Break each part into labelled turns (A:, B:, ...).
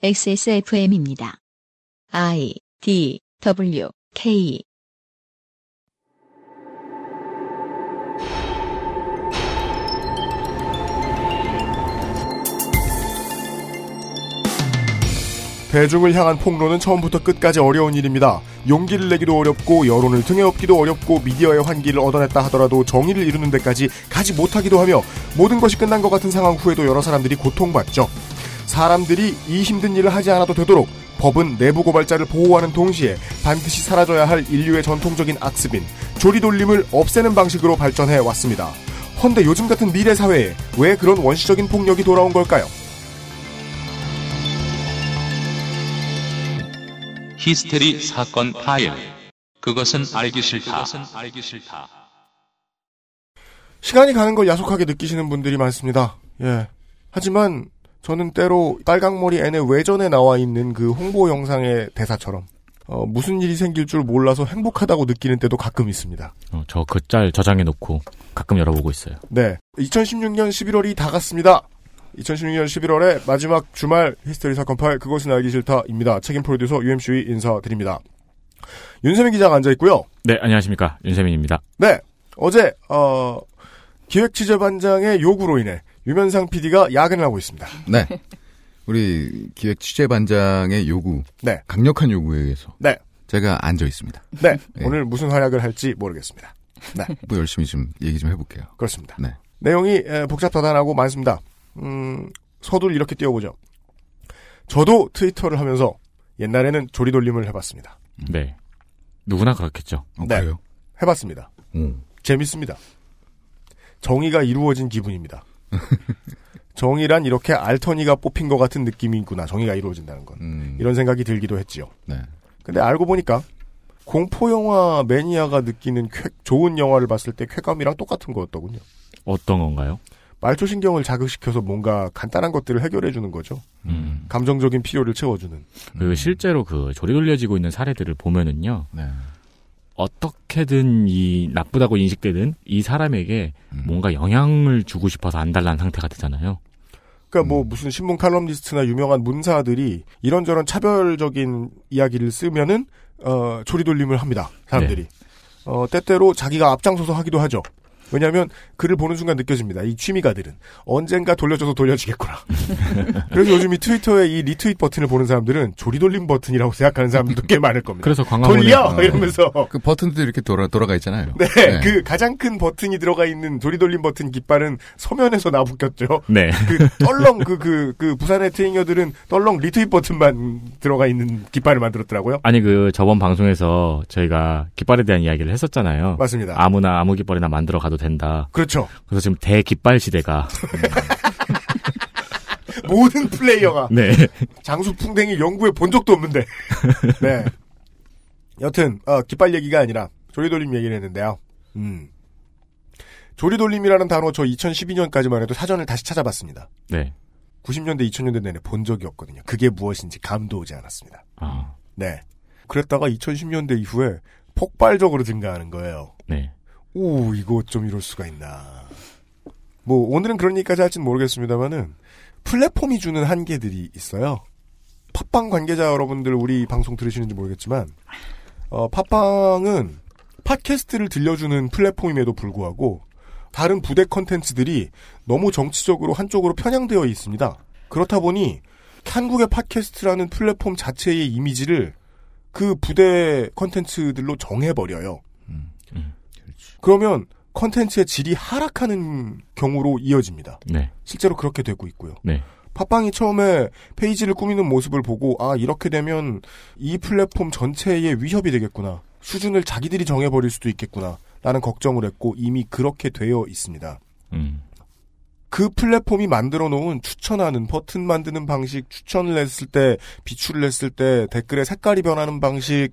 A: XSFM입니다. I D W K
B: 대중을 향한 폭로는 처음부터 끝까지 어려운 일입니다. 용기를 내기도 어렵고 여론을 등에 업기도 어렵고 미디어의 환기를 얻어냈다 하더라도 정의를 이루는 데까지 가지 못하기도 하며 모든 것이 끝난 것 같은 상황 후에도 여러 사람들이 고통받죠. 사람들이 이 힘든 일을 하지 않아도 되도록 법은 내부 고발자를 보호하는 동시에 반드시 사라져야 할 인류의 전통적인 악습인 조리돌림을 없애는 방식으로 발전해 왔습니다. 헌데 요즘 같은 미래 사회에 왜 그런 원시적인 폭력이 돌아온 걸까요?
C: 히스테리 사건 파일. 그것은 알기 싫다. 알기 싫다.
B: 시간이 가는 걸 야속하게 느끼시는 분들이 많습니다. 예. 하지만 저는 때로 빨강머리 N의 외전에 나와 있는 그 홍보 영상의 대사처럼 어, 무슨 일이 생길 줄 몰라서 행복하다고 느끼는 때도 가끔 있습니다.
D: 어, 저그 짤 저장해 놓고 가끔 열어보고 있어요.
B: 네. 2016년 11월이 다 갔습니다. 2016년 11월의 마지막 주말 히스테리 사건 파일 그것은 알기 싫다입니다. 책임 프로듀서 UMC의 인사드립니다. 윤세민 기자가 앉아 있고요.
D: 네, 안녕하십니까. 윤세민입니다.
B: 네. 어제 어, 기획 취재반장의 요구로 인해 유면상 PD가 야근을 하고 있습니다.
E: 네. 우리 기획 취재반장의 요구,
B: 네.
E: 강력한 요구에 의해서
B: 네.
E: 제가 앉아 있습니다.
B: 네.
E: 예.
B: 오늘 무슨 활약을 할지 모르겠습니다. 네.
E: 뭐 열심히 좀 얘기 좀 해볼게요.
B: 그렇습니다.
E: 네.
B: 내용이 에, 복잡다단하고 많습니다. 음, 서두를 이렇게 띄워보죠. 저도 트위터를 하면서 옛날에는 조리돌림을 해봤습니다.
D: 네. 누구나 그렇겠죠.
E: 어,
B: 네.
E: 그래요?
B: 해봤습니다.
E: 오.
B: 재밌습니다. 정의가 이루어진 기분입니다. 정의란 이렇게 알터니가 뽑힌 것 같은 느낌이구나. 정의가 이루어진다는 건.
E: 음,
B: 이런 생각이 들기도 했지요.
E: 네.
B: 근데 알고 보니까 공포 영화 매니아가 느끼는 쾌- 좋은 영화를 봤을 때 쾌감이랑 똑같은 거였더군요.
D: 어떤 건가요?
B: 말초 신경을 자극시켜서 뭔가 간단한 것들을 해결해 주는 거죠.
D: 음.
B: 감정적인 필요를 채워주는.
D: 그 실제로 그 조리돌려지고 있는 사례들을 보면은요.
E: 네.
D: 어떻게든 이 나쁘다고 인식되는 이 사람에게
E: 음.
D: 뭔가 영향을 주고 싶어서 안달난 상태가 되잖아요.
B: 그러니까 뭐 무슨 신문 칼럼니스트나 유명한 문사들이 이런저런 차별적인 이야기를 쓰면은 어 조리돌림을 합니다. 사람들이. 어 때때로 자기가 앞장서서 하기도 하죠. 왜냐하면 글을 보는 순간 느껴집니다. 이 취미가들은 언젠가 돌려줘서 돌려주겠구나. 그래서 요즘 이 트위터의 이 리트윗 버튼을 보는 사람들은 조리돌림 버튼이라고 생각하는 사람들도 꽤 많을 겁니다.
D: 그래서 광화문에
B: 돌려
E: 어.
B: 이러면서
E: 그 버튼도 이렇게 돌아, 돌아가 있잖아요.
B: 네,
E: 네.
B: 그 가장 큰 버튼이 들어가 있는 조리돌림 버튼 깃발은 서면에서 나부꼈죠.
D: 네.
B: 그 떨렁 그그그 부산의 트잉여들은 떨렁 리트윗 버튼만 들어가 있는 깃발을 만들었더라고요.
D: 아니 그 저번 방송에서 저희가 깃발에 대한 이야기를 했었잖아요.
B: 맞습니다.
D: 아무나 아무 깃발이나 만들어 가도 된다.
B: 그렇죠.
D: 그래서 지금 대깃발 시대가
B: 모든 플레이어가
D: 네.
B: 장수풍뎅이 연구해 본 적도 없는데. 네. 여튼 어, 깃발 얘기가 아니라 조리돌림 얘기를 했는데요. 음. 조리돌림이라는 단어 저 2012년까지만 해도 사전을 다시 찾아봤습니다.
D: 네.
B: 90년대, 2000년대 내내 본 적이 없거든요. 그게 무엇인지 감도 오지 않았습니다.
D: 아.
B: 네. 그랬다가 2010년대 이후에 폭발적으로 증가하는 거예요.
D: 네.
B: 오, 이거 좀 이럴 수가 있나. 뭐, 오늘은 그런 얘기까지 할지는 모르겠습니다만은, 플랫폼이 주는 한계들이 있어요. 팟빵 관계자 여러분들 우리 방송 들으시는지 모르겠지만, 어, 팟빵은 팟캐스트를 들려주는 플랫폼임에도 불구하고, 다른 부대 컨텐츠들이 너무 정치적으로 한쪽으로 편향되어 있습니다. 그렇다 보니, 한국의 팟캐스트라는 플랫폼 자체의 이미지를 그 부대 컨텐츠들로 정해버려요.
E: 음.
B: 그러면 컨텐츠의 질이 하락하는 경우로 이어집니다.
D: 네.
B: 실제로 그렇게 되고 있고요.
D: 네.
B: 팟빵이 처음에 페이지를 꾸미는 모습을 보고 아 이렇게 되면 이 플랫폼 전체에 위협이 되겠구나. 수준을 자기들이 정해버릴 수도 있겠구나. 라는 걱정을 했고 이미 그렇게 되어 있습니다.
D: 음.
B: 그 플랫폼이 만들어 놓은 추천하는 버튼 만드는 방식, 추천을 했을 때, 비추를 했을 때, 댓글의 색깔이 변하는 방식,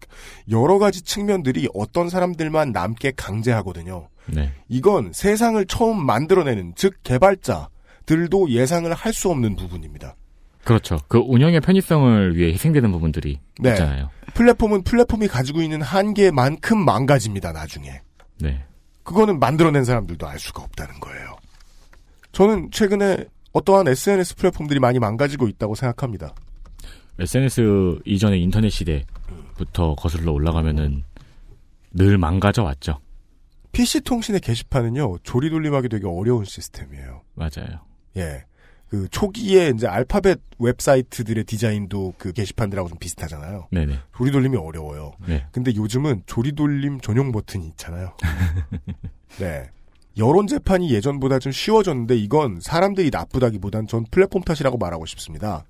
B: 여러 가지 측면들이 어떤 사람들만 남게 강제하거든요.
D: 네.
B: 이건 세상을 처음 만들어내는, 즉, 개발자들도 예상을 할 수 없는 부분입니다.
D: 그렇죠. 그 운영의 편의성을 위해 희생되는 부분들이
B: 네.
D: 있잖아요.
B: 플랫폼은 플랫폼이 가지고 있는 한계만큼 망가집니다, 나중에.
D: 네.
B: 그거는 만들어낸 사람들도 알 수가 없다는 거예요. 저는 최근에 어떠한 SNS 플랫폼들이 많이 망가지고 있다고 생각합니다.
D: SNS 이전의 인터넷 시대부터 거슬러 올라가면은 늘 망가져 왔죠.
B: PC 통신의 게시판은요 조리 돌림하기 되게 어려운 시스템이에요.
D: 맞아요.
B: 예. 그 초기에 이제 알파벳 웹사이트들의 디자인도 그 게시판들하고 좀 비슷하잖아요.
D: 네네.
B: 조리 돌림이 어려워요.
D: 네.
B: 근데 요즘은 조리 돌림 전용 버튼이 있잖아요. 네. 여론 재판이 예전보다 좀 쉬워졌는데 이건 사람들이 나쁘다기보단 전 플랫폼 탓이라고 말하고 싶습니다.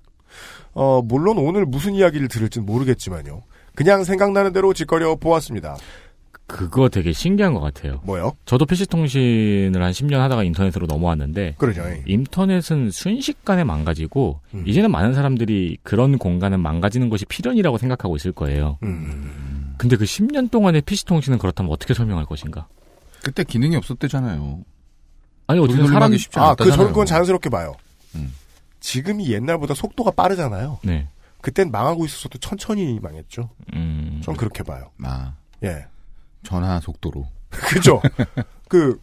B: 어, 물론 오늘 무슨 이야기를 들을지는 모르겠지만요. 그냥 생각나는 대로 짓거려 보았습니다.
D: 그거 되게 신기한 것 같아요.
B: 뭐요?
D: 저도 PC 통신을 한 10년 하다가 인터넷으로 넘어왔는데
B: 그러죠.
D: 인터넷은 순식간에 망가지고
B: 음.
D: 이제는 많은 사람들이 그런 공간은 망가지는 것이 필연이라고 생각하고 있을 거예요.
B: 음.
D: 근데 그 10년 동안의 PC 통신은 그렇다면 어떻게 설명할 것인가?
E: 그때 기능이 없었대잖아요.
D: 아니 어떻게
E: 돌림하기
D: 사람
E: 쉽지
B: 아, 그
E: 않았다잖아요.
B: 저는 그건 자연스럽게 봐요.
E: 음.
B: 지금이 옛날보다 속도가 빠르잖아요.
D: 네.
B: 그땐 망하고 있었어도 천천히 망했죠.
D: 음.
B: 전 그렇게 봐요.
E: 아,
B: 예.
E: 전화 속도로.
B: 그죠? 그,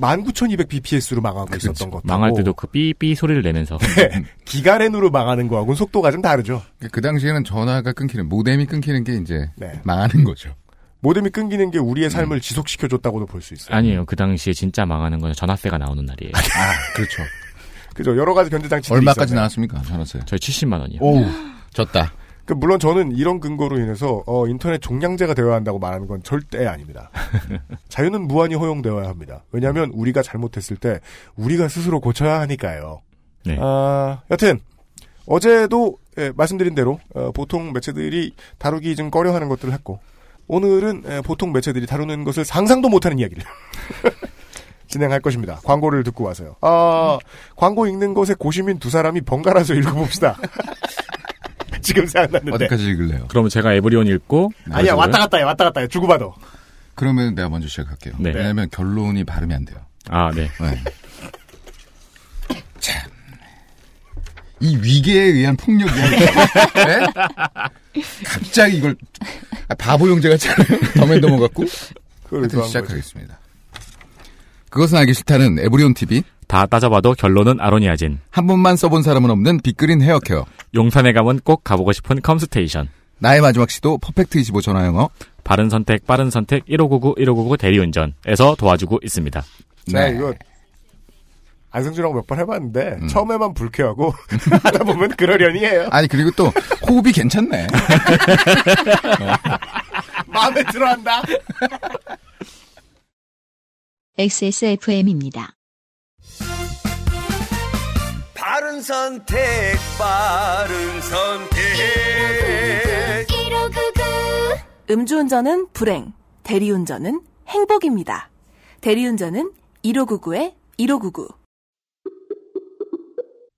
B: 19,200bps로 망하고
E: 그렇죠.
B: 있었던 것도.
D: 망할 때도 그 삐삐 소리를 내면서
B: 네. 기가렌으로 망하는 거하고는 속도가 좀 다르죠.
E: 그 당시에는 전화가 끊기는, 모뎀이 끊기는 게 이제
B: 네.
E: 망하는 거죠.
B: 모뎀이 끊기는 게 우리의
E: 음.
B: 삶을 지속시켜줬다고도 볼 수 있어요.
D: 아니에요. 그 당시에 진짜 망하는 건 전화세가 나오는 날이에요.
E: 아, 그렇죠.
B: 그죠? 여러 가지 견제 장치들이
E: 얼마까지
B: 있었네요.
E: 나왔습니까? 전화세.
D: 저희 70만 원이요.
E: 오, 졌다.
B: 그 물론 저는 이런 근거로 인해서 어, 인터넷 종량제가 되어야 한다고 말하는 건 절대 아닙니다. 자유는 무한히 허용되어야 합니다. 왜냐하면 우리가 잘못했을 때 우리가 스스로 고쳐야 하니까요.
D: 네.
B: 아, 여튼 어제도 예, 말씀드린 대로 어, 보통 매체들이 다루기 좀 꺼려하는 것들을 했고 오늘은 예, 보통 매체들이 다루는 것을 상상도 못하는 이야기를 진행할 것입니다. 광고를 듣고 와서요. 아, 광고 읽는 것에 고시민 두 사람이 번갈아서 읽어봅시다. 지금 생각났는데.
E: 어디까지 읽을래요?
D: 그러면 제가 에브리온 읽고
B: 아니야. 왔다 갔다 해 왔다 갔다 해 주고받아.
E: 그러면 내가 먼저 시작할게요.
D: 네.
E: 왜냐하면 결론이 발음이 안 돼요.
D: 아, 네.
E: 네. 참. 이 위계에 의한 폭력 이야. 네? 갑자기 이걸 아, 바보 형제 같잖아요. Dumb and Dumber 같고.
B: 그걸
E: 하여튼. 시작하겠습니다. 그것은 알기 싫다는 에브리온 TV.
D: 다 따져봐도 결론은 아로니아진.
E: 한 번만 써본 사람은 없는 Big Green hair care.
D: 용산에 가면 꼭 가보고 싶은 컴스테이션.
E: 나의 마지막 시도 Perfect 25 전화영어.
D: 바른 선택, 빠른 선택, 1599, 1599 대리운전에서 도와주고 있습니다.
B: 제가
E: 네.
B: 이거 안승준하고 몇 번 해봤는데
E: 음.
B: 처음에만 불쾌하고 하다 보면 그러려니 해요.
E: 아니 그리고 또 호흡이 괜찮네.
B: 마음에 들어한다.
A: XSFM입니다.
F: 바른 선택, 바른 선택.
G: 음주운전은 불행, 대리운전은 행복입니다. 대리운전은 1599에 1599.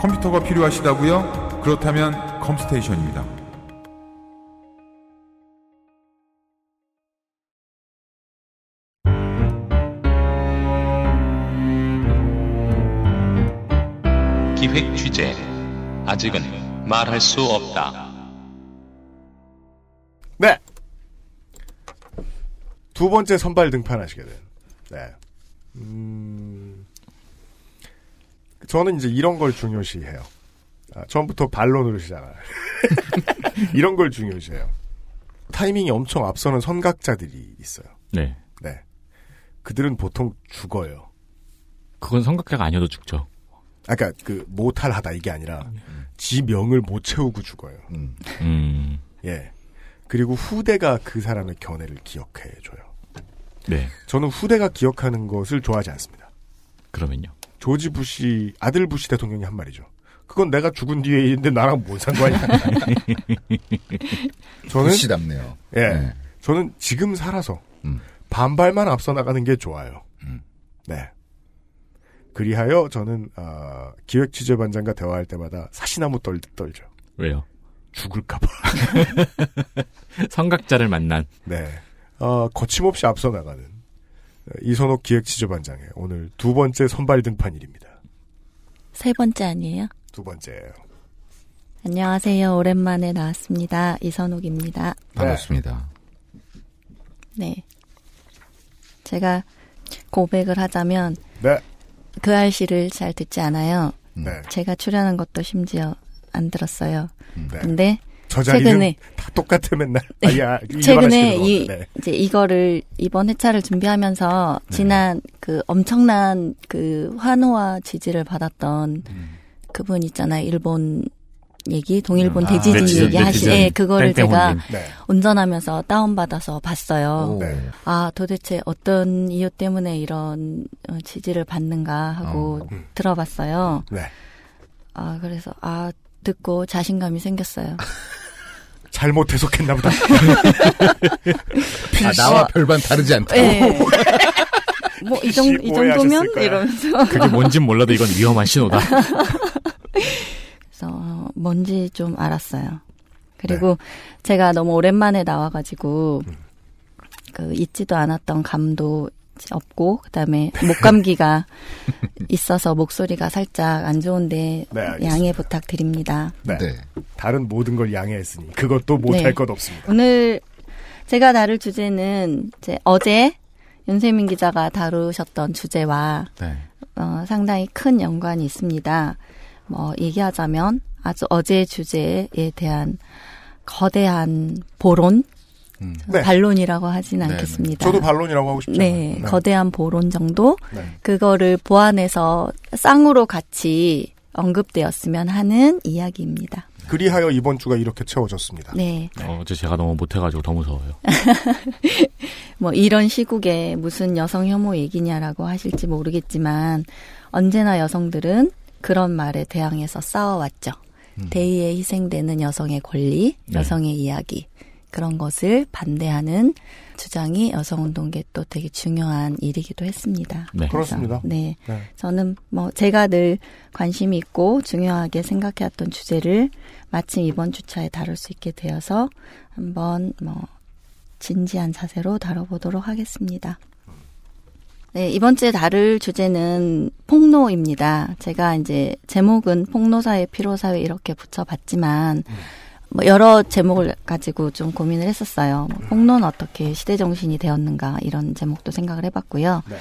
H: 컴퓨터가 필요하시다고요? 그렇다면 컴스테이션입니다.
C: 기획 취재. 아직은 말할 수 없다.
B: 네. 두 번째 선발 등판하시게 된. 네. 음, 저는 이제 이런 걸 중요시해요. 아, 처음부터 반론으로 시작을. 이런 걸 중요시해요. 타이밍이 엄청 앞서는 선각자들이 있어요.
D: 네.
B: 네. 그들은 보통 죽어요.
D: 그건 성각자가 아니어도 죽죠.
B: 아까 그 모탈하다 이게 아니라 지 명을 못 채우고 죽어요.
E: 음.
D: 음.
B: 예. 그리고 후대가 그 사람의 견해를 기억해 줘요.
D: 네.
B: 저는 후대가 기억하는 것을 좋아하지 않습니다.
D: 그러면요.
B: 조지 부시 아들 부시 대통령이 한 말이죠. 그건 내가 죽은 뒤에 있는데 나랑 뭔 상관이야? 저는
E: 부시답네요.
B: 예,
E: 네.
B: 저는 지금 살아서
E: 음.
B: 반발만 앞서 나가는 게 좋아요.
E: 음.
B: 네. 그리하여 저는 아, 기획 취재 반장과 대화할 때마다 사시나무 떨듯 떨죠.
D: 왜요?
B: 죽을까봐.
D: 성각자를 만난.
B: 네. 어, 거침없이 앞서 나가는 이선옥 기획취재반장의 오늘 두 번째 선발 등판일입니다.
I: 세 번째 아니에요?
B: 두 번째예요.
I: 안녕하세요. 오랜만에 나왔습니다. 이선옥입니다.
E: 반갑습니다.
I: 네. 제가 고백을 하자면
B: 네.
I: 그 알씨를 잘 듣지 않아요.
B: 네.
I: 제가 출연한 것도 심지어 안 들었어요.
B: 네.
I: 근데 최근에
B: 다 똑같아 맨날. 아, 야,
I: 최근에 이
B: 거. 네.
I: 이제 이거를 이번 회차를 준비하면서 지난 그 엄청난 그 환호와 지지를 받았던 그분 있잖아요. 일본 얘기, 동일본
D: 아,
I: 대지진
D: 네티즌,
I: 얘기 하시,
D: 네티즌
I: 예, 그거를 제가.
B: 네.
I: 운전하면서 다운받아서 봤어요.
B: 네.
I: 아, 도대체 어떤 이유 때문에 이런 어, 지지를 받는가 하고
B: 음.
I: 들어봤어요.
B: 네.
I: 아, 그래서, 아, 듣고 자신감이 생겼어요.
B: 잘못 해석했나 보다.
E: 아, 나와 별반 다르지 않다.
I: 예. 뭐, 이, 정, 이
B: 오해하셨을
I: 정도면?
B: 거야.
I: 이러면서.
D: 그게 뭔진 몰라도 이건 위험한 신호다.
I: 그래서, 어, 뭔지 좀 알았어요. 그리고 제가 너무 오랜만에 나와가지고, 그, 잊지도 않았던 감도 없고, 그 다음에 목 감기가 있어서 목소리가 살짝 안 좋은데,
B: 네.
I: 양해 부탁드립니다.
B: 네.
E: 네.
B: 다른 모든 걸 양해했으니 그것도 못할
I: 네.
B: 것 없습니다.
I: 오늘 제가 다룰 주제는 이제 어제 윤세민 기자가 다루셨던 주제와
E: 네.
I: 어, 상당히 큰 연관이 있습니다. 뭐 얘기하자면 아주 어제 주제에 대한 거대한 보론,
E: 음.
B: 네.
I: 반론이라고 하진
E: 네, 네.
I: 않겠습니다.
B: 저도 반론이라고 하고 싶죠.
I: 네, 거대한 보론 정도
B: 네.
I: 그거를 보완해서 쌍으로 같이 언급되었으면 하는 이야기입니다.
B: 그리하여 이번 주가 이렇게 채워졌습니다.
I: 네.
D: 어, 어제 제가 너무 못해가지고 더 무서워요.
I: 뭐 이런 시국에 무슨 여성 혐오 얘기냐라고 하실지 모르겠지만 언제나 여성들은 그런 말에 대항해서 싸워왔죠. 대의에 희생되는 여성의 권리,
D: 네.
I: 여성의 이야기 그런 것을 반대하는 주장이 여성운동계 또 되게 중요한 일이기도 했습니다.
D: 네.
B: 그렇습니다.
I: 네.
B: 네.
I: 저는 뭐 제가 늘 관심이 있고 중요하게 생각해왔던 주제를 마침 이번 주차에 다룰 수 있게 되어서 한번 뭐 진지한 자세로 다뤄보도록 하겠습니다. 네, 이번 주에 다룰 주제는 폭로입니다. 제가 이제 제목은 폭로사회, 피로사회 이렇게 붙여봤지만, 뭐 여러 제목을 가지고 좀 고민을 했었어요. 뭐 폭로는 어떻게 시대 정신이 되었는가 이런 제목도 생각을 해봤고요.
B: 네.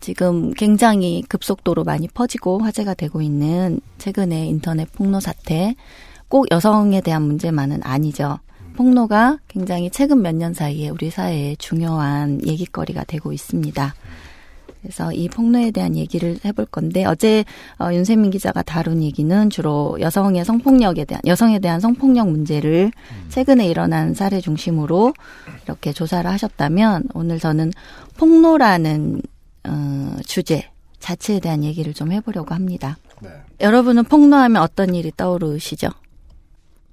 I: 지금 굉장히 급속도로 많이 퍼지고 화제가 되고 있는 최근의 인터넷 폭로 사태, 꼭 여성에 대한 문제만은 아니죠. 폭로가 굉장히 최근 몇 년 사이에 우리 사회에 중요한 얘기거리가 되고 있습니다. 그래서 이 폭로에 대한 얘기를 해볼 건데 어제 어, 윤세민 기자가 다룬 얘기는 주로 여성의 성폭력에 대한 여성에 대한 성폭력 문제를 최근에 일어난 사례 중심으로 이렇게 조사를 하셨다면 오늘 저는 폭로라는 어, 주제 자체에 대한 얘기를 좀 해보려고 합니다.
B: 네.
I: 여러분은 폭로하면 어떤 일이 떠오르시죠?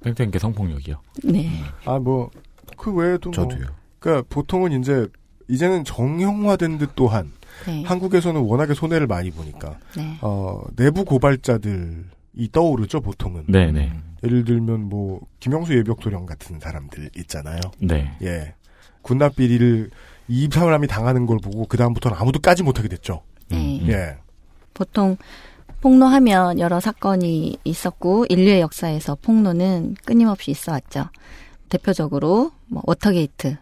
D: 땡땡게 성폭력이요.
I: 네.
B: 아, 뭐, 그 외에도 뭐.
E: 저도요.
B: 그니까 보통은 이제, 이제는 정형화된 듯 또한,
I: 네.
B: 한국에서는 워낙에 손해를 많이 보니까,
I: 네.
B: 어, 내부 고발자들이 떠오르죠, 보통은.
D: 네 네.
B: 예를 들면 뭐, 김영수 예벽도령 같은 사람들 있잖아요.
D: 네.
B: 예. 군납 비리를 이 사람이 당하는 걸 보고, 그 다음부터는 아무도 까지 못하게 됐죠.
I: 네.
D: 음.
B: 예.
I: 보통 폭로하면 여러 사건이 있었고 인류의 역사에서 폭로는 끊임없이 있어 왔죠. 대표적으로 뭐 워터게이트.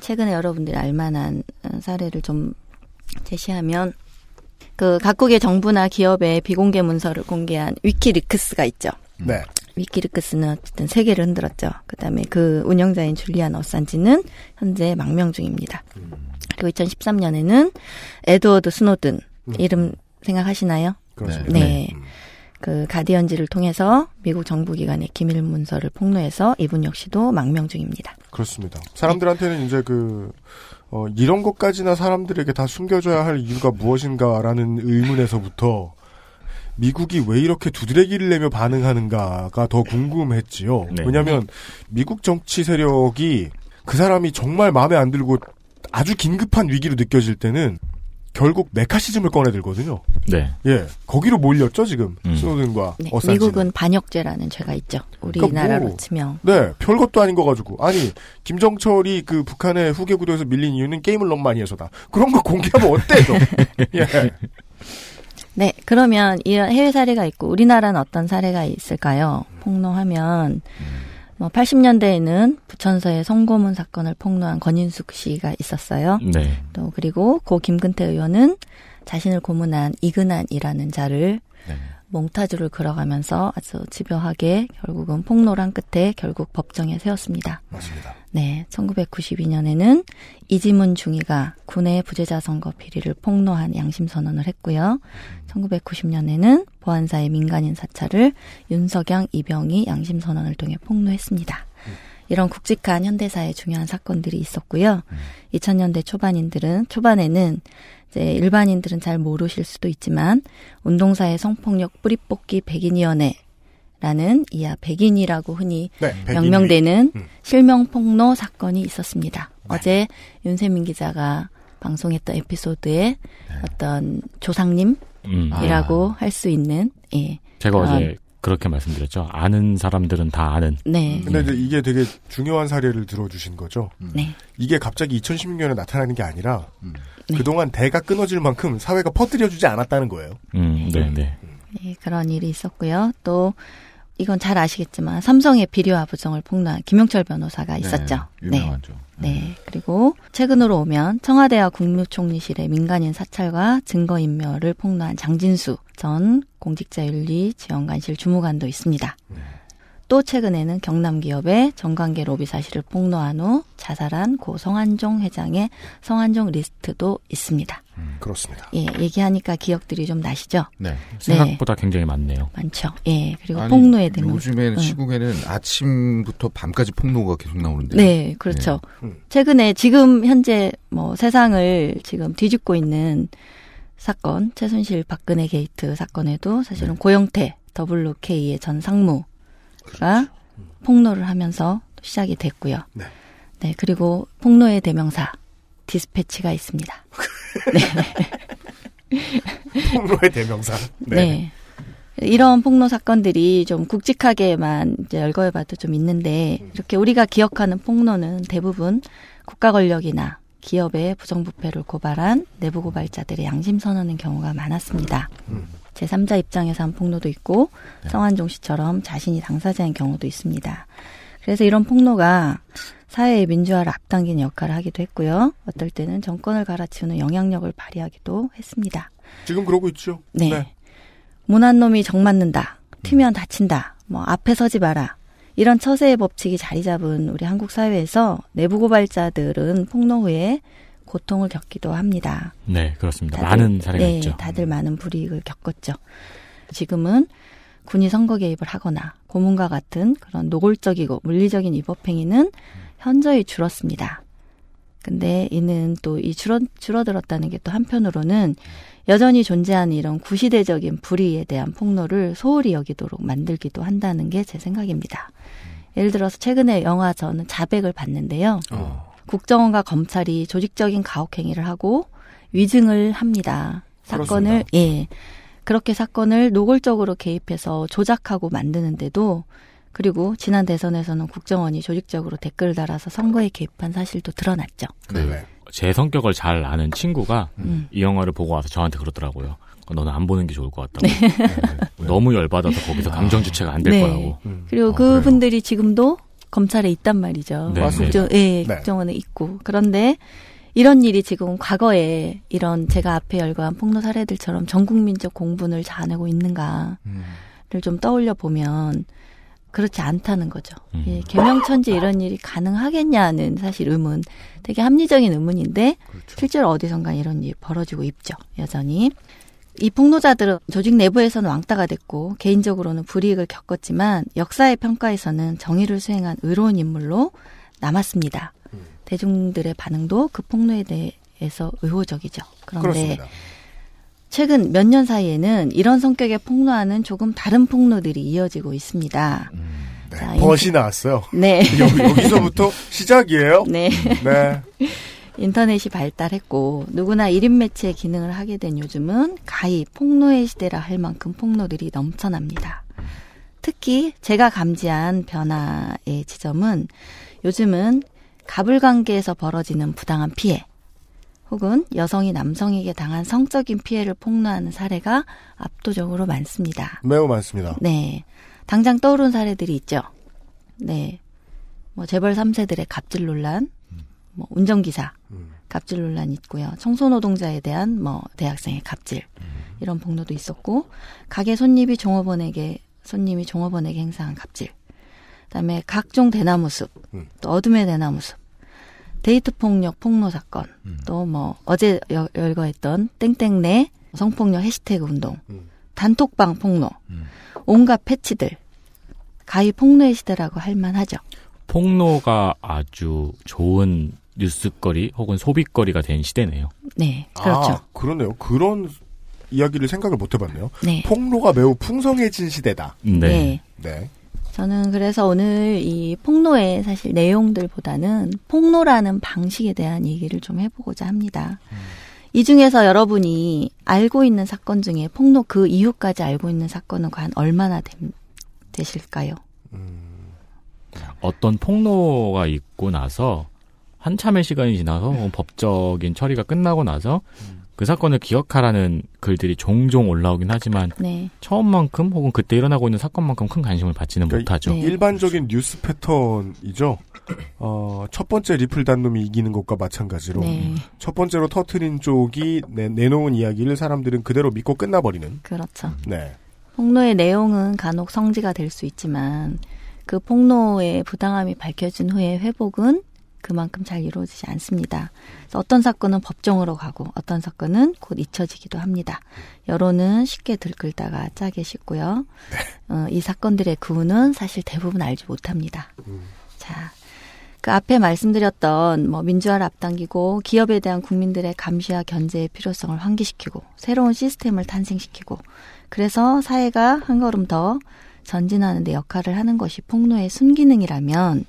I: 최근에 여러분들이 알만한 어, 사례를 좀 제시하면 그 각국의 정부나 기업의 비공개 문서를 공개한 위키리크스가 있죠.
B: 네.
I: 위키리크스는 어쨌든 세계를 흔들었죠. 그다음에 그 운영자인 줄리안 어산지는 현재 망명 중입니다. 그리고 2013년에는 에드워드 스노든 이름 생각나시나요?
B: 그렇습니다.
I: 네.
B: 음.
I: 그 가디언지를 통해서 미국 정부 기관의 기밀 문서를 폭로해서 이분 역시도 망명 중입니다.
B: 그렇습니다. 사람들한테는 이제 그, 어, 이런 것까지나 사람들에게 다 숨겨줘야 할 이유가 무엇인가라는 의문에서부터 미국이 왜 이렇게 두드레기를 내며 반응하는가가 더 궁금했지요.
D: 네.
B: 왜냐하면 미국 정치 세력이 그 사람이 정말 마음에 안 들고 아주 긴급한 위기로 느껴질 때는 결국 메카시즘을 꺼내들거든요.
D: 네.
B: 예, 거기로 몰렸죠 지금
D: 음.
B: 스노든과
I: 네,
B: 어산지.
I: 미국은 반역죄라는 죄가 있죠. 우리나라로
B: 그러니까 뭐,
I: 치면.
B: 네, 별것도 아닌 거 가지고 아니 김정철이 그 북한의 후계 구도에서 밀린 이유는 게임을 너무 많이 해서다. 그런 거 공개하면 어때 좀? 예.
I: 네, 그러면 이런 해외 사례가 있고 우리나라는 어떤 사례가 있을까요? 폭로하면 뭐 80년대에는 부천서의 송고문 사건을 폭로한 권인숙 씨가 있었어요.
D: 네.
I: 또 그리고 고 김근태 의원은 자신을 고문한 이근한이라는 자를
D: 네.
I: 몽타주를 그려가면서 아주 집요하게 결국은 폭로를 한 끝에 결국 법정에 세웠습니다.
B: 맞습니다.
I: 네, 1992년에는 이지문 중위가 군의 부재자 선거 비리를 폭로한 양심 선언을 했고요. 1990년에는 보안사의 민간인 사찰을 윤석양, 이병희 양심 선언을 통해 폭로했습니다. 이런 굵직한 현대사의 중요한 사건들이 있었고요. 2000년대 초반인들은 초반에는 이제 일반인들은 잘 모르실 수도 있지만 운동사의 성폭력 뿌리뽑기 백인위원회 라는 이하 백인이라고 흔히
B: 네.
I: 명명되는
B: 음.
I: 실명 폭로 사건이 있었습니다. 어제 윤세민 기자가 방송했던 에피소드에 어떤 조상님이라고
D: 음.
I: 할수 있는 예.
D: 제가 어제 그렇게 말씀드렸죠. 아는 사람들은 다 아는.
I: 네.
B: 근데 이제 이게 되게 중요한 사례를 들어주신 거죠.
I: 네.
B: 이게 갑자기 2016년에 나타나는 게 아니라
I: 네.
B: 그동안 대가 끊어질 만큼 사회가 퍼뜨려주지 않았다는 거예요.
D: 음, 네, 네.
I: 예, 그런 일이 있었고요. 또 이건 잘 아시겠지만 삼성의 비리와 부정을 폭로한 김용철 변호사가 있었죠.
E: 네, 유명하죠.
I: 네. 그리고 최근으로 오면 청와대와 국무총리실의 민간인 사찰과 증거인멸을 폭로한 장진수 전 공직자윤리지원관실 주무관도 있습니다. 또 최근에는 경남 기업의 정관계 로비 사실을 폭로한 후 자살한 고 성완종 회장의 성완종 리스트도 있습니다.
B: 그렇습니다.
I: 예, 얘기하니까 기억들이 좀 나시죠?
E: 네.
D: 생각보다 굉장히 많네요.
I: 많죠. 예, 그리고
E: 아니,
I: 폭로에 대한
E: 요즘에는
I: 응.
E: 시국에는 아침부터 밤까지 폭로가 계속 나오는데.
I: 네, 그렇죠.
B: 음.
I: 최근에 지금 현재 뭐 세상을 지금 뒤집고 있는 사건, 최순실 박근혜 게이트 사건에도 사실은 고영태 WK의 전 상무가 폭로를 하면서 시작이 됐고요.
B: 네.
I: 네, 그리고 폭로의 대명사 디스패치가 있습니다.
B: 폭로의 대명사.
I: 네. 이런 폭로 사건들이 좀 굵직하게만 이제 열거해봐도 좀 있는데 이렇게 우리가 기억하는 폭로는 대부분 국가 권력이나 기업의 부정부패를 고발한 내부 고발자들의 양심 선언인 경우가 많았습니다. 제3자 입장에서 한 폭로도 있고 성한종 씨처럼 자신이 당사자인 경우도 있습니다. 그래서 이런 폭로가 사회의 민주화를 앞당기는 역할을 하기도 했고요. 어떨 때는 정권을 갈아치우는 영향력을 발휘하기도 했습니다.
B: 지금 그러고 있죠.
I: 네. 못난 놈이 정 맞는다. 튀면 다친다. 뭐 앞에 서지 마라. 이런 처세의 법칙이 자리 잡은 우리 한국 사회에서 내부 고발자들은 폭로 후에 고통을 겪기도 합니다.
D: 네, 그렇습니다.
I: 다들,
D: 많은 사례가
I: 네,
D: 있죠.
I: 다들 많은 불이익을 겪었죠. 지금은 군이 선거 개입을 하거나 고문과 같은 그런 노골적이고 물리적인 위법행위는 현저히 줄었습니다. 근데 이는 또 이 줄어, 줄어들었다는 게 또 한편으로는 여전히 존재하는 이런 구시대적인 불의에 대한 폭로를 소홀히 여기도록 만들기도 한다는 게 제 생각입니다. 예를 들어서 최근에 영화 저는 자백을 봤는데요. 국정원과 검찰이 조직적인 가혹행위를 하고 위증을 합니다. 사건을
B: 그렇습니다.
I: 예 그렇게 사건을 노골적으로 개입해서 조작하고 만드는데도 그리고 지난 대선에서는 국정원이 조직적으로 댓글을 달아서 선거에 개입한 사실도 드러났죠.
B: 네.
D: 제 성격을 잘 아는 친구가
I: 음.
D: 이 영화를 보고 와서 저한테 그러더라고요. 너는 안 보는 게 좋을 것 같다고. 너무 열받아서 거기서 감정 주체가 안될
I: 네.
D: 거라고.
I: 그리고
E: 아,
I: 그분들이 지금도 검찰에 있단 말이죠.
D: 네,
I: 국정,
D: 네.
I: 예,
B: 네.
I: 국정원에 있고. 그런데 이런 일이 지금 과거에 이런 제가 앞에 열거한 폭로 사례들처럼 전 국민적 공분을 자아내고 있는가를
E: 음.
I: 좀 떠올려 보면 그렇지 않다는 거죠.
D: 음.
I: 예, 개명천지 이런 일이 가능하겠냐는 사실 의문, 되게 합리적인 의문인데 실제로 어디선가 이런 일이 벌어지고 있죠. 여전히. 이 폭로자들은 조직 내부에서는 왕따가 됐고 개인적으로는 불이익을 겪었지만 역사의 평가에서는 정의를 수행한 의로운 인물로 남았습니다. 대중들의 반응도 그 폭로에 대해서 의호적이죠. 그런데
B: 그렇습니다.
I: 최근 몇 년 사이에는 이런 성격의 폭로와는 조금 다른 폭로들이 이어지고 있습니다.
B: 네.
I: 자,
B: 벗이 나왔어요.
I: 네.
B: 여기, 여기 서부터 시작이에요.
I: 네.
B: 네.
I: 인터넷이 발달했고 누구나 1인 매체 기능을 하게 된 요즘은 가히 폭로의 시대라 할 만큼 폭로들이 넘쳐납니다. 특히 제가 감지한 변화의 지점은 요즘은 가불관계에서 벌어지는 부당한 피해 혹은 여성이 남성에게 당한 성적인 피해를 폭로하는 사례가 압도적으로 많습니다.
B: 매우 많습니다.
I: 네. 당장 떠오른 사례들이 있죠. 네. 뭐 재벌 3세들의 갑질 논란, 뭐 운전기사 갑질 논란 있고요. 청소노동자에 대한 뭐 대학생의 갑질 이런 폭로도 있었고 가게 손님이 종업원에게 손님이 종업원에게 행사한 갑질. 그다음에 각종 대나무 숲, 또 어둠의 대나무 숲, 데이트 폭력 폭로 사건, 또뭐 어제 여, 열거했던 땡땡내 성폭력 해시태그 운동, 단톡방 폭로, 온갖 패치들, 가히 폭로의 시대라고 할 만하죠.
D: 폭로가 아주 좋은 뉴스거리 혹은 소비거리가 된 시대네요.
I: 네, 그렇죠.
B: 아, 그러네요. 그런 이야기를 생각을 못 해봤네요.
I: 네.
B: 폭로가 매우 풍성해진 시대다.
I: 네.
B: 네.
I: 저는 그래서 오늘 이 폭로의 사실 내용들보다는 폭로라는 방식에 대한 얘기를 좀 해보고자 합니다. 이 중에서 여러분이 알고 있는 사건 중에 폭로 그 이후까지 알고 있는 사건은 과연 얼마나 되, 되실까요?
D: 어떤 폭로가 있고 나서 한참의 시간이 지나서 혹은 법적인 처리가 끝나고 나서 그 사건을 기억하라는 글들이 종종 올라오긴 하지만
I: 네.
D: 처음만큼 혹은 그때 일어나고 있는 사건만큼 큰 관심을 받지는
B: 그러니까
D: 못하죠.
B: 일반적인 뉴스 패턴이죠. 어, 첫 번째 리플 단 놈이 이기는 것과 마찬가지로
I: 네.
B: 첫 번째로 터트린 쪽이 내, 내놓은 이야기를 사람들은 그대로 믿고 끝나버리는.
I: 그렇죠.
B: 네.
I: 폭로의 내용은 간혹 성지가 될 수 있지만 그 폭로의 부당함이 밝혀진 후에 회복은 그만큼 잘 이루어지지 않습니다. 어떤 사건은 법정으로 가고 어떤 사건은 곧 잊혀지기도 합니다. 여론은 쉽게 들끓다가 짜게 식고요. 어, 이 사건들의 그우는 사실 대부분 알지 못합니다. 자, 그 앞에 말씀드렸던 뭐 민주화를 앞당기고 기업에 대한 국민들의 감시와 견제의 필요성을 환기시키고 새로운 시스템을 탄생시키고 그래서 사회가 한 걸음 더 전진하는 데 역할을 하는 것이 폭로의 순기능이라면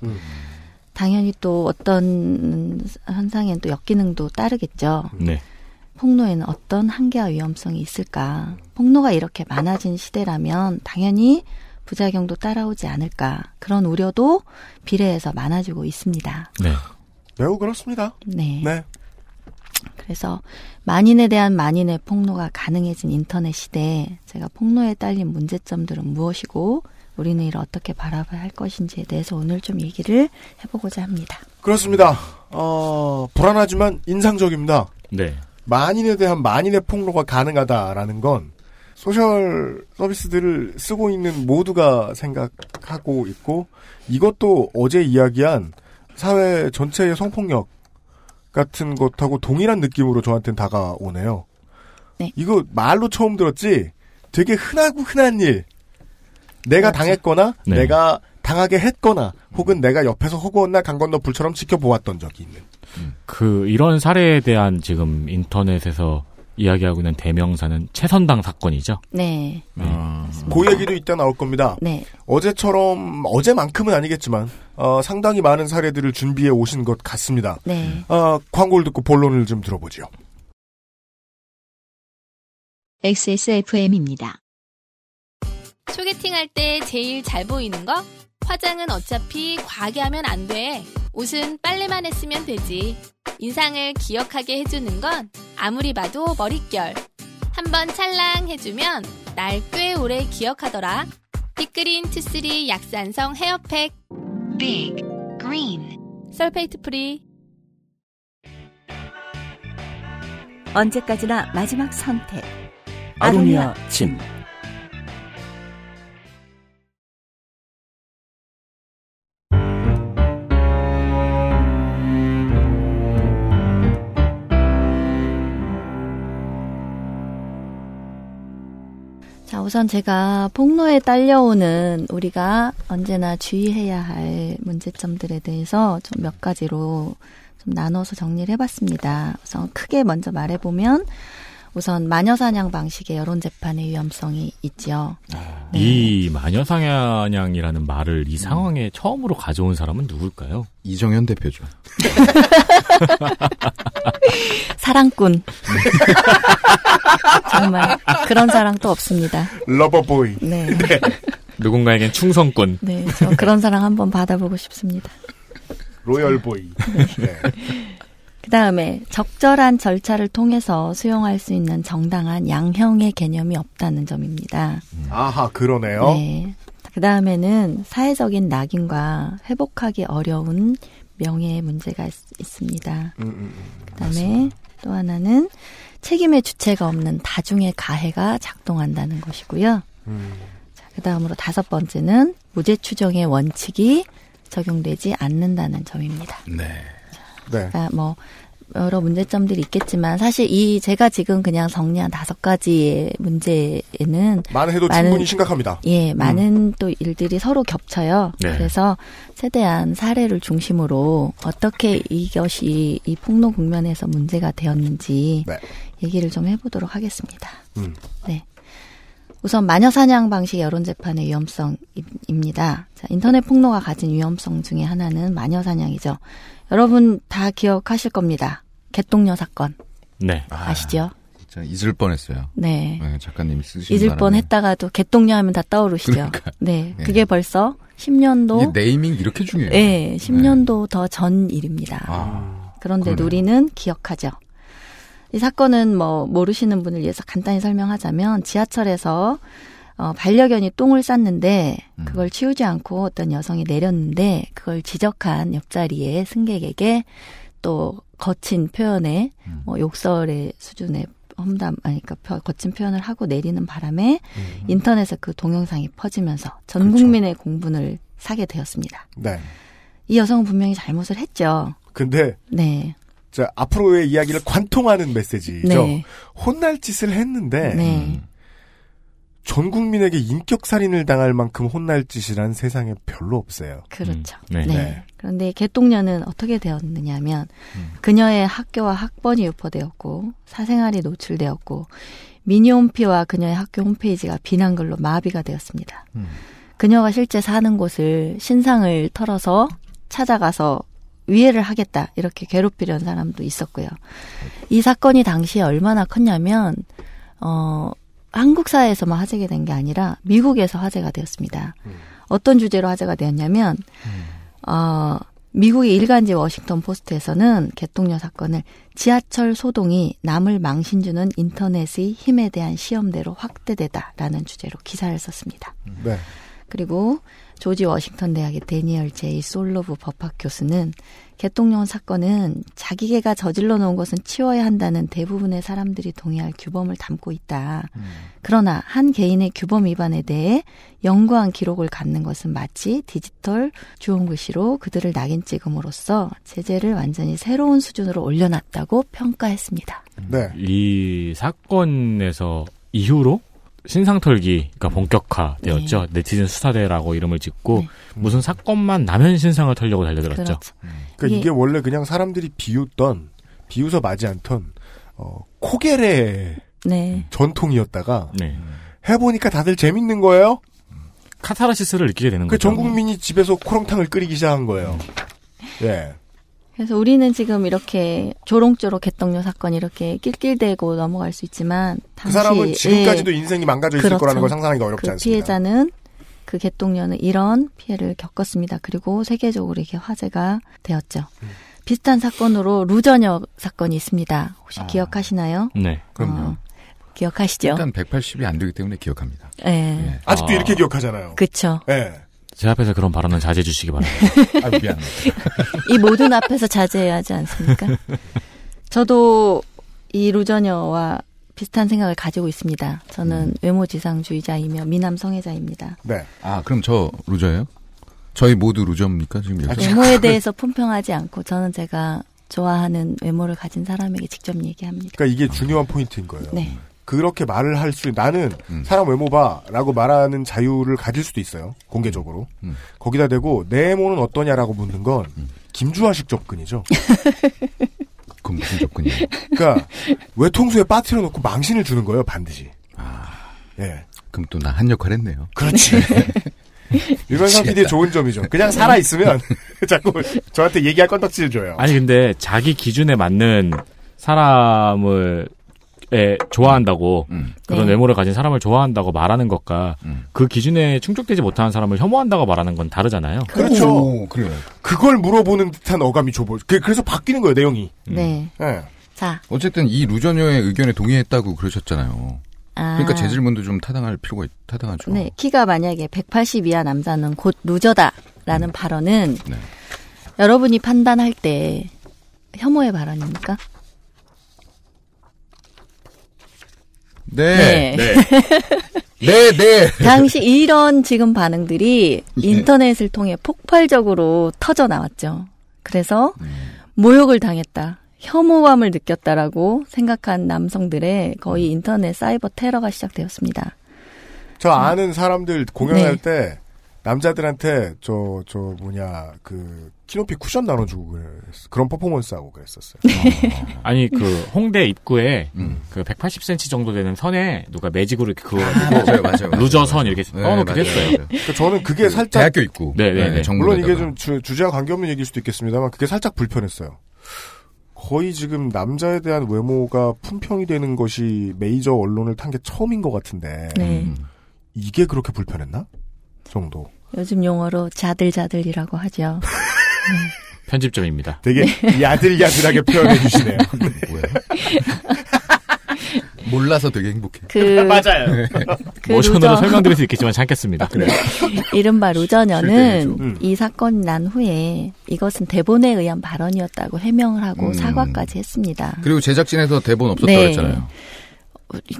I: 당연히 또 어떤 현상엔 또 역기능도 따르겠죠.
D: 네.
I: 폭로에는 어떤 한계와 위험성이 있을까? 폭로가 이렇게 많아진 시대라면 당연히 부작용도 따라오지 않을까? 그런 우려도 비례해서 많아지고 있습니다.
D: 네.
B: 매우 그렇습니다.
I: 네.
B: 네.
I: 그래서 만인에 대한 만인의 폭로가 가능해진 인터넷 시대에 제가 폭로에 딸린 문제점들은 무엇이고 우리는 이를 어떻게 바라봐야 할 것인지에 대해서 오늘 좀 얘기를 해보고자 합니다.
B: 그렇습니다. 어, 불안하지만 인상적입니다.
D: 네.
B: 만인에 대한 만인의 폭로가 가능하다라는 건 소셜 서비스들을 쓰고 있는 모두가 생각하고 있고 이것도 어제 이야기한 사회 전체의 성폭력 같은 것하고 동일한 느낌으로 저한테는 다가오네요.
I: 네.
B: 이거 말로 처음 들었지 되게 흔하고 흔한 일. 내가 당했거나
D: 네.
B: 내가 당하게 했거나 혹은 내가 옆에서 허구헌날 강 건너 불처럼 지켜보았던 적이 있는.
D: 그 이런 사례에 대한 지금 인터넷에서 이야기하고 있는 대명사는 최선당 사건이죠.
I: 네.
B: 그 얘기도 이따 나올 겁니다.
I: 네.
B: 어제처럼 어제만큼은 아니겠지만 어, 상당히 많은 사례들을 준비해 오신 것 같습니다.
I: 네.
B: 어, 광고를 듣고 본론을 좀 들어보죠.
A: XSFM입니다.
J: 소개팅 할 때 제일 잘 보이는 거? 화장은 어차피 과하게 하면 안 돼. 옷은 빨래만 했으면 되지. 인상을 기억하게 해주는 건 아무리 봐도 머릿결. 한번 찰랑 해주면 날 꽤 오래 기억하더라. Big Green two three 약산성 hair pack. Big Green sulfate free.
K: 언제까지나 마지막 선택.
L: 아로니아 진.
I: 우선 제가 폭로에 딸려오는 우리가 언제나 주의해야 할 문제점들에 대해서 좀 몇 가지로 좀 나눠서 정리를 해봤습니다. 우선 크게 먼저 말해보면 우선 마녀 사냥 방식의 여론 재판의 위험성이 있지요.
D: 이 마녀 사냥이라는 말을 이 상황에 처음으로 가져온 사람은 누굴까요?
E: 이정현 대표죠.
I: 사랑꾼. 정말 그런 사랑 또 없습니다.
B: Lover boy.
I: 네.
D: 누군가에겐 충성꾼.
I: 네, 저 그런 사랑 한번 받아보고 싶습니다.
B: Loyal boy. 네.
I: 그 다음에 적절한 절차를 통해서 수용할 수 있는 정당한 양형의 개념이 없다는 점입니다.
B: 아하, 그러네요.
I: 네. 그 다음에는 사회적인 낙인과 회복하기 어려운 명예의 문제가 있, 습니다
B: 음, 음, 음.
I: 그 다음에 또 하나는 책임의 주체가 없는 다중의 가해가 작동한다는 것이고요.
B: 음.
I: 자, 그 다음으로 다섯 번째는 무죄 추정의 원칙이 적용되지 않는다는 점입니다.
E: 네.
B: 네.
I: 그러니까 뭐 여러 문제점들이 있겠지만 사실 이 제가 지금 그냥 정리한 다섯 가지의 문제에는
B: 많은 해도 충분히 심각합니다.
I: 예, 많은 또 일들이 서로 겹쳐요.
B: 네.
I: 그래서 최대한 사례를 중심으로 어떻게 이것이 이 폭로 국면에서 문제가 되었는지
B: 네.
I: 얘기를 좀 해보도록 하겠습니다.
B: 음.
I: 네. 우선 마녀 사냥 방식 여론 재판의 위험성입니다. 자, 인터넷 폭로가 가진 위험성 중에 하나는 마녀 사냥이죠. 여러분 다 기억하실 겁니다. 개똥녀 사건
D: 네.
I: 아시죠?
E: 진짜 잊을 뻔했어요.
I: 네.
E: 작가님이 쓰신
I: 잊을
E: 바람에.
I: 뻔 했다가도 개똥녀 하면 다 떠오르시죠?
E: 그러니까.
I: 네.
E: 네.
I: 그게 벌써 10년도
E: 이게 네이밍 이렇게 중요해요.
I: 네, 10년도 더전 일입니다.
E: 아,
I: 그런데
E: 그러네요.
I: 우리는 기억하죠. 이 사건은 뭐 모르시는 분을 위해서 간단히 설명하자면 지하철에서 어, 반려견이 똥을 쌌는데
E: 음.
I: 그걸 치우지 않고 어떤 여성이 내렸는데 그걸 지적한 옆자리의 승객에게 또 거친 표현에
E: 음.
I: 뭐 욕설의 수준의 험담 아니 그러니까 표- 거친 표현을 하고 내리는 바람에
B: 음.
I: 인터넷에 그 동영상이 퍼지면서 전
B: 그렇죠.
I: 국민의 공분을 사게 되었습니다.
B: 네.
I: 이 여성은 분명히 잘못을 했죠.
B: 근데
I: 네.
B: 자, 앞으로의 이야기를 관통하는 메시지죠.
I: 네.
B: 혼날 짓을 했는데
I: 네.
B: 전 국민에게 인격 살인을 당할 만큼 혼날 짓이란 세상에 별로 없어요.
I: 그렇죠.
B: 네.
I: 네.
B: 네.
I: 그런데 개똥녀는 어떻게 되었느냐면
B: 음.
I: 그녀의 학교와 학번이 유포되었고 사생활이 노출되었고 미니홈피와 그녀의 학교 홈페이지가 비난글로 마비가 되었습니다.
B: 음.
I: 그녀가 실제 사는 곳을 신상을 털어서 찾아가서 위해를 하겠다 이렇게 괴롭히려는 사람도 있었고요. 이 사건이 당시에 얼마나 컸냐면 어 한국 사회에서만 화제가 된 게 아니라 미국에서 화제가 되었습니다. 어떤 주제로 화제가 되었냐면 어 미국의 일간지 워싱턴 포스트에서는 개똥녀 사건을 지하철 소동이 남을 망신주는 인터넷의 힘에 대한 시험대로 확대되다라는 주제로 기사를 썼습니다.
B: 네.
I: 그리고 조지 워싱턴 대학의 대니얼 제이 솔로브 법학 교수는 개똥녀 사건은 자기 개가 저질러 놓은 것은 치워야 한다는 대부분의 사람들이 동의할 규범을 담고 있다. 그러나 한 개인의 규범 위반에 대해 연구한 기록을 갖는 것은 마치 디지털 주홍 글씨로 그들을 낙인 찍음으로써 제재를 완전히 새로운 수준으로 올려놨다고 평가했습니다.
B: 네.
D: 이 사건에서 이후로 신상털기가 본격화되었죠. 네 티즌 수사대라고 이름을 짓고 무슨 사건만 나면 신상을 털려고 달려들었죠.
I: 그렇죠.
B: 그러니까
I: 이게-
B: 이게 원래 그냥 사람들이 비웃던 비웃어 마지 않던 어, 코겔의
I: 네.
B: 전통이었다가
D: 네.
B: 해보니까 다들 재밌는 거예요.
D: 카타르시스를 느끼게 되는
B: 그
D: 거죠.
B: 전 국민이 집에서 코롱탕을 끓이기 시작한 거예요. 예.
I: 그래서 우리는 지금 이렇게 조롱조롱 개떡녀 사건 이렇게 낄낄대고 넘어갈 수 있지만
B: 그
I: 당시
B: 사람은 지금까지도
I: 예.
B: 인생이 망가져 있을
I: 그렇죠.
B: 거라는 걸 상상하기가 어렵지
I: 그
B: 않습니다.
I: 피해자는 그 개똥녀는 이런 피해를 겪었습니다. 그리고 세계적으로 이게 화제가 되었죠.
B: 음.
I: 비슷한 사건으로 루저녀 사건이 있습니다. 혹시
E: 아.
I: 기억하시나요?
D: 네.
E: 그럼요.
I: 어, 기억하시죠?
E: 일단 180이 안 되기 때문에 기억합니다.
I: 예.
B: 아직도
D: 아.
B: 이렇게 기억하잖아요.
I: 그쵸.
B: 예.
D: 제 앞에서 그런 발언은 자제해 주시기 바랍니다.
E: 아, 미안.
I: 이 모든 앞에서 자제해야 하지 않습니까? 저도 이 루저녀와 비슷한 생각을 가지고 있습니다. 저는
B: 음.
I: 외모지상주의자이며 미남 성애자입니다.
B: 네.
E: 아, 그럼 저 루저예요? 저희 모두 루저입니까? 지금 여기?
I: 외모에 대해서 품평하지 않고 저는 제가 좋아하는 외모를 가진 사람에게 직접 얘기합니다.
B: 그러니까 이게 중요한 포인트인 거예요.
I: 네.
B: 그렇게 말을 할 수, 나는
E: 음.
B: 사람 외모 봐라고 말하는 자유를 가질 수도 있어요. 공개적으로.
E: 음.
B: 거기다 대고 내 외모는 어떠냐라고 묻는 건 김주화식 접근이죠.
E: 그건 무슨 조건이에요?
B: 그러니까 외통수에 빠뜨려 놓고 망신을 주는 거예요, 반드시.
E: 아,
B: 예.
E: 그럼 또 나 한 역할 했네요.
B: 그렇지. 유명상 PD의 좋은 점이죠. 그냥 살아 있으면 자꾸 저한테 얘기할 건덕지를 줘요.
D: 아니 근데 자기 기준에 맞는 사람을 에, 좋아한다고
E: 음.
D: 그런
I: 네.
D: 외모를 가진 사람을 좋아한다고 말하는 것과
E: 음.
D: 그 기준에 충족되지 못하는 사람을 혐오한다고 말하는 건 다르잖아요.
B: 그렇죠.
E: 오, 그래요.
B: 그걸 물어보는 듯한 어감이 줘보. 그- 그래서 바뀌는 거예요, 내용이.
I: 네.
B: 예.
I: 자,
E: 어쨌든 이 루저녀의 의견에 동의했다고 그러셨잖아요.
I: 아.
E: 그러니까 제 질문도 좀 타당할 필요가 있, 타당하죠.
I: 네, 키가 만약에 180 이하 남자는 곧 루저다라는 발언은
E: 네.
I: 여러분이 판단할 때 혐오의 발언입니까?
E: 네.
I: 네.
E: 네, 네.
I: 당시 이런 지금 반응들이 인터넷을 통해 폭발적으로 터져 나왔죠. 그래서 모욕을 당했다. 혐오감을 느꼈다라고 생각한 남성들의 거의 인터넷 사이버 테러가 시작되었습니다.
B: 저 아는 사람들 공연할
I: 네.
B: 때 남자들한테 저 저 뭐냐 그 키높이 쿠션 나눠주고 그랬 그런 퍼포먼스 하고 그랬었어요.
D: 아니 그 홍대 입구에
E: 음.
D: 그 180cm 정도 되는 선에 누가 매직으로 이렇게 그거
E: 맞아요, 맞아요.
D: loser 선 이렇게
E: 네,
D: 했어요.
E: 맞아요.
B: 그러니까 저는 그게
E: 그
B: 살짝
E: 대학교 있고.
D: 네네 네.
B: 물론 이게. 좀 주, 주제와 관계없는 얘기일 수도 있겠습니다만 그게 살짝 불편했어요. 거의 지금 남자에 대한 외모가 품평이 되는 것이 메이저 언론을 탄 게 처음인 것 같은데
I: 네.
E: 음.
B: 이게 그렇게 불편했나? 정도.
I: 요즘 용어로 자들자들이라고 하죠.
D: 편집점입니다.
B: 되게 야들야들하게 표현해 주시네요.
E: 뭐야? 몰라서 되게 행복해.
I: 그
B: 맞아요.
I: 그
D: 모션으로
I: loser-
D: 설명드릴 수 있겠지만 참겠습니다. 그래.
I: 이른바 loser녀는
B: 음.
I: 이 사건이 난 후에 이것은 대본에 의한 발언이었다고 해명을 하고
E: 음.
I: 사과까지 했습니다.
E: 그리고 제작진에서 대본 없었다고
I: 네.
E: 했잖아요.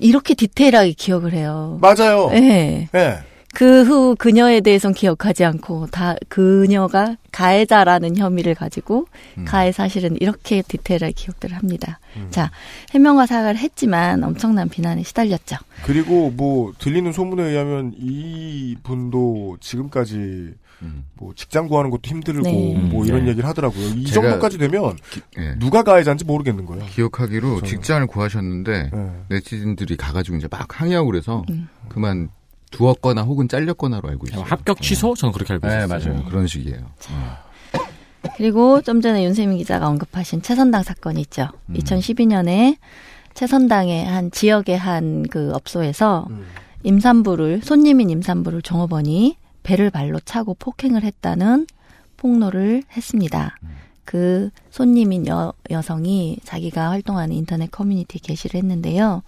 I: 이렇게 디테일하게 기억을 해요.
B: 맞아요.
I: 네.
B: 예.
I: 그 후 그녀에 대해선 기억하지 않고 다 그녀가 가해자라는 혐의를 가지고
E: 음.
I: 가해 사실은 이렇게 디테일하게 기억들을 합니다. 자 해명과 사과를 했지만 엄청난 비난에 시달렸죠.
B: 그리고 뭐 들리는 소문에 의하면 이 분도 지금까지
E: 음.
B: 뭐 직장 구하는 것도 힘들고
I: 네.
B: 뭐 이런
D: 네.
B: 얘기를 하더라고요. 이 정도까지 되면
E: 예.
B: 누가 가해자인지 모르겠는 거예요.
E: 기억하기로
B: 저는-
E: 직장을 구하셨는데
B: 예.
E: 네티즌들이 가가지고 이제 막 항의하고 그래서
I: 음.
E: 그만 두었거나 혹은 잘렸거나로 알고 있어요.
D: 합격 취소? 저는 그렇게 알고
E: 네,
D: 있었어요.
E: 맞아요. 그런 식이에요.
I: 그리고 좀 전에 윤세민 기자가 언급하신 최선당 사건이 있죠.
E: 음.
I: 2012년에 최선당의 한 지역의 한 그 업소에서
B: 음.
I: 임산부를 손님인 임산부를 종업원이 배를 발로 차고 폭행을 했다는 폭로를 했습니다. 그 손님인 여, 여성이 자기가 활동하는 인터넷 커뮤니티에 게시를 했는데요.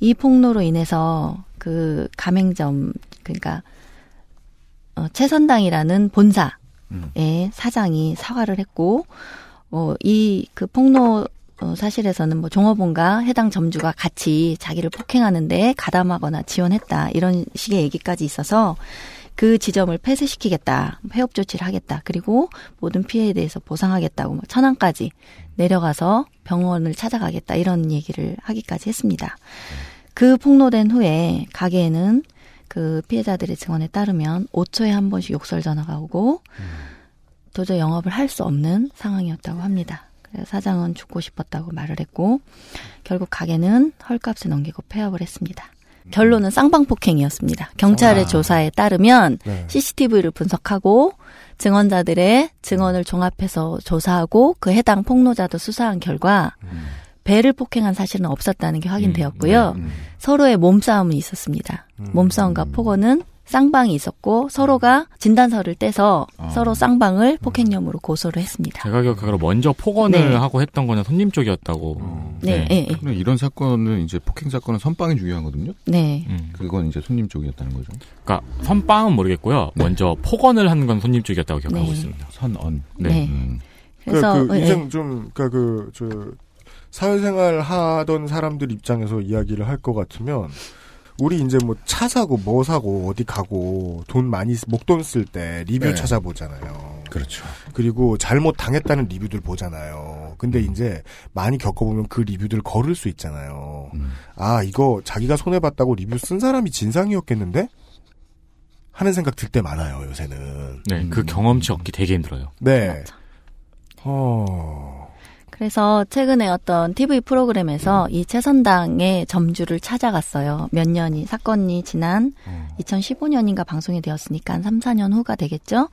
I: 이 폭로로 인해서 그 가맹점 그러니까 어, 최선당이라는 본사 의 사장이 사과를 했고, 어, 이그 폭로 어, 사실에서는 뭐 종업원과 해당 점주가 같이 자기를 폭행하는데 가담하거나 지원했다 이런 식의 얘기까지 있어서 그 지점을 폐쇄시키겠다, 폐업 조치를 하겠다, 그리고 모든 피해에 대해서 보상하겠다고 뭐 천안까지 내려가서 병원을 찾아가겠다 이런 얘기를 하기까지 했습니다. 그 폭로된 후에 가게에는 그 피해자들의 증언에 따르면 5초에 한 번씩 욕설 전화가 오고 도저히 영업을 할 수 없는 상황이었다고 합니다. 그래서 사장은 죽고 싶었다고 말을 했고 결국 가게는 헐값에 넘기고 폐업을 했습니다. 결론은 쌍방폭행이었습니다. 경찰의
B: 아.
I: 조사에 따르면
B: 네.
I: CCTV를 분석하고 증언자들의 증언을 종합해서 조사하고 그 해당 폭로자도 수사한 결과 배를 폭행한 사실은 없었다는 게 확인되었고요.
E: 음.
I: 서로의 몸싸움은 있었습니다. 몸싸움과 폭언은 쌍방이 있었고 서로가 진단서를 떼서
E: 아.
I: 서로 쌍방을 폭행혐으로 고소를 했습니다.
D: 제가 기억하기로 먼저 폭언을
I: 네.
D: 하고 했던 거는 손님 쪽이었다고.
I: 네, 네, 네.
E: 근데 이런 사건은 이제 폭행 사건은 선빵이 중요하거든요.
I: 네.
D: 음.
E: 그건 이제 손님 쪽이었다는 거죠.
D: 그러니까 선빵은 모르겠고요. 먼저 폭언을 한 건 손님 쪽이었다고 기억하고
I: 네.
D: 있습니다.
E: 선언.
D: 네.
I: 네.
E: 음.
I: 그래서
B: 그, 그
I: 네.
B: 인생 좀, 그니까 그, 저, 사회생활 하던 사람들 입장에서 이야기를 할 것 같으면, 우리 이제 뭐 차 사고 뭐 사고 어디 가고 돈 많이, 쓰- 목돈 쓸 때 리뷰
E: 네.
B: 찾아보잖아요.
E: 그렇죠.
B: 그리고 잘못 당했다는 리뷰들 보잖아요. 근데 이제 많이 겪어보면 그 리뷰들 걸을 수 있잖아요.
E: 음.
B: 아, 이거 자기가 손해 봤다고 리뷰 쓴 사람이 진상이었겠는데? 하는 생각 들 때 많아요, 요새는.
D: 네, 그 경험치 얻기 되게 힘들어요.
B: 네. 어,
I: 그래서 최근에 어떤 TV 프로그램에서 이 최선당의 점주를 찾아갔어요. 몇 년이 사건이 지난 2015년인가 방송이 되었으니까 한 3, 4년 후가 되겠죠.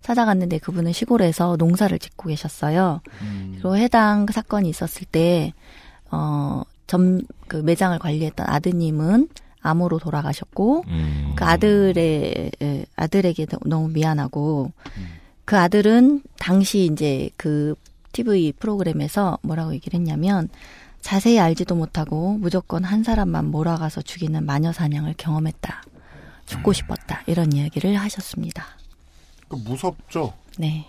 I: 찾아갔는데 그분은 시골에서 농사를 짓고 계셨어요. 그리고 해당 사건이 있었을 때 어, 점, 그 매장을 관리했던 아드님은 암으로 돌아가셨고,
D: 음.
I: 그 아들의, 에, 아들에게 너무 미안하고, 그 아들은 당시 이제 그 TV 프로그램에서 뭐라고 얘기를 했냐면, 자세히 알지도 못하고 무조건 한 사람만 몰아가서 죽이는 마녀 사냥을 경험했다. 죽고 싶었다. 이런 이야기를 하셨습니다.
B: 그 무섭죠.
I: 네.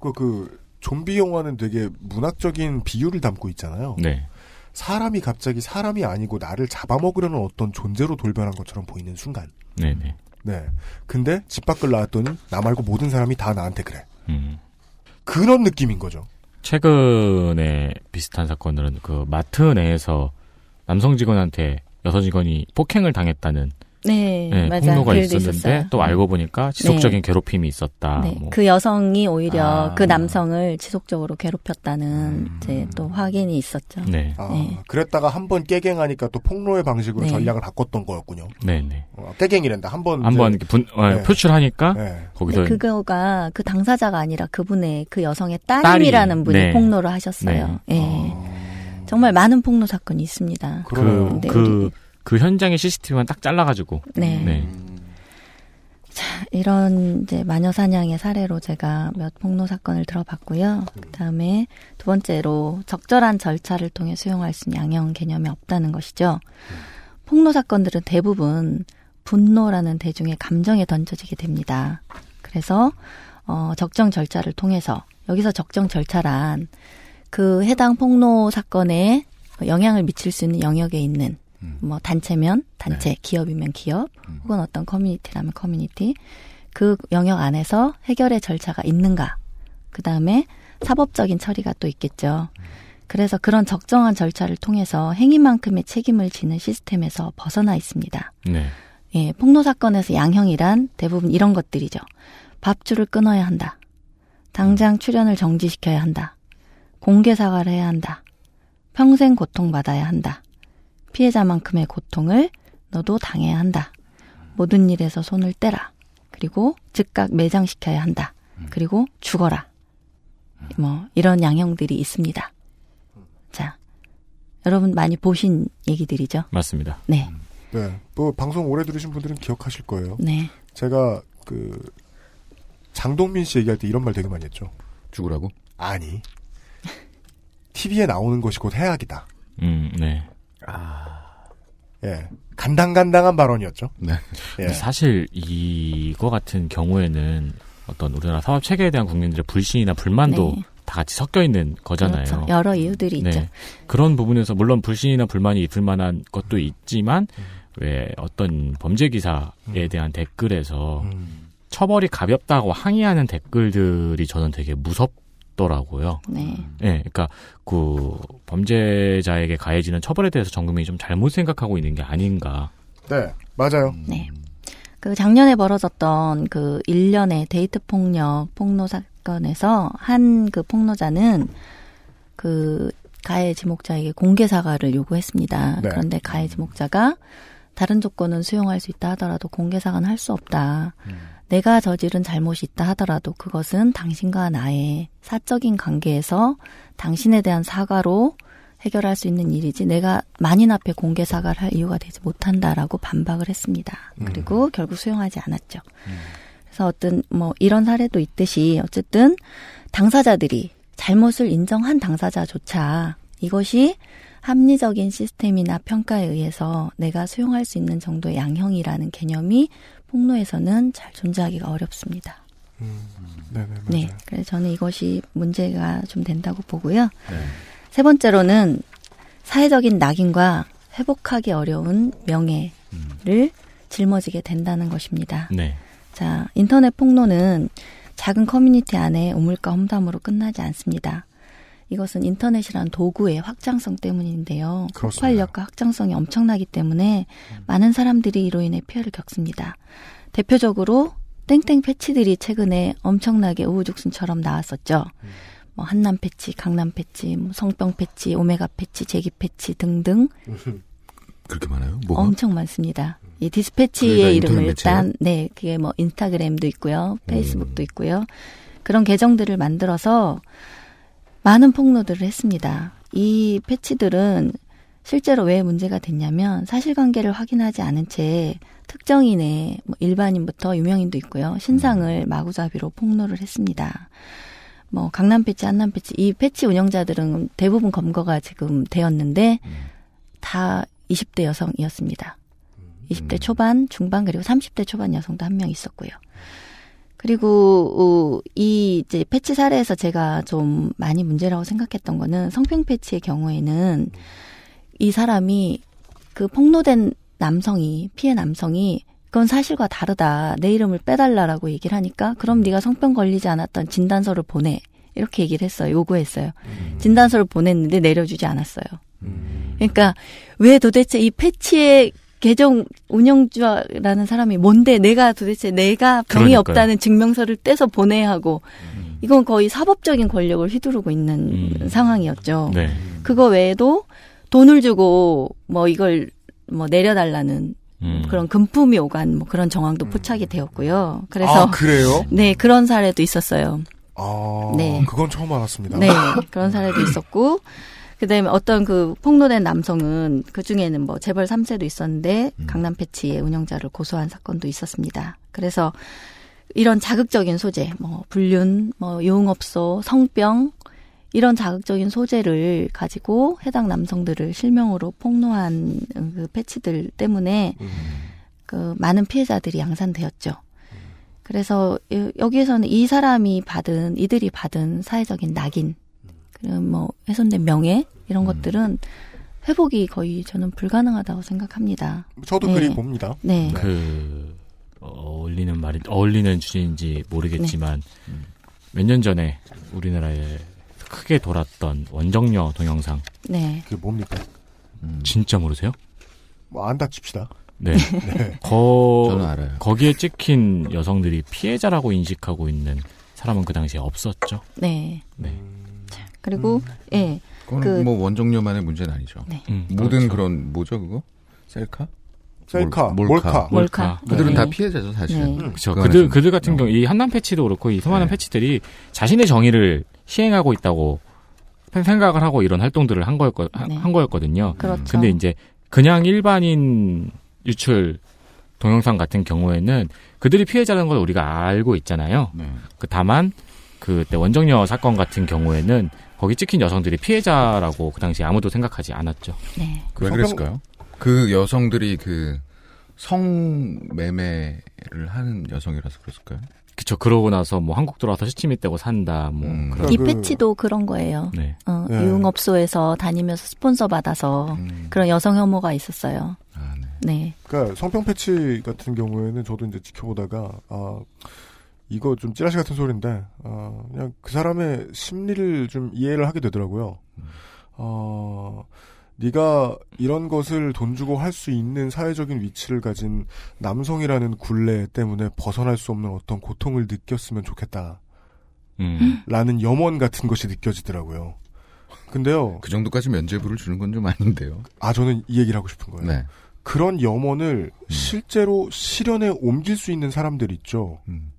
B: 그, 그, 좀비 영화는 되게 문학적인 비유를 담고 있잖아요.
D: 네.
B: 사람이 갑자기 사람이 아니고 나를 잡아먹으려는 어떤 존재로 돌변한 것처럼 보이는 순간.
D: 네네.
B: 네. 근데 집 밖을 나왔더니 나 말고 모든 사람이 다 나한테 그래.
D: 음.
B: 그런 느낌인 거죠.
D: 최근에 비슷한 사건들은 그 마트 내에서 남성 직원한테 여성 직원이 폭행을 당했다는
I: 네,
D: 네,
I: 맞아요.
D: 폭로가
I: 글도
D: 있었는데
I: 있었어요.
D: 또 알고 보니까 지속적인
I: 네.
D: 괴롭힘이 있었다.
I: 네,
D: 뭐.
I: 그 여성이 오히려
D: 아.
I: 그 남성을 지속적으로 괴롭혔다는 이제 또 확인이 있었죠.
D: 네.
B: 아,
I: 네.
B: 그랬다가 한 번 깨갱하니까 또 폭로의 방식으로
I: 네.
B: 전략을 바꿨던 거였군요.
D: 네 네.
B: 어, 깨갱이란다. 한 번.
D: 한번 분, 어,
B: 네.
D: 표출하니까
B: 네.
D: 거기서
I: 그거가 그 당사자가 아니라 그분의 그 여성의 따님이라는 분이
D: 네.
I: 폭로를 하셨어요. 예. 정말 많은 폭로 사건이 있습니다.
D: 그, 그,
I: 우리-
D: 그 현장의 CCTV만 딱 잘라가지고.
I: 네. 이런 이제 마녀 사냥의 사례로 제가 몇 폭로 사건을 들어봤고요. 그 다음에 두 번째로 적절한 절차를 통해 수용할 수 있는 양형 개념이 없다는 것이죠. 폭로 사건들은 대부분 분노라는 대중의 감정에 던져지게 됩니다. 그래서 어 적정 절차를 통해서 여기서 적정 절차란 그 해당 폭로 사건에 영향을 미칠 수 있는 영역에 있는 뭐 단체면 단체, 기업이면 기업, 혹은 어떤 커뮤니티라면 커뮤니티 그 영역 안에서 해결의 절차가 있는가. 그 다음에 사법적인 처리가 또 있겠죠. 그래서 그런 적정한 절차를 통해서 행위만큼의 책임을 지는 시스템에서 벗어나 있습니다.
D: 네.
I: 예, 폭로 사건에서 양형이란 대부분 이런 것들이죠. 밥줄을 끊어야 한다. 당장 출연을 정지시켜야 한다. 공개 사과를 해야 한다. 평생 고통받아야 한다. 피해자만큼의 고통을 너도 당해야 한다. 모든 일에서 손을 떼라. 그리고 즉각 매장시켜야 한다. 그리고 죽어라. 뭐 이런 양형들이 있습니다. 자, 여러분 많이 보신 얘기들이죠.
D: 맞습니다.
I: 네.
B: 네. 뭐 방송 오래 들으신 분들은 기억하실 거예요.
I: 네.
B: 제가 그 장동민 씨 얘기할 때 이런 말 되게 많이 했죠.
E: 죽으라고?
B: 아니. TV에 나오는 것이 곧 해악이다.
D: 음, 네.
B: 예. 간당간당한 발언이었죠.
E: 네.
B: 예.
D: 사실 이거 같은 경우에는 어떤 우리나라 사법 체계에 대한 국민들의 불신이나 불만도
I: 네.
D: 다 같이 섞여 있는 거잖아요.
I: 그렇죠. 여러 이유들이 있죠.
D: 네. 그런 부분에서 물론 불신이나 불만이 있을 만한 것도 있지만 왜 어떤 범죄 기사에 대한 댓글에서 처벌이 가볍다고 항의하는 댓글들이 저는 되게 무섭 더라고요.
I: 네.
D: 예, 그러니까 그 범죄자에게 가해지는 처벌에 대해서 전 국민이 좀 잘못 생각하고 있는 게 아닌가.
B: 네, 맞아요.
I: 네. 그 작년에 벌어졌던 그 일련의 데이트 폭력 폭로 사건에서 한 그 폭로자는 그 가해 지목자에게 공개 사과를 요구했습니다.
K: 네.
I: 그런데 가해 지목자가 다른 조건은 수용할 수 있다 하더라도 공개 사과는 할 수 없다. 내가 저지른 잘못이 있다 하더라도 그것은 당신과 나의 사적인 관계에서 당신에 대한 사과로 해결할 수 있는 일이지 내가 만인 앞에 공개 사과를 할 이유가 되지 못한다라고 반박을 했습니다. 그리고 결국 수용하지 않았죠. 그래서 어떤 뭐 이런 사례도 있듯이 어쨌든 당사자들이 잘못을 인정한 당사자조차 이것이 합리적인 시스템이나 평가에 의해서 내가 수용할 수 있는 정도의 양형이라는 개념이 폭로에서는 잘 존재하기가 어렵습니다.
B: 네네.
I: 네. 그래서 저는 이것이 문제가 좀 된다고 보고요. 세 번째로는 사회적인 낙인과 회복하기 어려운 명예를 짊어지게 된다는 것입니다.
D: 네.
I: 자, 인터넷 폭로는 작은 커뮤니티 안에 우물가 험담으로 끝나지 않습니다. 이것은 인터넷이란 도구의 확장성 때문인데요. 폭발력과 확장성이 엄청나기 때문에 많은 사람들이 이로 인해 피해를 겪습니다. 대표적으로 땡땡 패치들이 최근에 엄청나게 우후죽순처럼 나왔었죠. 뭐 한남 패치, 강남 패치, 뭐 성병 패치, 오메가 패치, 재기 패치 등등
E: 그렇게 많아요? 뭐가?
I: 엄청 많습니다. 이
E: 그러니까
I: 디스패치의 이름을? 일단 네 그게 뭐 인스타그램도 있고요, 페이스북도 있고요. 그런 계정들을 만들어서 많은 폭로들을 했습니다. 이 패치들은 실제로 왜 문제가 됐냐면 사실관계를 확인하지 않은 채 특정인의 뭐 일반인부터 유명인도 있고요 신상을 마구잡이로 폭로를 했습니다. 뭐 강남 패치, 한남 패치 이 패치 운영자들은 대부분 검거가 지금 되었는데 다 20대 여성이었습니다. 20대 초반, 중반 그리고 30대 초반 여성도 한 명 있었고요. 그리고 어, 이 이제 패치 사례에서 제가 좀 많이 문제라고 생각했던 거는 성평 패치의 경우에는 이 사람이 그 폭로된 남성이 피해 남성이 그건 사실과 다르다. 내 이름을 빼달라라고 얘기를 하니까 그럼 네가 성병 걸리지 않았던 진단서를 보내. 이렇게 얘기를 했어요. 요구했어요. 진단서를 보냈는데 내려주지 않았어요. 그러니까 왜 도대체 이 패치의 계정 운영주라는 사람이 뭔데 내가 도대체 내가 병이
D: 그러니까요.
I: 없다는 증명서를 떼서 보내야 하고 이건 거의 사법적인 권력을 휘두르고 있는 상황이었죠.
D: 네.
I: 그거 외에도 돈을 주고 뭐 이걸 뭐 내려달라는
D: 음.
I: 그런 금품이 오간 뭐 그런 정황도 포착이 되었고요. 그래서
B: 아, 그래요?
I: 네 그런 사례도 있었어요.
B: 아,
I: 네.
B: 그건 처음 알았습니다.
I: 네 그런 사례도 있었고 그다음에 어떤 그 폭로된 남성은 그 중에는 뭐 재벌 3세도 있었는데 강남 패치의 운영자를 고소한 사건도 있었습니다. 그래서 이런 자극적인 소재, 뭐 불륜, 뭐 유흥업소, 성병 이런 자극적인 소재를 가지고 해당 남성들을 실명으로 폭로한 그 패치들 때문에 그 많은 피해자들이 양산되었죠. 그래서 여- 여기에서는 이 사람이 받은 이들이 받은 사회적인 낙인, 뭐 훼손된 명예 이런 것들은 회복이 거의 저는 불가능하다고 생각합니다.
B: 저도
I: 네.
B: 그리 봅니다.
I: 네.
D: 그 어울리는 말이 어울리는 주제인지 모르겠지만
I: 네.
D: 몇년 전에 우리나라에 크게 돌았던 원정녀 동영상
I: 네.
B: 그게 뭡니까?
D: 진짜 모르세요?
B: 뭐 안 다 칩시다.
D: 네.
B: 네.
D: 거
E: 저는 알아요.
D: 거기에 찍힌 여성들이 피해자라고 인식하고 있는 사람은 그 당시에 없었죠.
I: 네.
D: 네.
I: 그리고 예.
E: 그건
I: 그
E: 뭐 원정료만의 문제는 아니죠.
I: 네.
D: 음,
E: 모든
D: 그렇죠.
E: 그런 뭐죠 그거? 셀카?
B: 셀카,
E: 몰-
B: 몰카.
I: 몰카.
E: 그들은
I: 네.
E: 다 피해자죠 사실은.
I: 네.
D: 그렇죠.
E: 그
D: 그들. 그들 같은 경우 이 한남 패치도 그렇고 이 수많은
E: 네.
D: 패치들이 자신의 정의를 시행하고 있다고 생각을 하고 이런 활동들을 한 거였거 한-
I: 네.
D: 한 거였거든요.
I: 그렇죠.
D: 근데 이제 그냥 일반인 유출 동영상 같은 경우에는 그들이 피해자라는 걸 우리가 알고 있잖아요.
E: 네.
D: 그 다만 그때 원정녀 사건 같은 경우에는 거기 찍힌 여성들이 피해자라고 그 당시 에 아무도 생각하지 않았죠.
I: 네.
E: 왜 그랬을까요? 그 여성들이 그 성매매를 하는 여성이라서 그랬을까요?
D: 그쵸. 그러고 나서 뭐 한국 들어와서 시치미 떼고 산다. 뭐
E: 음.
D: 그런.
I: 이
B: 그-
I: 패치도 그런 거예요.
D: 네.
I: 어,
B: 네.
I: 유흥업소에서 다니면서 스폰서 받아서
E: 음.
I: 그런 여성 혐오가 있었어요.
E: 아, 네.
I: 네.
B: 그러니까 성평 패치 같은 경우에는 저도 이제 지켜보다가 아 이거 좀 찌라시 같은 소리인데 아 그냥 그 사람의 심리를 좀 이해를 하게 되더라고요. 어 네가 이런 것을 돈 주고 할 수 있는 사회적인 위치를 가진 남성이라는 굴레 때문에 벗어날 수 없는 어떤 고통을 느꼈으면 좋겠다라는
D: 음.
B: 염원 같은 것이 느껴지더라고요. 근데요,
E: 그 정도까지 면죄부를 주는 건 좀 아닌데요.
B: 아 저는 이 얘기를 하고 싶은 거예요.
E: 네.
B: 그런 염원을 실제로 실현에 옮길 수 있는 사람들 있죠.
E: 음.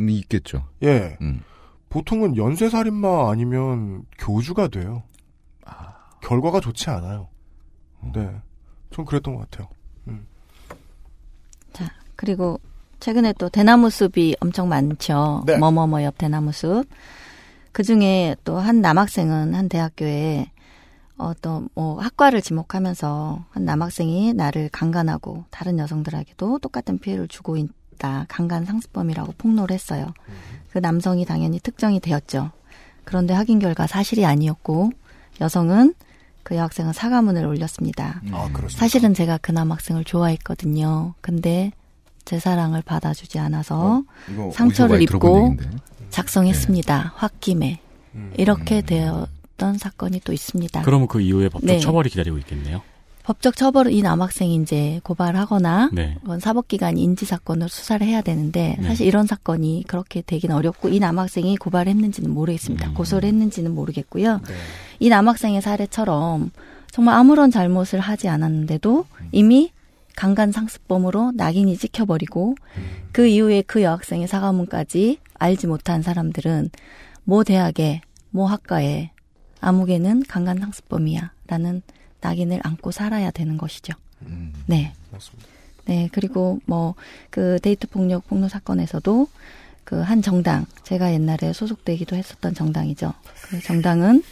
E: 음, 있겠죠.
B: 예.
E: 음.
B: 보통은 연쇄살인마 아니면 교주가 돼요. 결과가 좋지 않아요. 네. 전 그랬던 것 같아요.
I: 자, 그리고 최근에 또 대나무 숲이 엄청 많죠.
B: 네.
I: 뭐뭐뭐 옆 대나무 숲. 그 중에 또 한 남학생은 한 대학교에 어떤 뭐 학과를 지목하면서 한 남학생이 나를 강간하고 다른 여성들에게도 똑같은 피해를 주고 있 다. 강간 상습범이라고 폭로를 했어요. 그 남성이 당연히 특정이 되었죠. 그런데 확인 결과 사실이 아니었고 여성은 그 여학생은 사과문을 올렸습니다.
B: 아, 그렇습니다.
I: 사실은 제가 그 남학생을 좋아했거든요. 근데 제 사랑을 받아주지 않아서
E: 이거
I: 상처를 입고. 작성했습니다. 홧김에
B: 음.
I: 이렇게 되었던 사건이 또 있습니다.
D: 그러면 그 이후에 법적
I: 네.
D: 처벌이 기다리고 있겠네요.
I: 법적 처벌은 이 남학생이 이제 고발하거나
D: 네.
I: 사법기관이 인지 사건으로 수사를 해야 되는데
D: 네.
I: 사실 이런 사건이 그렇게 되긴 어렵고 이 남학생이 고발했는지는 모르겠습니다. 고소를 했는지는 모르겠고요. 이 남학생의 사례처럼 정말 아무런 잘못을 하지 않았는데도 이미 강간 상습범으로 낙인이 찍혀버리고 그 이후에 그 여학생의 사과문까지 알지 못한 사람들은 모 대학에 모 학과에 아무개는 강간 상습범이야 라는 낙인을 안고 살아야 되는 것이죠. 네.
B: 맞습니다.
I: 네, 그리고 뭐 그 데이트 폭력 폭로 사건에서도 그 한 정당 제가 옛날에 소속되기도 했었던 정당이죠. 그 정당은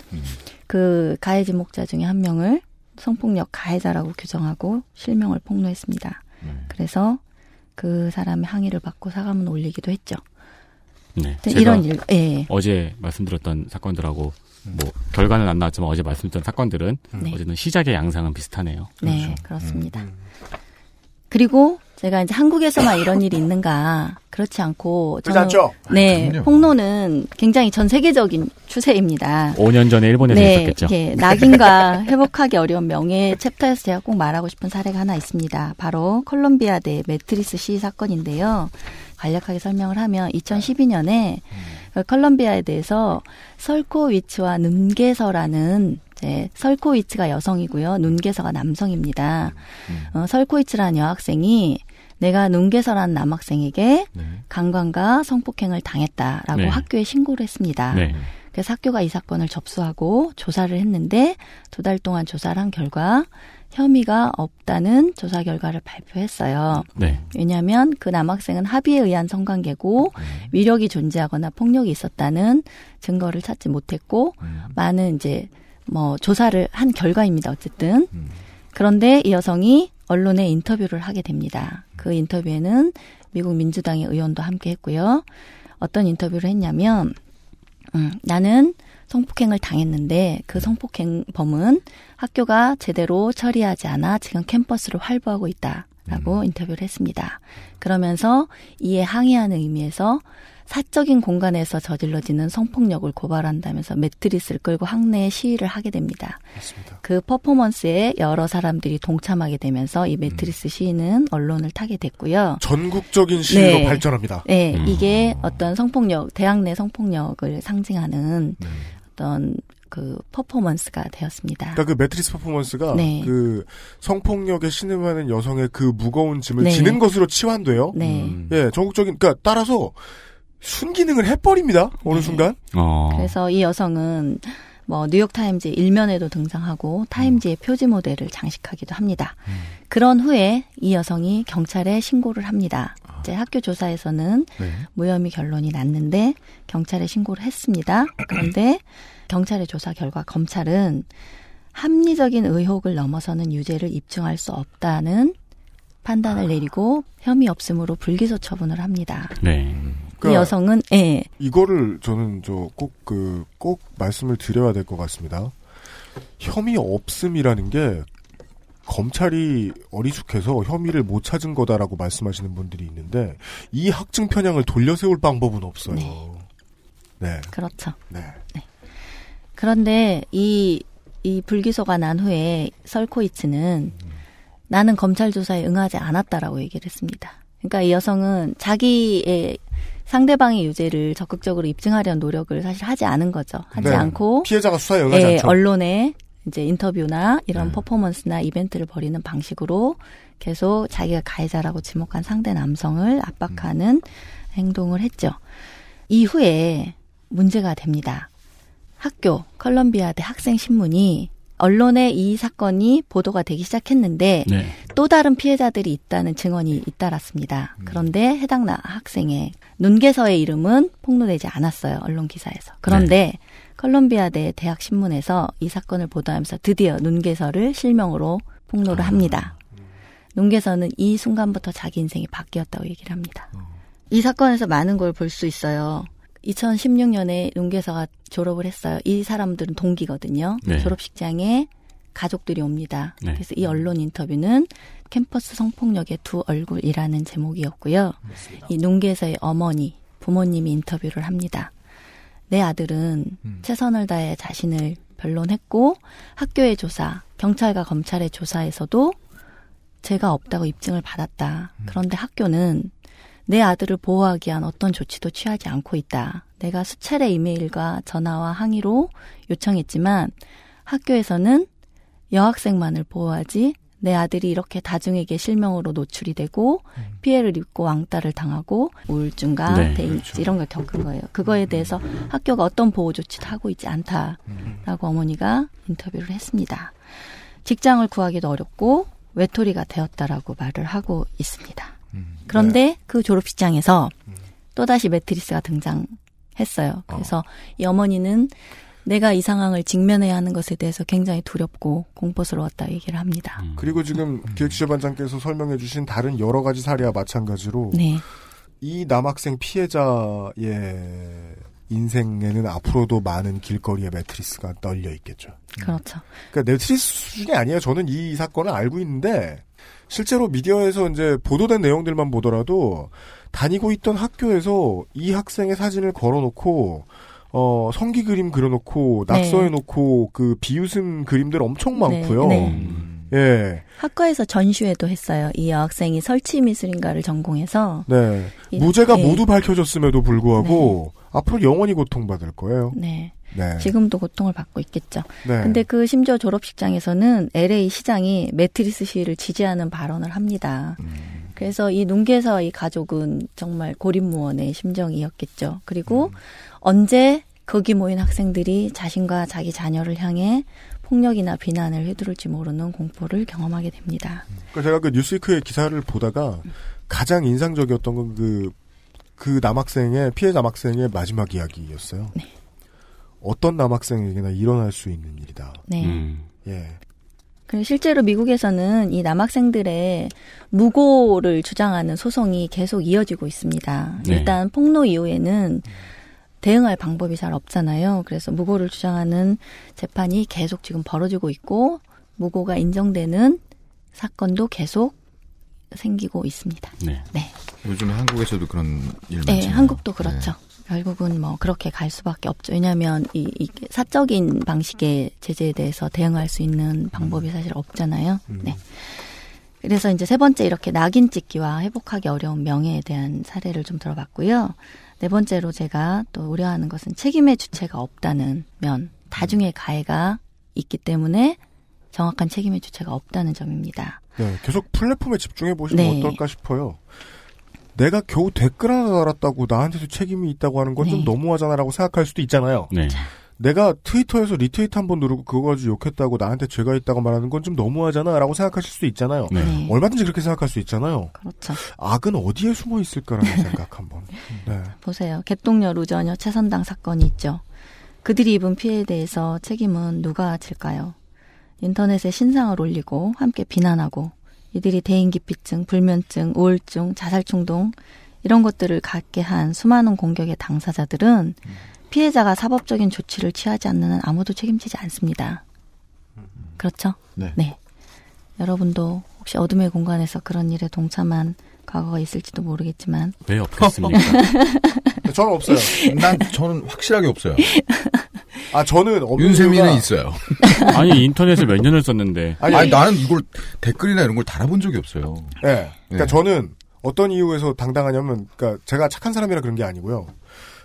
I: 그 가해 지목자 중에 한 명을 성폭력 가해자라고 규정하고 실명을 폭로했습니다. 그래서 그 사람의 항의를 받고 사과문 올리기도 했죠.
D: 네.
I: 네, 이런 일, 예.
D: 어제 말씀드렸던 사건들하고 뭐 결과는 안 나왔지만 어제 말씀드렸던 사건들은
I: 네.
D: 어제는 시작의 양상은 비슷하네요.
I: 네, 그렇습니다. 그리고 제가 이제 한국에서만 이런 일이 있는가 그렇지 않고
B: 그렇지 않죠?
I: 네,
D: 아, 그럼요.
I: 폭로는 굉장히 전 세계적인 추세입니다.
D: 5년 전에 일본에서
I: 네,
D: 있었겠죠.
I: 이렇게 낙인과 회복하기 어려운 명예 챕터에서 제가 꼭 말하고 싶은 사례가 하나 있습니다. 바로 콜롬비아 대 매트리스 시 사건인데요. 간략하게 설명을 하면 2012년에 콜롬비아에 대해서 설코위츠와 눈게서라는 이제 설코위츠가 여성이고요. 눈게서가 남성입니다. 어, 설코위츠라는 여학생이 내가 눈게서라는 남학생에게 강간과 성폭행을 당했다라고
D: 네.
I: 학교에 신고를 했습니다.
D: 네.
I: 그래서 학교가 이 사건을 접수하고 조사를 했는데 두 달 동안 조사를 한 결과 혐의가 없다는 조사 결과를 발표했어요.
D: 네.
I: 왜냐하면 그 남학생은 합의에 의한 성관계고 위력이 존재하거나 폭력이 있었다는 증거를 찾지 못했고 많은 이제 뭐 조사를 한 결과입니다. 어쨌든 그런데 이 여성이 언론에 인터뷰를 하게 됩니다. 그 인터뷰에는 미국 민주당의 의원도 함께 했고요. 어떤 인터뷰를 했냐면 음, 나는 성폭행을 당했는데 그 성폭행범은 학교가 제대로 처리하지 않아 지금 캠퍼스를 활보하고 있다 라고 인터뷰를 했습니다. 그러면서 이에 항의하는 의미에서 사적인 공간에서 저질러지는 성폭력을 고발한다면서 매트리스를 끌고 학내에 시위를 하게 됩니다. 그 퍼포먼스에 여러 사람들이 동참하게 되면서 이 매트리스 시위는 언론을 타게 됐고요.
B: 전국적인 시위로 발전합니다.
I: 네,
B: 음.
I: 이게 어떤 성폭력, 대학 내 성폭력을 상징하는
B: 네.
I: 어떤 그 퍼포먼스가 되었습니다.
B: 그러니까 그 매트리스 퍼포먼스가
I: 네.
B: 그 성폭력에 신음하는 여성의 그 무거운 짐을
I: 네.
B: 지는 것으로 치환돼요.
I: 네.
B: 예, 전국적인 그러니까 따라서 순기능을 해버립니다. 어느 순간.
D: 어.
I: 그래서 이 여성은 뭐 뉴욕 타임즈 일면에도 등장하고 타임즈의 표지 모델을 장식하기도 합니다. 그런 후에 이 여성이 경찰에 신고를 합니다. 이제 학교 조사에서는 무혐의 결론이 났는데 경찰에 신고를 했습니다. 그런데 경찰의 조사 결과 검찰은 합리적인 의혹을 넘어서는 유죄를 입증할 수 없다는 판단을 내리고 혐의 없음으로 불기소 처분을 합니다.
D: 네.
I: 이 여성은 예.
B: 이거를 저는 저 꼭 그 꼭 말씀을 드려야 될 것 같습니다. 혐의 없음이라는 게 검찰이 어리숙해서 혐의를 못 찾은 거다라고 말씀하시는 분들이 있는데 이 학증 편향을 돌려 세울 방법은 없어요. 네.
I: 그렇죠.
B: 네.
I: 그런데 이, 이 불기소가 난 후에 설코이츠는 나는 검찰 조사에 응하지 않았다라고 얘기를 했습니다. 그러니까 이 여성은 자기의 상대방의 유죄를 적극적으로 입증하려는 노력을 사실 하지 않은 거죠. 하지
B: 네.
I: 않고
B: 피해자가 수사에 응하지
I: 예,
B: 않죠.
I: 언론에 이제 인터뷰나
B: 네.
I: 이런 퍼포먼스나 이벤트를 벌이는 방식으로 계속 자기가 가해자라고 지목한 상대 남성을 압박하는 행동을 했죠. 이후에 문제가 됩니다. 학교 컬럼비아대 학생 신문이 언론에 이 사건이 보도가 되기 시작했는데
D: 네.
I: 또 다른 피해자들이 있다는 증언이 잇따랐습니다. 그런데 해당 나 학생의 눈개서의 이름은 폭로되지 않았어요. 언론 기사에서. 그런데 컬럼비아대 대학 신문에서 이 사건을 보도하면서 드디어 눈개서를 실명으로 폭로를 합니다. 눈개서는 이 순간부터 자기 인생이 바뀌었다고 얘기를 합니다. 이 사건에서 많은 걸 볼 수 있어요. 2016년에 눈개서가 졸업을 했어요. 이 사람들은 동기거든요.
D: 네.
I: 졸업식장에 가족들이 옵니다.
D: 네.
I: 그래서 이 언론 인터뷰는 캠퍼스 성폭력의 두 얼굴이라는 제목이었고요. 이 눈개서의 어머니, 부모님이 인터뷰를 합니다. 내 아들은 최선을 다해 자신을 변론했고 학교의 조사, 경찰과 검찰의 조사에서도 제가 없다고 입증을 받았다. 그런데 학교는 내 아들을 보호하기 위한 어떤 조치도 취하지 않고 있다. 내가 수차례 이메일과 전화와 항의로 요청했지만 학교에서는 여학생만을 보호하지 내 아들이 이렇게 다중에게 실명으로 노출이 되고 피해를 입고 왕따를 당하고 우울증과
D: 네,
I: 대인지 이런 걸 겪은 거예요. 그거에 대해서 학교가 어떤 보호 조치도 하고 있지 않다라고 어머니가 인터뷰를 했습니다. 직장을 구하기도 어렵고 외톨이가 되었다라고 말을 하고 있습니다. 그런데 그 졸업식장에서 또다시 매트리스가 등장했어요. 그래서 이 어머니는 내가 이 상황을 직면해야 하는 것에 대해서 굉장히 두렵고 공포스러웠다 얘기를 합니다.
B: 그리고 지금 기획지휘반장께서 설명해 주신 다른 여러 가지 사례와 마찬가지로
I: 네.
B: 이 남학생 피해자의 인생에는 앞으로도 많은 길거리의 매트리스가 널려 있겠죠.
I: 그렇죠.
B: 그러니까 매트리스 수준이 아니에요. 저는 이 사건을 알고 있는데 실제로 미디어에서 이제 보도된 내용들만 보더라도 다니고 있던 학교에서 이 학생의 사진을 걸어놓고 어 성기 그림 그려놓고
I: 네.
B: 낙서해놓고 그 비웃음 그림들 엄청 많고요.
I: 네.
B: 예,
I: 학과에서 전시회도 했어요. 이 여학생이 설치 미술인가를 전공해서
B: 네
I: 이-
B: 무죄가
I: 네.
B: 모두 밝혀졌음에도 불구하고 앞으로 영원히 고통받을 거예요.
I: 네.
B: 네.
I: 지금도 고통을 받고 있겠죠.
B: 네.
I: 근데 그 심지어 졸업식장에서는 LA 시장이 매트리스 시위를 지지하는 발언을 합니다. 그래서 이 눈계사와 이 가족은 정말 고립무원의 심정이었겠죠. 그리고 언제 거기 모인 학생들이 자신과 자기 자녀를 향해 폭력이나 비난을 휘두를지 모르는 공포를 경험하게 됩니다.
B: 그러니까 제가 그 뉴스위크의 기사를 보다가 가장 인상적이었던 건 그, 그 남학생의, 피해 남학생의 마지막 이야기였어요.
I: 네.
B: 어떤 남학생에게나 일어날 수 있는 일이다.
I: 네.
D: 음.
B: 예.
I: 그리고 실제로 미국에서는 이 남학생들의 무고를 주장하는 소송이 계속 이어지고 있습니다.
D: 네.
I: 일단 폭로 이후에는 대응할 방법이 잘 없잖아요. 그래서 무고를 주장하는 재판이 계속 지금 벌어지고 있고 무고가 인정되는 사건도 계속 생기고 있습니다.
D: 네.
I: 네.
E: 요즘에 한국에서도 그런 일
I: 네,
E: 많잖아요.
I: 한국도 그렇죠. 결국은 뭐 그렇게 갈 수밖에 없죠. 왜냐하면 이, 이 사적인 방식의 제재에 대해서 대응할 수 있는 방법이 사실 없잖아요. 네. 그래서 이제 세 번째 이렇게 낙인 찍기와 회복하기 어려운 명예에 대한 사례를 좀 들어봤고요. 네 번째로 제가 또 우려하는 것은 책임의 주체가 없다는 면, 다중의 가해가 있기 때문에 정확한 책임의 주체가 없다는 점입니다.
B: 네, 계속 플랫폼에 집중해 보시면
I: 네.
B: 어떨까 싶어요. 내가 겨우 댓글 하나 달았다고 나한테도 책임이 있다고 하는 건좀
I: 네.
B: 너무하잖아라고 생각할 수도 있잖아요.
D: 네.
B: 내가 트위터에서 리트윗 한 번 누르고 그거 가지고 욕했다고 나한테 죄가 있다고 말하는 건 좀 너무하잖아 라고 생각하실 수도 있잖아요.
I: 네.
B: 얼마든지 그렇게 생각할 수 있잖아요.
I: 그렇죠.
B: 악은 어디에 숨어 있을까라는 생각 한번. 네.
I: 보세요. 개똥녀, 루저녀, 최선당 사건이 있죠. 그들이 입은 피해에 대해서 책임은 누가 질까요? 인터넷에 신상을 올리고 함께 비난하고 이들이 대인기피증, 불면증, 우울증, 자살 충동 이런 것들을 갖게 한 수많은 공격의 당사자들은 피해자가 사법적인 조치를 취하지 않는 한 아무도 책임지지 않습니다. 그렇죠?
E: 네.
I: 여러분도 혹시 어둠의 공간에서 그런 일에 동참한 과거가 있을지도 모르겠지만
D: 왜 없겠습니까?
B: 저는 없어요.
E: 난 저는 확실하게 없어요.
B: 아 저는 없는
E: 윤세민은
B: 이유가-
E: 있어요.
D: 아니 인터넷을 몇 년을 썼는데
B: 아니,
E: 아니, 나는 이걸 댓글이나 이런 걸 달아본 적이 없어요.
B: 네. 그러니까
E: 네.
B: 저는 어떤 이유에서 당당하냐면, 그러니까 제가 착한 사람이라 그런 게 아니고요.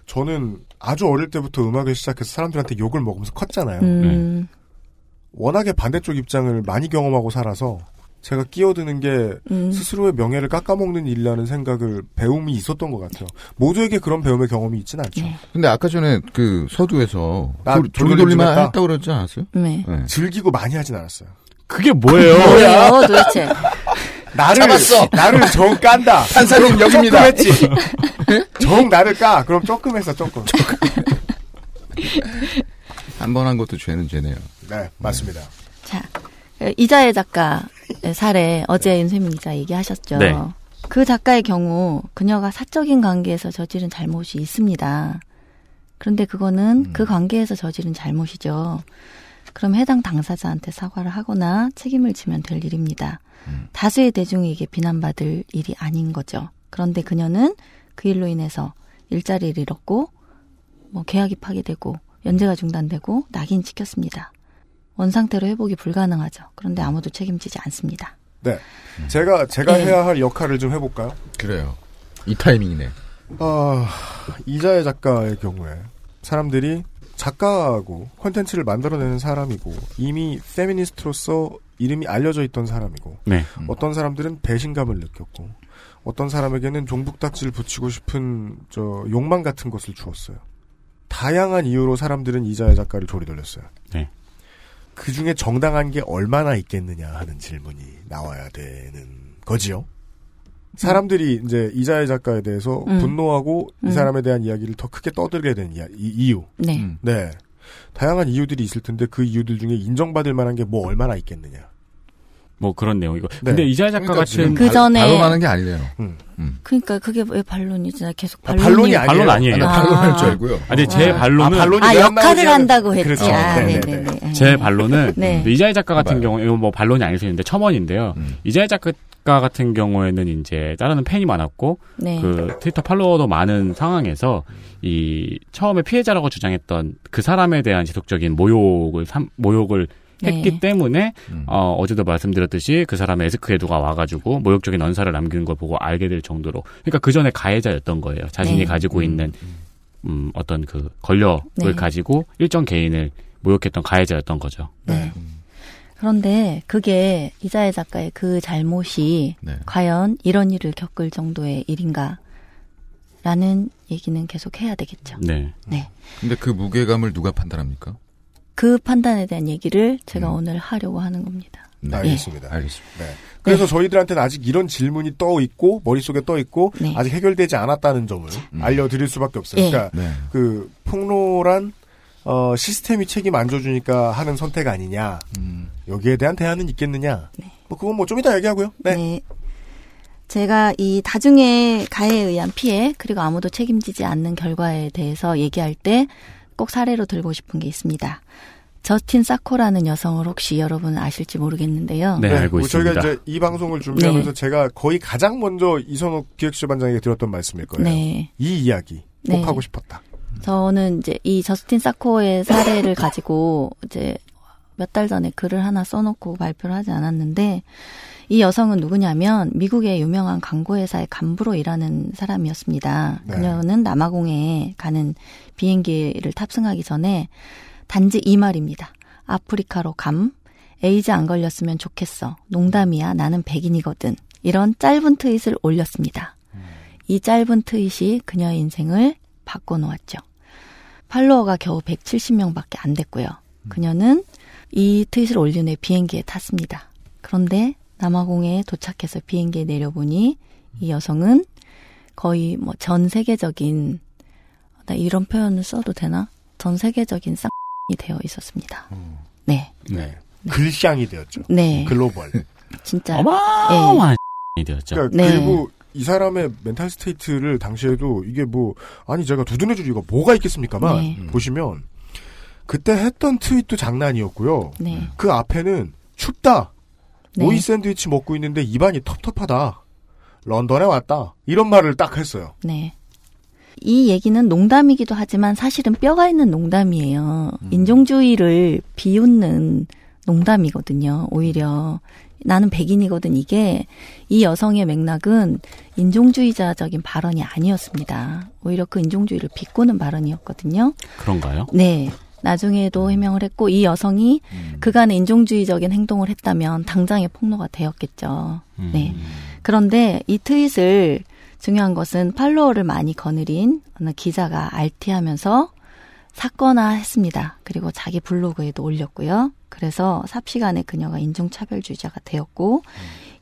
B: 저는 아주 어릴 때부터 음악을 시작해서 사람들한테 욕을 먹으면서 컸잖아요.
I: 음,
B: 워낙에 반대쪽 입장을 많이 경험하고 살아서 제가 끼어드는 게
I: 음.
B: 스스로의 명예를 깎아먹는 일이라는 생각을 배움이 있었던 것 같아요. 모두에게 그런 배움의 경험이 있지는 않죠.
I: 네.
E: 근데 아까 전에 그 서두에서
B: 나
E: 돌-
B: 돌돌림
E: 돌돌림만
B: 좀 했다?
E: 했다고 그러지 않았어요?
I: 네.
E: 네.
B: 즐기고 많이 하진 않았어요.
D: 그게 뭐예요?
I: 뭐예요, 도대체?
B: 나를
E: 잡았어.
B: 나를 정 깐다.
E: 판사님 여기입니다.
B: 했지. 정 나를 까. 그럼 조금 했어 조금.
E: 한 번 한 것도 죄는 죄네요.
B: 네 맞습니다.
I: 자, 이자혜 작가 사례 어제 윤세민 기자 얘기하셨죠.
D: 네.
I: 그 작가의 경우 그녀가 사적인 관계에서 저지른 잘못이 있습니다. 그런데 그거는 그 관계에서 저지른 잘못이죠. 그럼 해당 당사자한테 사과를 하거나 책임을 지면 될 일입니다. 다수의 대중에게 비난받을 일이 아닌 거죠. 그런데 그녀는 그 일로 인해서 일자리를 잃었고 뭐 계약이 파기되고 연재가 중단되고 낙인 찍혔습니다. 원상태로 회복이 불가능하죠. 그런데 아무도 책임지지 않습니다.
B: 네. 제가, 제가
I: 네.
B: 해야 할 역할을 좀 해볼까요?
E: 그래요. 이 타이밍이네.
B: 아, 이자의 작가의 경우에 사람들이 작가고 콘텐츠를 만들어내는 사람이고 이미 페미니스트로서 이름이 알려져 있던 사람이고
D: 네.
B: 어떤 사람들은 배신감을 느꼈고 어떤 사람에게는 종북딱지를 붙이고 싶은 저 욕망 같은 것을 주었어요. 다양한 이유로 사람들은 이자의 작가를 조리돌렸어요.
D: 네.
B: 그 중에 정당한 게 얼마나 있겠느냐 하는 질문이 나와야 되는 거지요. 사람들이 이제 이자의 작가에 대해서
I: 음.
B: 분노하고 이
I: 음.
B: 사람에 대한 이야기를 더 크게 떠들게 된 이야, 이, 이유.
I: 네.
E: 음.
B: 네. 다양한 이유들이 있을 텐데 그 이유들 중에 인정받을 만한 게 뭐 얼마나 있겠느냐.
D: 뭐 그런 내용이고.
B: 네.
D: 근데 이자야 작가
E: 그러니까
D: 같은
I: 그 전에-
E: 발언하는 게 아니네요.
B: 음.
I: 그러니까 그게 왜 반론이지? 나 계속
B: 아,
I: 반론이
B: 반론이 아니에요.
D: 반론 아니에요.
E: 나
I: 아.
E: 반론할 줄 알고요.
D: 아니 제
I: 아.
D: 반론은
B: 아, 반론이 아왜안
I: 역할을? 한다고 했지.
B: 그렇죠.
I: 아,
B: 네,
I: 네네네.
B: 네,
I: 네.
D: 제 반론은
I: 네.
D: 이자야 작가 같은. 경우 이건 뭐 반론이 아닐 수 있는데 첨언인데요.
E: 음.
D: 이자야 작가 같은 경우에는 이제 따르는 팬이 많았고
I: 네.
D: 그 트위터 팔로워도 많은 상황에서 이 처음에 피해자라고 주장했던 그 사람에 대한 지속적인 모욕을 삼- 모욕을
I: 네.
D: 했기 때문에
E: 음.
D: 어, 어제도 말씀드렸듯이 그 사람의 에스크에 누가 와가지고 모욕적인 언사를 남기는 걸 보고 알게 될 정도로 그러니까 그 전에 가해자였던 거예요. 자신이
I: 네.
D: 가지고 있는 음, 어떤 그 권력을
I: 네.
D: 가지고 일정 개인을 모욕했던 가해자였던 거죠.
I: 네. 그런데 그게 이자의 작가의 그 잘못이
E: 네.
I: 과연 이런 일을 겪을 정도의 일인가? 라는 얘기는 계속 해야 되겠죠.
D: 네.
I: 네.
E: 근데 그 무게감을 누가 판단합니까?
I: 그 판단에 대한 얘기를 제가
E: 음.
I: 오늘 하려고 하는 겁니다.
E: 네.
B: 알겠습니다.
E: 알겠습니다.
B: 네. 그래서 저희들한테는 아직 이런 질문이 떠 있고 머릿속에 떠 있고
I: 네.
B: 아직 해결되지 않았다는 점을
E: 음.
B: 알려드릴 수밖에 없어요.
I: 예.
B: 그러니까
E: 네.
B: 그 폭로란 어, 시스템이 책임 안 져주니까 하는 선택 아니냐
E: 음.
B: 여기에 대한 대안은 있겠느냐 뭐 그건 뭐 좀 이따 얘기하고요. 네.
I: 네. 제가 이 다중의 가해에 의한 피해 그리고 아무도 책임지지 않는 결과에 대해서 얘기할 때 꼭 사례로 들고 싶은 게 있습니다. 저스틴 사코라는 여성을 혹시 여러분 아실지 모르겠는데요.
D: 네, 알고
B: 뭐 저희가
D: 있습니다.
B: 이제 이 방송을 준비하면서
I: 네.
B: 제가 거의 가장 먼저 이선욱 기획수반장에게 들었던 말씀일 거예요.
I: 네.
B: 이 이야기 꼭
I: 네.
B: 하고 싶었다.
I: 저는 이제 이 저스틴 사코의 사례를 가지고 이제 몇 달 전에 글을 하나 써놓고 발표를 하지 않았는데 이 여성은 누구냐면 미국의 유명한 광고회사의 간부로 일하는 사람이었습니다.
B: 네.
I: 그녀는 남아공에 가는 비행기를 탑승하기 전에 단지 이 말입니다. 아프리카로 감, 에이즈 안 걸렸으면 좋겠어. 농담이야. 나는 백인이거든. 이런 짧은 트윗을 올렸습니다. 이 짧은 트윗이 그녀의 인생을 바꿔놓았죠. 팔로워가 겨우 170명 밖에 안 됐고요. 그녀는 이 트윗을 올린 후에 비행기에 탔습니다. 그런데 남아공에 도착해서 비행기에 내려보니 이 여성은 거의 뭐 전 세계적인 나 이런 표현을 써도 되나? 전 세계적인 쌍이 되어 있었습니다. 네,
B: 네. 글샹이 되었죠.
I: 네,
B: 글로벌.
I: 진짜
D: 어마어마한 이 되었죠.
B: 그러니까
I: 네.
B: 그리고 이 사람의 mental state를 당시에도 이게 뭐 아니 제가 두둔해 줄 이유가 뭐가 있겠습니까만
I: 네.
B: 보시면 그때 했던 트윗도 장난이었고요.
I: 네,
B: 그 앞에는 춥다.
I: 네.
B: 오이 샌드위치 먹고 있는데 입안이 텁텁하다. 런던에 왔다. 이런 말을 딱 했어요.
I: 네. 이 얘기는 농담이기도 하지만 사실은 뼈가 있는 농담이에요. 인종주의를 비웃는 농담이거든요. 오히려 나는 백인이거든 이게 이 여성의 맥락은 인종주의자적인 발언이 아니었습니다. 오히려 그 인종주의를 비꼬는 발언이었거든요.
D: 그런가요?
I: 네. 나중에도 해명을 했고 이 여성이 그간의 인종주의적인 행동을 했다면 당장의 폭로가 되었겠죠. 네. 그런데 이 트윗을 중요한 것은 팔로워를 많이 거느린 어느 기자가 RT하면서 사건화 했습니다. 그리고 자기 블로그에도 올렸고요. 그래서 삽시간에 그녀가 인종차별주의자가 되었고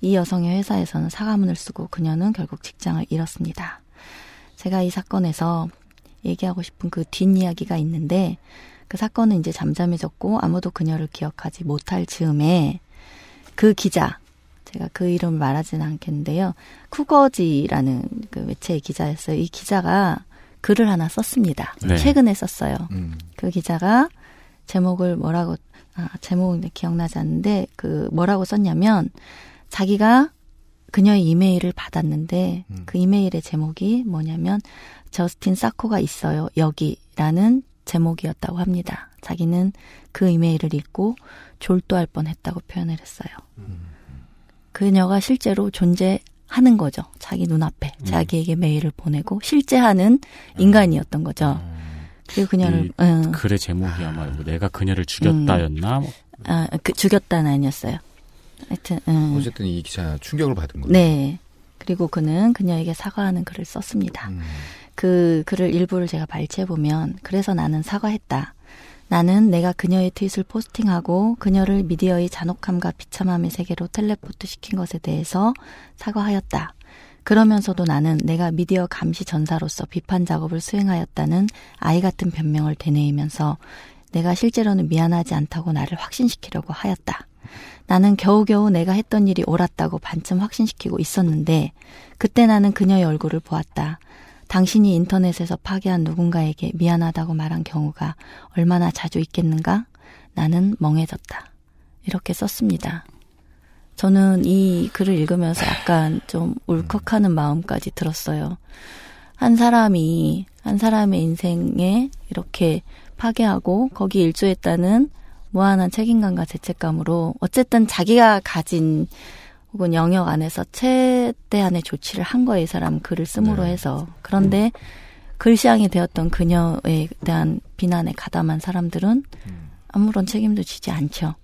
I: 이 여성의 회사에서는 사과문을 쓰고 그녀는 결국 직장을 잃었습니다. 제가 이 사건에서 얘기하고 싶은 그 뒷이야기가 있는데 그 사건은 이제 잠잠해졌고 아무도 그녀를 기억하지 못할 즈음에 그 기자 제가 그 이름을 말하지는 않겠는데요. 쿠거지라는 그 매체의 기자였어요. 이 기자가 글을 하나 썼습니다.
E: 네.
I: 최근에 썼어요.
E: 음.
I: 그 기자가 제목을 뭐라고 아 제목은 기억나지 않는데 그 뭐라고 썼냐면 자기가 그녀의 이메일을 받았는데 그 이메일의 제목이 뭐냐면 저스틴 사코가 있어요 여기라는 제목이었다고 합니다. 자기는 그 이메일을 읽고 졸도할 뻔 했다고 표현을 했어요. 그녀가 실제로 존재하는 거죠. 자기 눈앞에
D: 음.
I: 자기에게 메일을 보내고 실제 하는 인간이었던 거죠. 그리고 그녀를
D: 이
I: 응.
D: 글의 제목이 아마 뭐 내가 그녀를 죽였다였나? 뭐
I: 아, 그 죽였다는 아니었어요. 하여튼 응.
E: 어쨌든 이 기자 충격을 받은 거예요.
I: 네. 그리고 그는 그녀에게 사과하는 글을 썼습니다.
E: 음.
I: 그 글을 일부를 제가 발췌해 보면 그래서 나는 사과했다. 나는 내가 그녀의 트윗을 포스팅하고 그녀를 미디어의 잔혹함과 비참함의 세계로 텔레포트 시킨 것에 대해서 사과하였다. 그러면서도 나는 내가 미디어 감시 전사로서 비판 작업을 수행하였다는 아이 같은 변명을 되뇌이면서 내가 실제로는 미안하지 않다고 나를 확신시키려고 하였다. 나는 겨우겨우 내가 했던 일이 옳았다고 반쯤 확신시키고 있었는데 그때 나는 그녀의 얼굴을 보았다. 당신이 인터넷에서 파괴한 누군가에게 미안하다고 말한 경우가 얼마나 자주 있겠는가? 나는 멍해졌다. 이렇게 썼습니다. 저는 이 글을 읽으면서 약간 좀 울컥하는 마음까지 들었어요. 한 사람이, 한 사람의 인생에 이렇게 파괴하고 거기에 일조했다는 무한한 책임감과 죄책감으로 어쨌든 자기가 가진 혹은 영역 안에서 최대한의 조치를 한 거예요. 이 사람 글을 씀으로 해서. 그런데 글시앙이 되었던 그녀에 대한 비난에 가담한 사람들은 아무런 책임도 지지 않죠.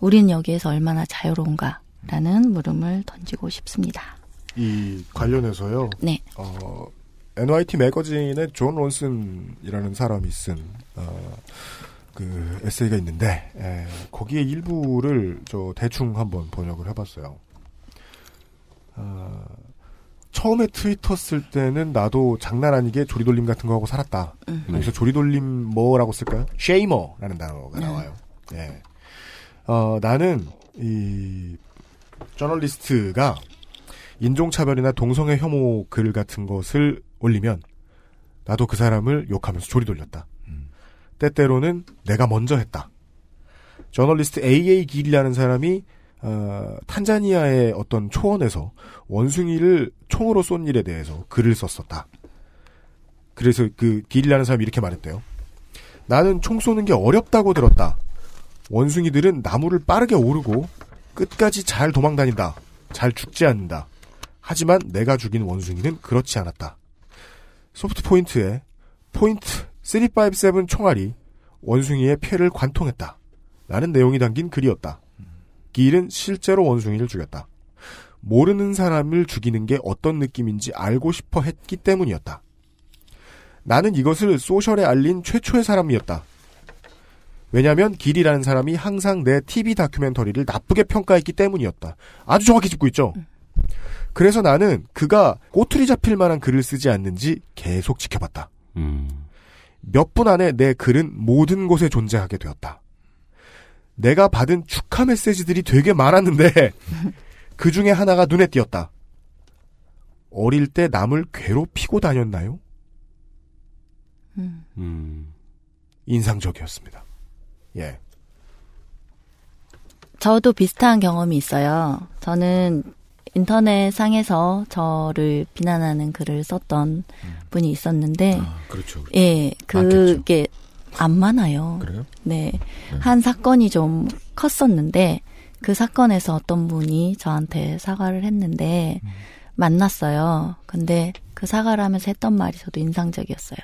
I: 우린 여기에서 얼마나 자유로운가라는 물음을 던지고 싶습니다.
B: 이 관련해서요.
I: 네.
B: 어, NYT 매거진에 존 론슨이라는 사람이 쓴 어, 그 에세이가 있는데 에, 거기에 일부를 저 대충 한번 번역을 해봤어요. 어, 처음에 트위터 쓸 때는 나도 장난 아니게 조리돌림 같은 거 하고 살았다.
I: 음.
B: 여기서 조리돌림 뭐라고 쓸까요? shamer라는 단어가 나와요. 예. 어, 나는 이 저널리스트가 인종차별이나 동성애 혐오 글 같은 것을 올리면 나도 그 사람을 욕하면서 조리 돌렸다. 때때로는 내가 먼저 했다. 저널리스트 AA 길이라는 사람이 어, 탄자니아의 어떤 초원에서 원숭이를 총으로 쏜 일에 대해서 글을 썼었다. 그래서 그 길이라는 사람이 이렇게 말했대요. 나는 총 쏘는 게 어렵다고 들었다. 원숭이들은 나무를 빠르게 오르고 끝까지 잘 도망다닌다. 잘 죽지 않는다. 하지만 내가 죽인 원숭이는 그렇지 않았다. 소프트 포인트에 포인트 357 총알이 원숭이의 폐를 관통했다. 라는 내용이 담긴 글이었다. 길은 실제로 원숭이를 죽였다. 모르는 사람을 죽이는 게 어떤 느낌인지 알고 싶어 했기 때문이었다. 나는 이것을 소셜에 알린 최초의 사람이었다. 왜냐하면 길이라는 사람이 항상 내 TV 다큐멘터리를 나쁘게 평가했기 때문이었다. 아주 정확히 짚고 있죠. 그래서 나는 그가 꼬투리 잡힐 만한 글을 쓰지 않는지 계속 지켜봤다. 몇분 안에 내 글은 모든 곳에 존재하게 되었다. 내가 받은 축하 메시지들이 되게 많았는데 그 중에 하나가 눈에 띄었다. 어릴 때 남을 괴롭히고 다녔나요?
I: 음.
B: 인상적이었습니다. 예.
I: 저도 비슷한 경험이 있어요. 저는 인터넷 상에서 저를 비난하는 글을 썼던 분이 있었는데,
E: 그렇죠.
I: 예, 그게 안 많아요.
E: 그래요?
I: 네. 한 사건이 좀 컸었는데, 그 사건에서 어떤 분이 저한테 사과를 했는데, 만났어요. 근데 그 사과를 하면서 했던 말이 저도 인상적이었어요.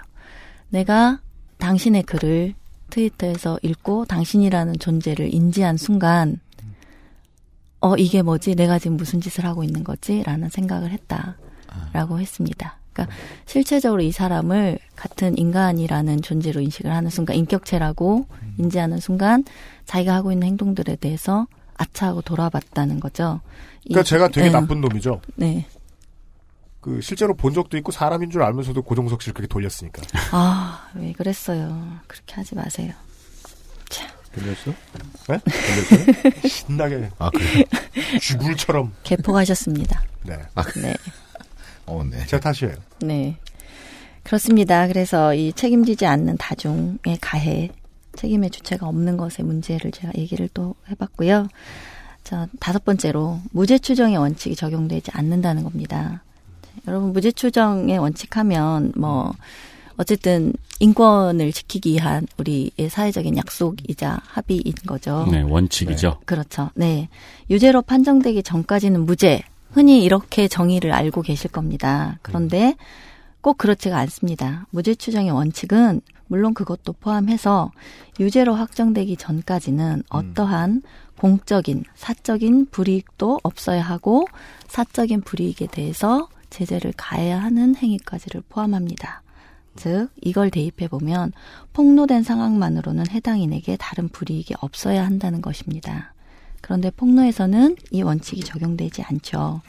I: 내가 당신의 글을 트위터에서 읽고 당신이라는 존재를 인지한 순간, 어, 이게 뭐지? 내가 지금 무슨 짓을 하고 있는 거지? 라는 생각을 했다. 라고 했습니다. 그러니까 실체적으로 이 사람을 같은 인간이라는 존재로 인식을 하는 순간, 인격체라고 인지하는 순간, 자기가 하고 있는 행동들에 대해서 아차하고 돌아봤다는 거죠. 이-
B: 그러니까 제가 되게
I: 네.
B: 나쁜 놈이죠.
I: 네.
B: 그 실제로 본 적도 있고 사람인 줄 알면서도 고종석 씨를 그렇게 돌렸으니까.
I: 아, 왜 그랬어요. 그렇게 하지 마세요.
E: 들렸어?
B: 네? 돌렸어요? 신나게.
E: 아, 그래요?
B: 쥐굴처럼.
I: 개포가셨습니다.
B: 네.
E: 아,
I: 네.
E: 어, 네.
B: 제 탓이에요.
I: 네. 그렇습니다. 그래서 이 책임지지 않는 다중의 가해, 책임의 주체가 없는 것의 문제를 제가 얘기를 또 해봤고요. 자, 다섯 번째로 무죄 추정의 원칙이 적용되지 않는다는 겁니다. 여러분 무죄 추정의 원칙 하면 뭐 어쨌든 인권을 지키기 위한 우리의 사회적인 약속이자 합의인 거죠.
D: 네, 원칙이죠.
I: 네. 그렇죠. 네. 유죄로 판정되기 전까지는 무죄. 흔히 이렇게 정의를 알고 계실 겁니다. 그런데 꼭 그렇지가 않습니다. 무죄 추정의 원칙은 물론 그것도 포함해서 유죄로 확정되기 전까지는 어떠한 공적인, 사적인 불이익도 없어야 하고 사적인 불이익에 대해서 제재를 가해야 하는 행위까지를 포함합니다. 즉, 이걸 대입해 보면 폭로된 상황만으로는 해당인에게 다른 불이익이 없어야 한다는 것입니다. 그런데 폭로에서는 이 원칙이 적용되지 않죠.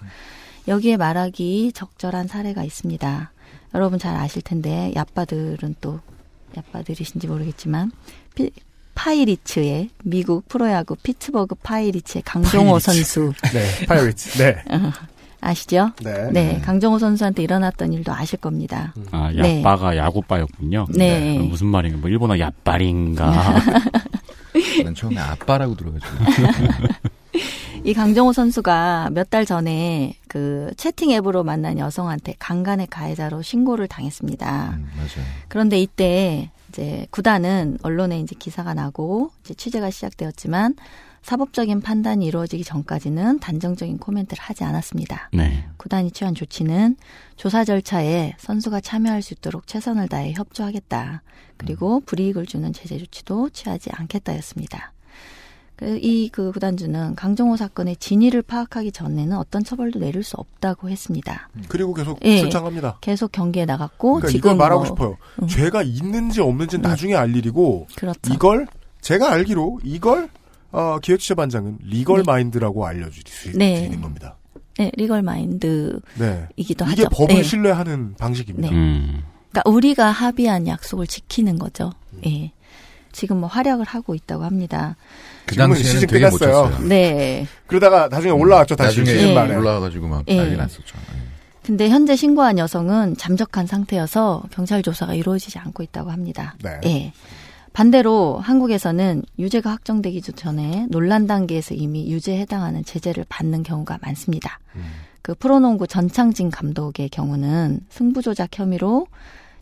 I: 여기에 말하기 적절한 사례가 있습니다. 여러분 잘 아실 텐데 야빠들은 또 야빠들이신지 모르겠지만 피, 파이리츠의 미국 프로야구 피츠버그 파이리츠의 강정호
B: 파이리츠.
I: 선수
B: 네, 파이리츠. 네.
I: 어, 아시죠?
B: 네.
I: 강정호 선수한테 일어났던 일도 아실 겁니다.
D: 아,
I: 네.
D: 야빠가 야구빠였군요.
I: 네.
D: 무슨 말인가? 뭐 일본어 야빠린가?
E: 난 처음에 아빠라고 들어가지고.
I: 이 강정호 선수가 몇 달 전에 그 채팅 앱으로 만난 여성한테 강간의 가해자로 신고를 당했습니다.
E: 음, 맞아요.
I: 그런데 이때 이제 구단은 언론에 이제 기사가 나고 이제 취재가 시작되었지만 사법적인 판단이 이루어지기 전까지는 단정적인 코멘트를 하지 않았습니다.
D: 네.
I: 구단이 취한 조치는 조사 절차에 선수가 참여할 수 있도록 최선을 다해 협조하겠다. 그리고 불이익을 주는 제재 조치도 취하지 않겠다였습니다. 이그 구단주는 강정호 사건의 진위를 파악하기 전에는 어떤 처벌도 내릴 수 없다고 했습니다.
B: 그리고 계속
I: 예,
B: 출장합니다.
I: 계속 경기에 나갔고
B: 그러니까
I: 지금
B: 이걸 말하고
I: 뭐-
B: 싶어요.
I: 음.
B: 죄가 있는지 없는지는 나중에 알 일이고
I: 그렇죠.
B: 이걸 제가 알기로 이걸 어, 기획취재반장은 리걸
I: 네.
B: 마인드라고 알려줄 수
I: 네.
B: 있는 겁니다.
I: 네, 리걸 마인드이기도
B: 네. 이게
I: 하죠.
B: 법을
I: 네.
B: 신뢰하는 방식입니다.
I: 네.
D: 음.
I: 그러니까 우리가 합의한 약속을 지키는 거죠. 예. 지금 뭐 활약을 하고 있다고 합니다.
E: 그 당시에는
B: 시즌
E: 되게 못
B: 끝났어요.
I: 네.
B: 그러다가 나중에 올라왔죠 다시
E: 나중에
B: 시즌 말에.
E: 올라와가지고 막
I: 예.
E: 난리 났었죠. 예.
I: 근데 현재 신고한 여성은 잠적한 상태여서 경찰 조사가 이루어지지 않고 있다고 합니다.
B: 네.
I: 예. 반대로 한국에서는 유죄가 확정되기 전에 논란 단계에서 이미 유죄에 해당하는 제재를 받는 경우가 많습니다. 그 프로농구 전창진 감독의 경우는 승부 조작 혐의로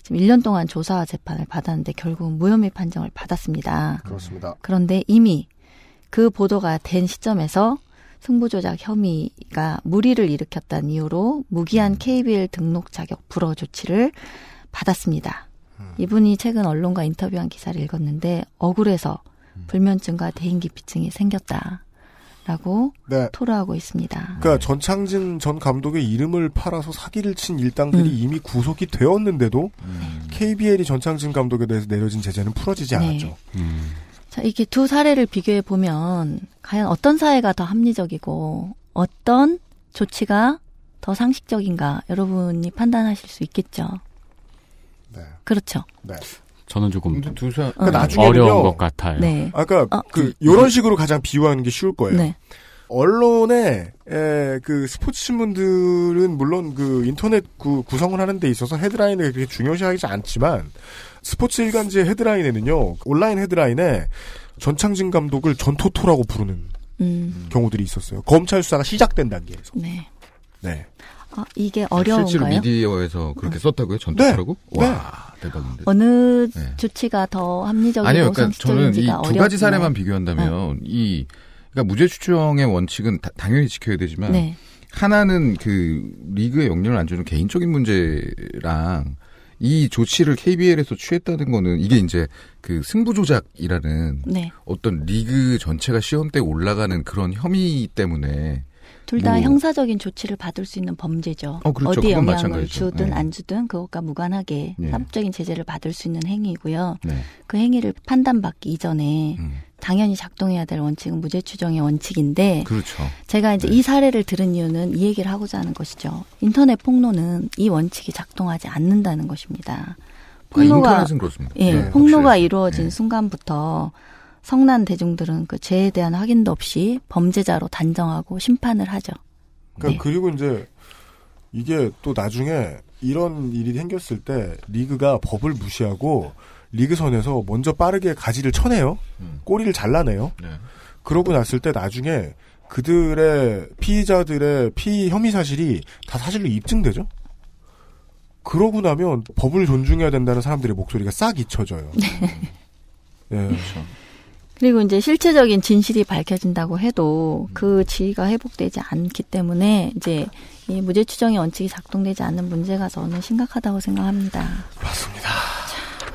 I: 지금 1년 동안 조사와 재판을 받았는데 결국 무혐의 판정을 받았습니다.
B: 그렇습니다.
I: 그런데 이미 그 보도가 된 시점에서 승부조작 혐의가 무리를 일으켰다는 이유로 무기한 KBL 등록 자격 불허 조치를 받았습니다. 이분이 최근 언론과 인터뷰한 기사를 읽었는데 억울해서 불면증과 대인기피증이 생겼다라고
B: 네.
I: 토로하고 있습니다.
B: 그러니까 전창진 전 감독의 이름을 팔아서 사기를 친 일당들이
I: 음.
B: 이미 구속이 되었는데도 KBL이 전창진 감독에 대해서 내려진 제재는 풀어지지
I: 네.
B: 않았죠.
I: 자, 이렇게 두 사례를 비교해 보면 과연 어떤 사회가 더 합리적이고 어떤 조치가 더 상식적인가 여러분이 판단하실 수 있겠죠.
B: 네.
I: 그렇죠.
B: 네.
D: 저는 조금
E: 두 사,
B: 그러니까 나중에는요.
D: 어려운 것 같아요.
I: 네.
B: 아까
I: 어,
B: 그 요런 식으로 가장 비유하는 게 쉬울 거예요.
I: 네.
B: 언론에 에, 그 스포츠 신문들은 물론 그 인터넷 구, 구성을 하는 데 있어서 헤드라인을 그렇게 중요시하지 않지만 스포츠 일간지의 헤드라인에는요 온라인 헤드라인에 전창진 감독을 전토토라고 부르는
I: 음,
B: 경우들이 있었어요. 검찰 수사가 시작된 단계에서.
I: 네.
B: 네.
I: 아, 이게
E: 실제로
I: 어려운가요?
E: 미디어에서 그렇게 썼다고요? 전투라고?
B: 네.
E: 와 대박인데.
I: 어느
E: 네.
I: 조치가 더 합리적이고
E: 아니요, 그러니까 저는 이 두 가지. 사례만 비교한다면 이 그러니까 무죄 추정의 원칙은 다- 당연히 지켜야 되지만
I: 네.
E: 하나는 그 리그에 영향을 안 주는 개인적인 문제랑 이 조치를 KBL에서 취했다는 거는 이게 이제 그 승부 조작이라는
I: 네.
E: 어떤 리그 전체가 시험대에 올라가는 그런 혐의 때문에
I: 둘다
E: 뭐-
I: 형사적인 조치를 받을 수 있는 범죄죠.
E: 어, 그렇죠.
I: 디에
E: 그건
I: 영향을
E: 마찬가지죠.
I: 주든
E: 네.
I: 안 주든 그것과 무관하게
E: 네.
I: 사법적인 제재를 받을 수 있는 행위고요.
E: 네.
I: 그 행위를 판단받기 이전에
E: 음,
I: 당연히 작동해야 될 원칙은 무죄 추정의 원칙인데
E: 그렇죠.
I: 제가 이제
E: 네.
I: 이 사례를 들은 이유는 이 얘기를 하고자 하는 것이죠. 인터넷 폭로는 이 원칙이 작동하지 않는다는 것입니다.
E: 아,
I: 폭로가
E: 그렇습니다.
I: 예,
E: 네,
I: 폭로가. 이루어진
E: 네.
I: 순간부터 성난 대중들은 그 죄에 대한 확인도 없이 범죄자로 단정하고 심판을 하죠.
B: 그러니까
I: 네.
B: 그리고 이제 이게 또 나중에 이런 일이 생겼을 때 리그가 법을 무시하고 리그 선에서 먼저 빠르게 가지를 쳐내요.
E: 음.
B: 꼬리를 잘라내요.
E: 네.
B: 그러고 났을 때 나중에 그들의 피의자들의 피의 혐의 사실이 다 사실로 입증되죠. 그러고 나면 법을 존중해야 된다는 사람들의 목소리가 싹 잊혀져요. 예.
I: 그 리고 이제 실체적인 진실이 밝혀진다고 해도 그 지위가 회복되지 않기 때문에 이제 이 무죄 추정의 원칙이 작동되지 않는 문제가 저는 심각하다고 생각합니다.
B: 맞습니다.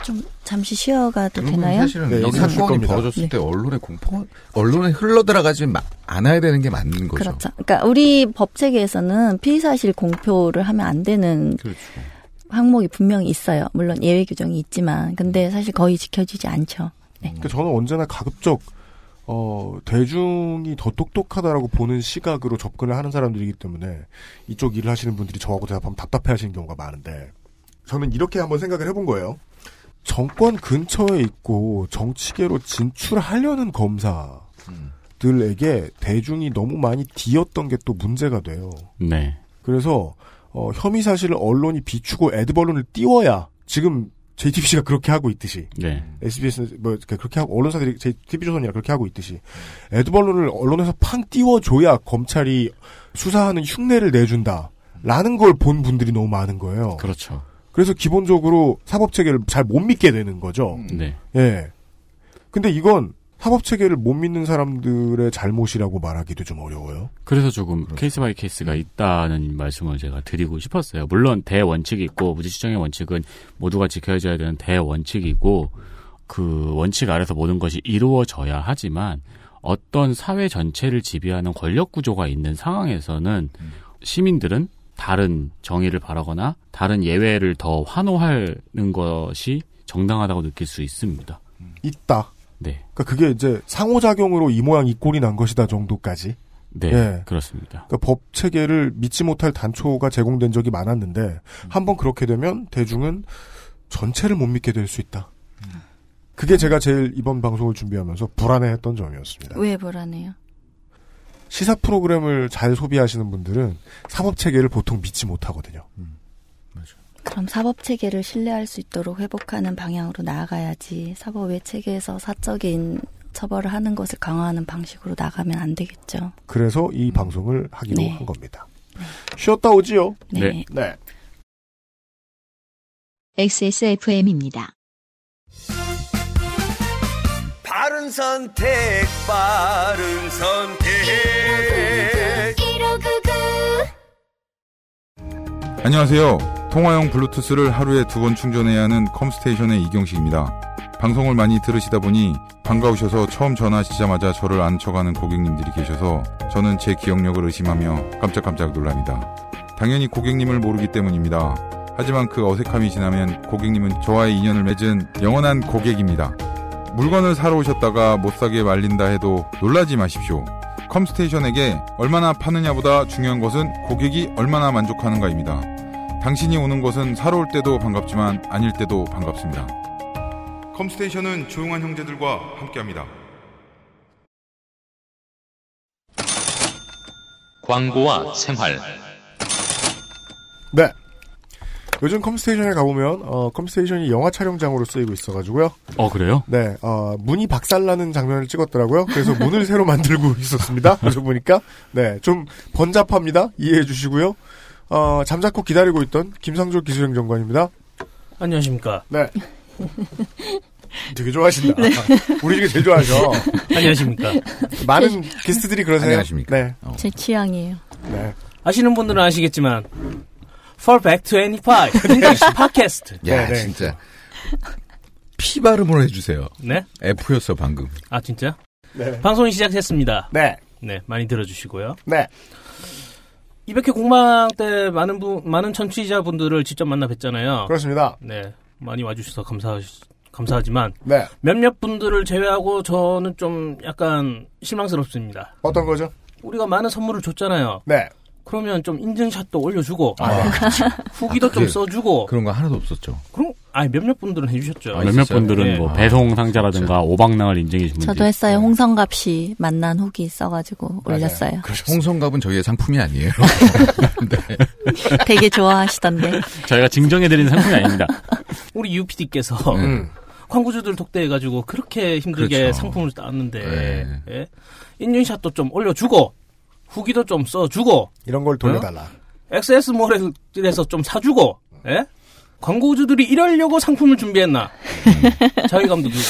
I: 좀 잠시 쉬어가도
E: 그러면
I: 되나요?
E: 사실은
B: 네, 쉴
E: 사건이. 벌어졌을
I: 네.
E: 때 언론의 공포, 언론에 흘러들어가지 마- 않아야 되는 게 맞는 거죠.
I: 그렇죠. 그러니까 우리 법 체계에서는 피의 사실 공표를 하면 안 되는
E: 그렇죠.
I: 항목이 분명히 있어요. 물론 예외 규정이 있지만, 근데 사실 거의 지켜지지 않죠.
B: 그러니까 저는 언제나 가급적 어, 대중이 더 똑똑하다라고 보는 시각으로 접근을 하는 사람들이기 때문에 이쪽 일을 하시는 분들이 저하고 대답하면 답답해 하시는 경우가 많은데 저는 이렇게 한번 생각을 해본 거예요. 정권 근처에 있고 정치계로 진출하려는 검사들에게 대중이 너무 많이 뒤었던 게 또 문제가 돼요.
D: 네.
B: 그래서 어, 혐의 사실을 언론이 비추고 애드벌룬을 띄워야 지금 JTBC가 그렇게 하고 있듯이
D: 네.
B: SBS 뭐 그렇게 하고 언론사들이 TV조선이나 그렇게 하고 있듯이 애드벌룬을 언론에서 팡 띄워줘야 검찰이 수사하는 흉내를 내준다라는 걸 본 분들이 너무 많은 거예요.
D: 그렇죠.
B: 그래서 기본적으로 사법 체계를 잘 못 믿게 되는 거죠.
D: 네.
B: 예. 근데 이건 사법 체계를 못 믿는 사람들의 잘못이라고 말하기도 좀 어려워요.
D: 그래서 조금 case by case가 있다는 말씀을 제가 드리고 싶었어요. 물론 대원칙이 있고 무죄추정의 원칙은 모두가 지켜져야 되는 대원칙이고 그 원칙 아래서 모든 것이 이루어져야 하지만 어떤 사회 전체를 지배하는 권력 구조가 있는 상황에서는 시민들은 다른 정의를 바라거나 다른 예외를 더 환호하는 것이 정당하다고 느낄 수 있습니다.
B: 있다.
D: 네.
B: 그러니까 그게 이제 상호작용으로 이 모양 이 꼴이 난 것이다 정도까지.
D: 네.
B: 예.
D: 그렇습니다.
B: 그러니까 법 체계를 믿지 못할 단초가 제공된 적이 많았는데 한번 그렇게 되면 대중은 전체를 못 믿게 될 수 있다. 그게 제가 제일 이번 방송을 준비하면서 불안해했던 점이었습니다.
I: 왜 불안해요?
B: 시사 프로그램을 잘 소비하시는 분들은 사법 체계를 보통 믿지 못하거든요.
I: 그럼 사법 체계를 신뢰할 수 있도록 회복하는 방향으로 나아가야지 사법 외 체계에서 사적인 처벌을 하는 것을 강화하는 방식으로 나가면 안 되겠죠.
B: 그래서 이 방송을 하기로
I: 네.
B: 한 겁니다. 쉬었다 오지요.
I: 네.
B: 네.
A: XSFM입니다.
K: 바른 선택, 바른 선택.
H: 안녕하세요. 통화용 블루투스를 하루에 두 번 충전해야 하는 컴스테이션의 이경식입니다. 방송을 많이 들으시다 보니 반가우셔서 처음 전화하시자마자 저를 안쳐가는 고객님들이 계셔서 저는 제 기억력을 의심하며 깜짝깜짝 놀랍니다. 당연히 고객님을 모르기 때문입니다. 하지만 그 어색함이 지나면 고객님은 저와의 인연을 맺은 영원한 고객입니다. 물건을 사러 오셨다가 못 사게 말린다 해도 놀라지 마십시오. 컴스테이션에게 얼마나 파느냐보다 중요한 것은 고객이 얼마나 만족하는가입니다. 당신이 오는 것은 사러 올 때도 반갑지만 아닐 때도 반갑습니다. 컴스테이션은 조용한 형제들과 함께합니다.
C: 광고와 생활.
B: 네. 요즘 컴스테이션에 가보면 어, 컴스테이션이 영화 촬영장으로 쓰이고 있어가지고요.
D: 어 그래요?
B: 네, 어, 문이 박살나는 장면을 찍었더라고요. 그래서 문을 새로 만들고 있었습니다. 그래서 보니까 네, 좀 번잡합니다. 이해해 주시고요. 어, 잠자코 기다리고 있던 김상조 기술행정관입니다.
M: 안녕하십니까.
B: 네. 되게 좋아하신다. 우리 중에 제일 좋아하셔.
M: 안녕하십니까.
B: 많은 게스트들이 그러세요.
E: 안녕하십니까.
B: 네.
I: 제 취향이에요.
B: 네.
M: 아시는 분들은 아시겠지만 For Back 25 English 팟캐스트.
E: 야, 진짜. 피 발음으로 해주세요.
M: 네?
E: F였어, 방금.
M: 아 진짜?
B: 네.
M: 방송이 시작했습니다.
B: 네.
M: 네, 많이 들어주시고요.
B: 네.
M: 200회 공방 때 많은 분, 많은 청취자분들을 직접 만나 뵀잖아요.
B: 그렇습니다.
M: 네, 많이 와주셔서 감사, 감사하지만
B: 네.
M: 몇몇 분들을 제외하고 저는 좀 약간 실망스럽습니다.
B: 어떤 거죠?
M: 우리가 많은 선물을 줬잖아요.
B: 네.
M: 그러면 좀 인증샷도 올려주고
E: 아, 네.
M: 후기도
E: 아,
M: 좀
E: 그게-
M: 써주고
E: 그런 거 하나도 없었죠.
M: 그럼 아니 몇몇 분들은 해주셨죠.
D: 몇몇 분들은
M: 네.
D: 뭐 배송 상자라든가 오방랑을 인증해 준 분들.
I: 저도 했어요. 홍성갑 씨 만난 후기 써가지고 올렸어요.
E: 홍성갑은 저희의 상품이 아니에요.
I: 되게 좋아하시던데.
D: 저희가 증정해 드리는 상품이 아닙니다.
M: 우리 UPD께서
B: 음.
M: 광고주들 독대해가지고 그렇게 힘들게
E: 그렇죠.
M: 상품을 따왔는데
E: 네.
M: 예? 인증샷도 좀 올려주고 후기도 좀 써주고
B: 이런 걸 돌려달라.
M: XS몰에서 좀 사주고 예? 광고주들이 이러려고 상품을 준비했나? 자괴감도 들고.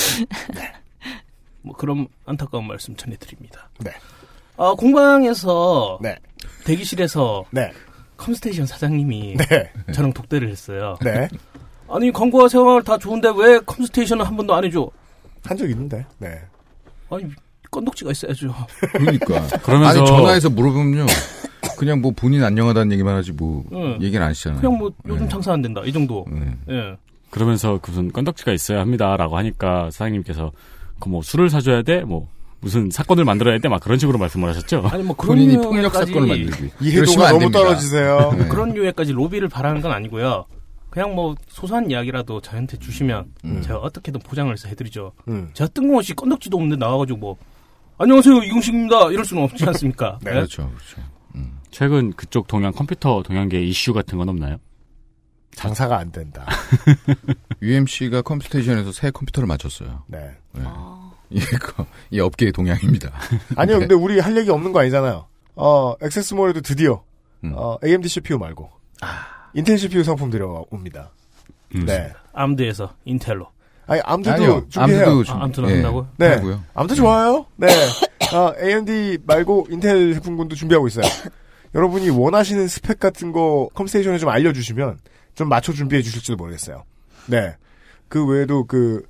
M: 뭐 그런 안타까운 말씀 전해드립니다.
B: 네.
M: 아, 공방에서
B: 네.
M: 대기실에서
B: 네.
M: 컴스테이션 사장님이
B: 네.
M: 저랑 독대를 했어요.
B: 네.
M: 아니 광고와 생활 다 좋은데 왜 컴스테이션은 한 번도 안 해줘?
B: 한 적 있는데. 네.
M: 아니 건덕지가 있어야죠.
E: 그러니까.
D: 그러면서-
E: 아니 전화해서 물어보면요. 그냥 뭐 본인 안녕하다는 얘기만 하지 뭐
M: 응.
E: 얘기는 안 하시잖아요.
M: 그냥 뭐 요즘 장사 안 된다 이 정도.
E: 네.
M: 예.
D: 그러면서 무슨 건덕지가 있어야 합니다라고 하니까 사장님께서 그 뭐 술을 사줘야 돼, 뭐 무슨 사건을 만들어야 돼, 막 그런 식으로 말씀을 하셨죠.
M: 아니 뭐 그런
E: 본인이
M: 류까지-
E: 폭력 사건을 만들기.
B: 이해도가 너무 떨어지세요.
E: 네.
M: 그런 류에까지 로비를 바라는 건 아니고요. 그냥 뭐 소소한 이야기라도 저한테 주시면 제가 어떻게든 포장을 해서 해드리죠.
B: 음.
M: 제가 뜬금없이 건덕지도 없는데 나와가지고 뭐 안녕하세요 이공식입니다 이럴 수는 없지 않습니까?
B: 네.
E: 그렇죠, 그렇죠.
D: 최근 그쪽 동양 컴퓨터 동양계 이슈 같은 건 없나요?
B: 장사가 안 된다.
E: UMC가 컴스테이션에서 새 컴퓨터를 맞췄어요.
B: 네.
E: 이거 이 업계의 동향입니다.
B: 아니요,
E: 네.
B: 근데 우리 할 얘기 없는 거 아니잖아요. 어, 액세스몰에도 드디어,
E: 음.
B: 어, AMD CPU 말고, 인텔 CPU 상품 들여옵니다.
D: 음.
B: 네.
M: 암드에서 인텔로.
B: 아니, 암드도
E: 아니요,
B: 준비해요.
M: 아, 암드도
E: 예,
M: 한다고요?
B: 네.
E: 하고요.
B: 아무튼 좋아요. 네. 어, AMD 말고 인텔 제품군도 준비하고 있어요. 여러분이 원하시는 스펙 같은 거 컴스테이션에 좀 알려주시면 좀 맞춰 준비해 주실지도 모르겠어요. 네. 그 외에도 그,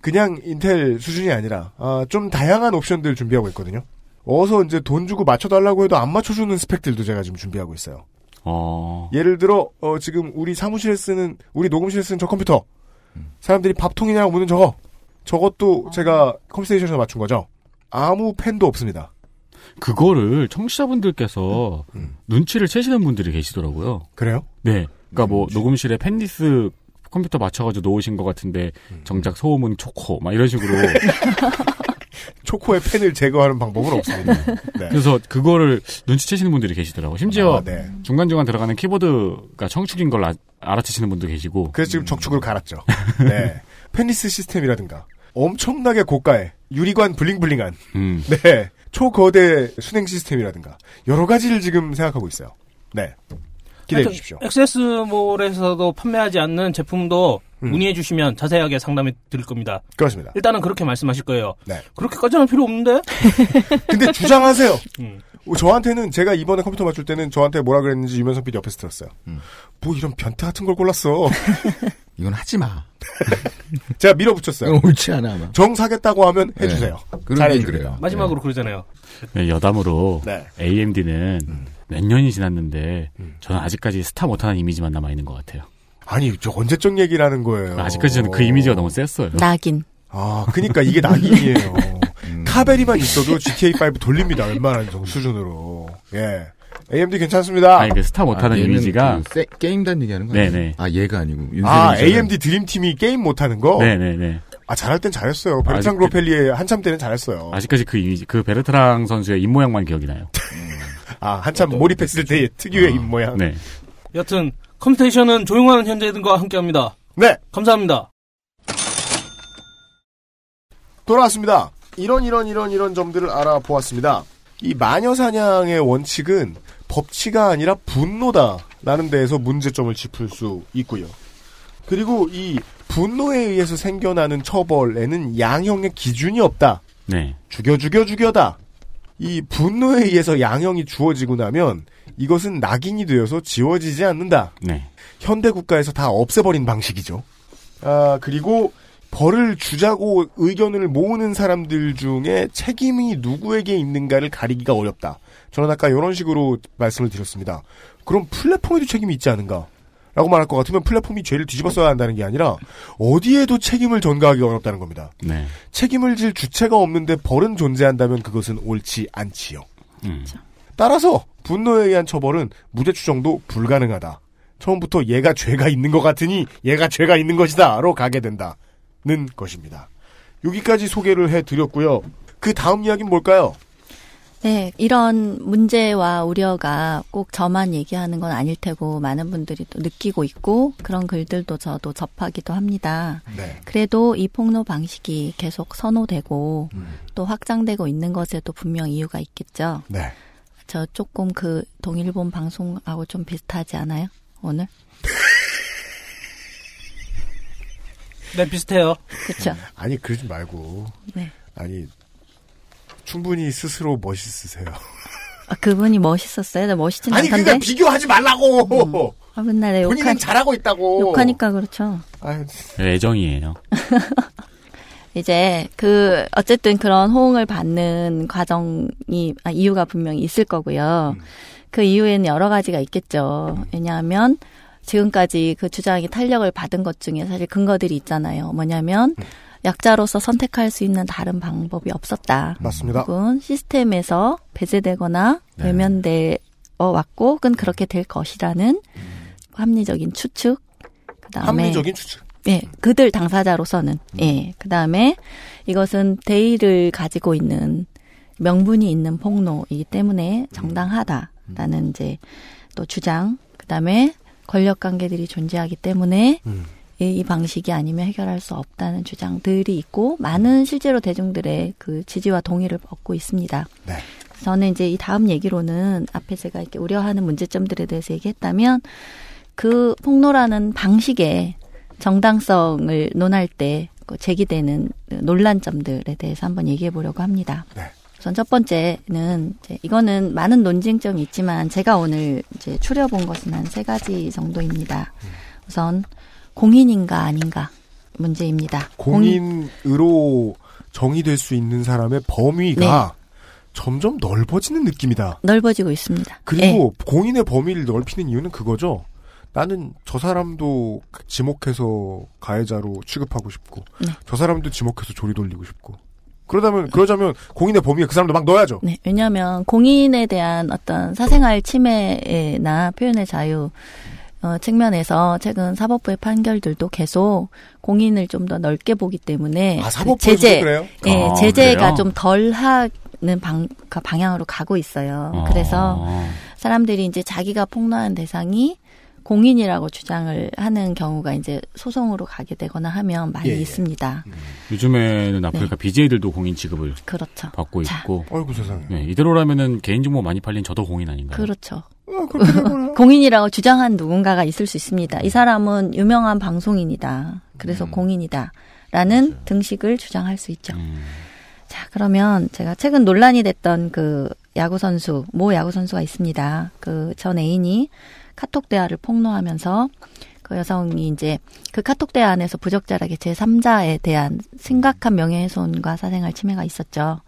B: 그냥 인텔 수준이 아니라, 아, 좀 다양한 옵션들 준비하고 있거든요. 어서 이제 돈 주고 맞춰달라고 해도 안 맞춰주는 스펙들도 제가 지금 준비하고 있어요.
D: 어,
B: 예를 들어, 어, 지금 우리 사무실에 쓰는, 우리 녹음실에 쓰는 저 컴퓨터. 사람들이 밥통이냐고 묻는 저거. 저것도 제가 컴스테이션에서 맞춘 거죠. 아무 펜도 없습니다.
D: 그거를 청취자분들께서 눈치를 채시는 분들이 계시더라고요.
B: 그래요?
D: 네. 그러니까 뭐 녹음실에 펜디스 컴퓨터 맞춰가지고 놓으신 것 같은데 정작 소음은 초코 막 이런 식으로
B: 초코의 펜을 제거하는 방법은 없습니다. 네.
D: 그래서 그거를 눈치채시는 분들이 계시더라고. 요 심지어
B: 아, 네.
D: 중간중간 들어가는 키보드가 청축인 걸 아, 알아채시는 분도 계시고.
B: 그래서 지금 적축을 갈았죠. 네. 펜리스 시스템이라든가 엄청나게 고가의 유리관 블링블링한
D: 음.
B: 네 초거대 순행 시스템이라든가 여러 가지를 지금 생각하고 있어요. 네. 기대해 주십시오.
M: 액세스몰에서도 판매하지 않는 제품도
B: 음.
M: 문의해 주시면 자세하게 상담해 드릴 겁니다.
B: 그렇습니다.
M: 일단은 그렇게 말씀하실 거예요.
B: 네.
M: 그렇게까지 는 필요 없는데?
B: 근데 주장하세요.
M: 음.
B: 저한테는 제가 이번에 컴퓨터 맞출 때는 저한테 뭐라 그랬는지 유면성 PD 옆에서 들었어요.
E: 음.
B: 뭐 이런 변태 같은 걸 골랐어.
E: 이건 하지 마.
B: 제가 밀어붙였어요.
E: 옳지 않아 아마.
B: 정 사겠다고 하면
E: 네.
B: 해주세요. 잘해줍니다.
E: 그래요.
M: 마지막으로 그러잖아요.
D: 네, 여담으로
B: 네.
D: AMD는 몇 년이 지났는데 저는 아직까지 스타 못하는 이미지만 남아 있는 것 같아요.
B: 아니 저 언제적 얘기라는 거예요.
D: 아직까지 저는 그 이미지가 너무 셌어요.
I: 낙인.
B: 아, 그니까 이게 낙인이에요. 카베리만 있어도 GTA5 돌립니다. 웬만한 정 수준으로. 예. AMD 괜찮습니다.
D: 아니 그 스타 못하는
E: 얘는
D: 이미지가
E: 그 세- 게임단 얘기하는 거 아니에요?
D: 네네.
E: 아 얘가 아니고
B: 아, AMD 드림팀이 게임 못하는 거?
D: 네네네.
B: 아, 잘할 땐 잘했어요.
D: 아직 그-
B: 그로펠리의 한참 때는 잘했어요.
D: 아직까지 그 이미지 그 베르트랑 선수의 입 모양만 기억이 나요.
B: 아, 한참 몰입했을 때의 특유의 입모양.
D: 네.
M: 여튼 컴스테이션은 조용한 현재들과 함께 합니다.
B: 네.
M: 감사합니다.
B: 돌아왔습니다. 이런 이런 이런 이런 점들을 알아보았습니다. 이 마녀 사냥의 원칙은 법치가 아니라 분노다라는 데에서 문제점을 짚을 수 있고요. 그리고 이 분노에 의해서 생겨나는 처벌에는 양형의 기준이 없다.
D: 네.
B: 죽여 죽여 죽여다. 이 분노에 의해서 양형이 주어지고 나면 이것은 낙인이 되어서 지워지지 않는다.
D: 네.
B: 현대 국가에서 다 없애버린 방식이죠. 아, 그리고 벌을 주자고 의견을 모으는 사람들 중에 책임이 누구에게 있는가를 가리기가 어렵다. 저는 아까 이런 식으로 말씀을 드렸습니다. 그럼 플랫폼에도 책임이 있지 않은가? 라고 말할 것 같으면 플랫폼이 죄를 뒤집어 써야 한다는 게 아니라 어디에도 책임을 전가하기 어렵다는 겁니다.
D: 네.
B: 책임을 질 주체가 없는데 벌은 존재한다면 그것은 옳지 않지요.
D: 음.
B: 따라서 분노에 의한 처벌은 무죄 추정도 불가능하다. 처음부터 얘가 죄가 있는 것 같으니 얘가 죄가 있는 것이다로 가게 된다는 것입니다. 여기까지 소개를 해드렸고요. 그 다음 이야기는 뭘까요?
I: 네, 이런 문제와 우려가 꼭 저만 얘기하는 건 아닐 테고 많은 분들이 또 느끼고 있고 그런 글들도 저도 접하기도 합니다.
B: 네.
I: 그래도 이 폭로 방식이 계속 선호되고 또 확장되고 있는 것에도 분명 이유가 있겠죠.
B: 네.
I: 저 조금 그 동일본 방송하고 좀 비슷하지 않아요? 오늘?
M: 네, 비슷해요.
I: 그렇죠.
B: 아니 그러지 말고.
I: 네.
B: 아니 충분히 스스로 멋있으세요.
I: 아, 그분이 멋있었어요? 나 멋있진
B: 아니
I: 않던데.
B: 그러니까 비교하지 말라고.
I: 아, 맨날 내
B: 본인은
I: 욕하,
B: 잘하고 있다고.
I: 욕하니까 그렇죠.
B: 아유,
D: 애정이에요.
I: 이제 그 어쨌든 그런 호응을 받는 과정이 아, 이유가 분명히 있을 거고요. 그 이유에는 여러 가지가 있겠죠. 왜냐하면 지금까지 그 주장이 탄력을 받은 것 중에 사실 근거들이 있잖아요. 뭐냐면 약자로서 선택할 수 있는 다른 방법이 없었다.
B: 맞습니다.
I: 혹은 시스템에서 배제되거나
B: 네.
I: 외면되어 왔고, 혹은 그렇게 될 것이라는 합리적인 추측. 그다음에
B: 합리적인 추측.
I: 예, 그들 당사자로서는 예. 그다음에 이것은 대의를 가지고 있는 명분이 있는 폭로이기 때문에 정당하다라는 이제 또 주장. 그다음에 권력 관계들이 존재하기 때문에 이, 이 방식이 아니면 해결할 수 없다는 주장들이 있고 많은 실제로 대중들의 그 지지와 동의를 얻고 있습니다.
B: 네.
I: 저는 이제 이 다음 얘기로는 앞에 제가 이렇게 우려하는 문제점들에 대해서 얘기했다면 그 폭로라는 방식의 정당성을 논할 때그 제기되는 논란점들에 대해서 한번 얘기해 보려고 합니다.
B: 네.
I: 우선 첫 번째는 이제 이거는 많은 논쟁점이 있지만 제가 오늘 이제 추려본 것은 한 세 가지 정도입니다. 우선 공인인가 아닌가 문제입니다.
B: 공인으로 정의될 수 있는 사람의 범위가 점점 넓어지는 느낌이다.
I: 넓어지고 있습니다.
B: 그리고 공인의 범위를 넓히는 이유는 그거죠. 나는 저 사람도 지목해서 가해자로 취급하고 싶고,
I: 네.
B: 저 사람도 지목해서 조리 돌리고 싶고. 그러다면 그러자면 공인의 범위에 그 사람도 막 넣어야죠.
I: 네, 왜냐하면 공인에 대한 어떤 사생활 침해나 표현의 자유 어, 측면에서 최근 사법부의 판결들도 계속 공인을 좀 더 넓게 보기 때문에
B: 아,
I: 그 제재,
B: 그래요?
I: 예,
D: 아,
I: 제재가
D: 그래요?
I: 좀 덜하는 방, 그 방향으로 가고 있어요.
D: 아.
I: 그래서 사람들이 이제 자기가 폭로한 대상이 공인이라고 주장을 하는 경우가 이제 소송으로 가게 되거나 하면 많이
D: 예, 예.
I: 있습니다.
D: 요즘에는 아프리카 BJ들도 공인 취급을
I: 그렇죠.
D: 받고
I: 자.
D: 있고.
B: 어이구 세상에.
D: 네, 이대로라면은 개인정보 많이 팔린 저도 공인 아닌가요?
I: 그렇죠. 공인이라고 주장한 누군가가 있을 수 있습니다. 이 사람은 유명한 방송인이다. 그래서 공인이다. 라는 등식을 주장할 수 있죠. 자, 그러면 제가 최근 논란이 됐던 그 야구선수, 모 야구선수가 있습니다. 그 전 애인이 카톡 대화를 폭로하면서 그 여성이 이제 그 카톡 대화 안에서 부적절하게 제3자에 대한 심각한 명예훼손과 사생활 침해가 있었죠.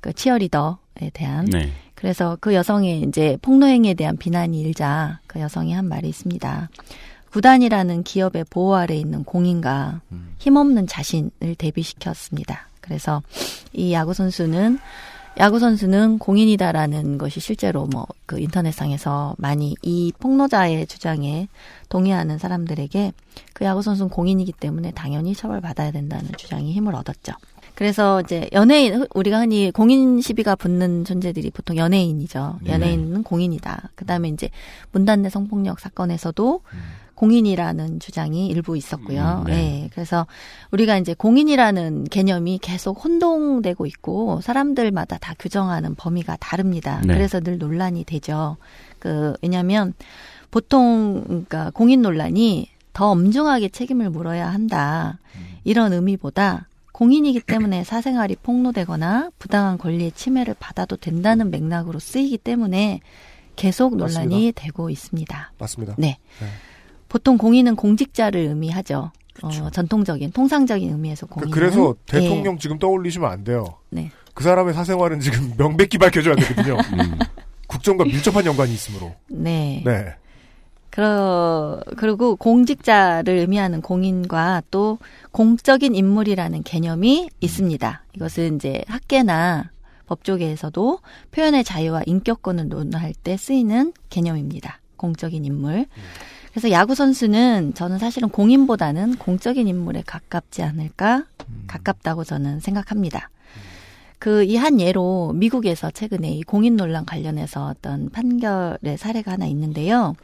I: 그 치어리더에 대한.
D: 네.
I: 그래서 그 여성의 이제 폭로행위에 대한 비난이 일자 그 여성이 한 말이 있습니다. 구단이라는 기업의 보호 아래 있는 공인과 힘없는 자신을 대비시켰습니다. 그래서 이 야구 선수는 야구 선수는 공인이다라는 것이 실제로 뭐 그 인터넷상에서 많이 이 폭로자의 주장에 동의하는 사람들에게 그 야구 선수는 공인이기 때문에 당연히 처벌받아야 된다는 주장이 힘을 얻었죠. 그래서 이제 연예인 우리가 흔히 공인 시비가 붙는 존재들이 보통 연예인이죠.
N: 네.
I: 연예인은 공인이다. 그다음에 이제 문단내 성폭력 사건에서도 공인이라는 주장이 일부 있었고요.
N: 음, 네.
I: 예. 그래서 우리가 이제 공인이라는 개념이 계속 혼동되고 있고 사람들마다 다 규정하는 범위가 다릅니다.
N: 네.
I: 그래서 늘 논란이 되죠. 그 왜냐하면 보통 그러니까 공인 논란이 더 엄중하게 책임을 물어야 한다. 이런 의미보다 공인이기 때문에 사생활이 폭로되거나 부당한 권리의 침해를 받아도 된다는 맥락으로 쓰이기 때문에 계속 논란이
B: 맞습니다.
I: 되고 있습니다.
B: 맞습니다.
I: 네. 보통 공인은 공직자를 의미하죠. 어, 전통적인 통상적인 의미에서 공인.
B: 그러니까 그래서 대통령 지금 떠올리시면 안 돼요.
I: 네.
B: 그 사람의 사생활은 지금 명백히 밝혀져야 되거든요.
D: 음.
B: 국정과 밀접한 연관이 있으므로.
I: 네.
B: 네.
I: 그러, 그리고 공직자를 의미하는 공인과 또 공적인 인물이라는 개념이 있습니다. 이것은 이제 학계나 법조계에서도 표현의 자유와 인격권을 논할 때 쓰이는 개념입니다. 공적인 인물. 그래서 야구 선수는 저는 사실은 공인보다는 공적인 인물에 가깝지 않을까 가깝다고 저는 생각합니다. 그 이 한 예로 미국에서 최근에 이 공인 논란 관련해서 어떤 판결의 사례가 하나 있는데요.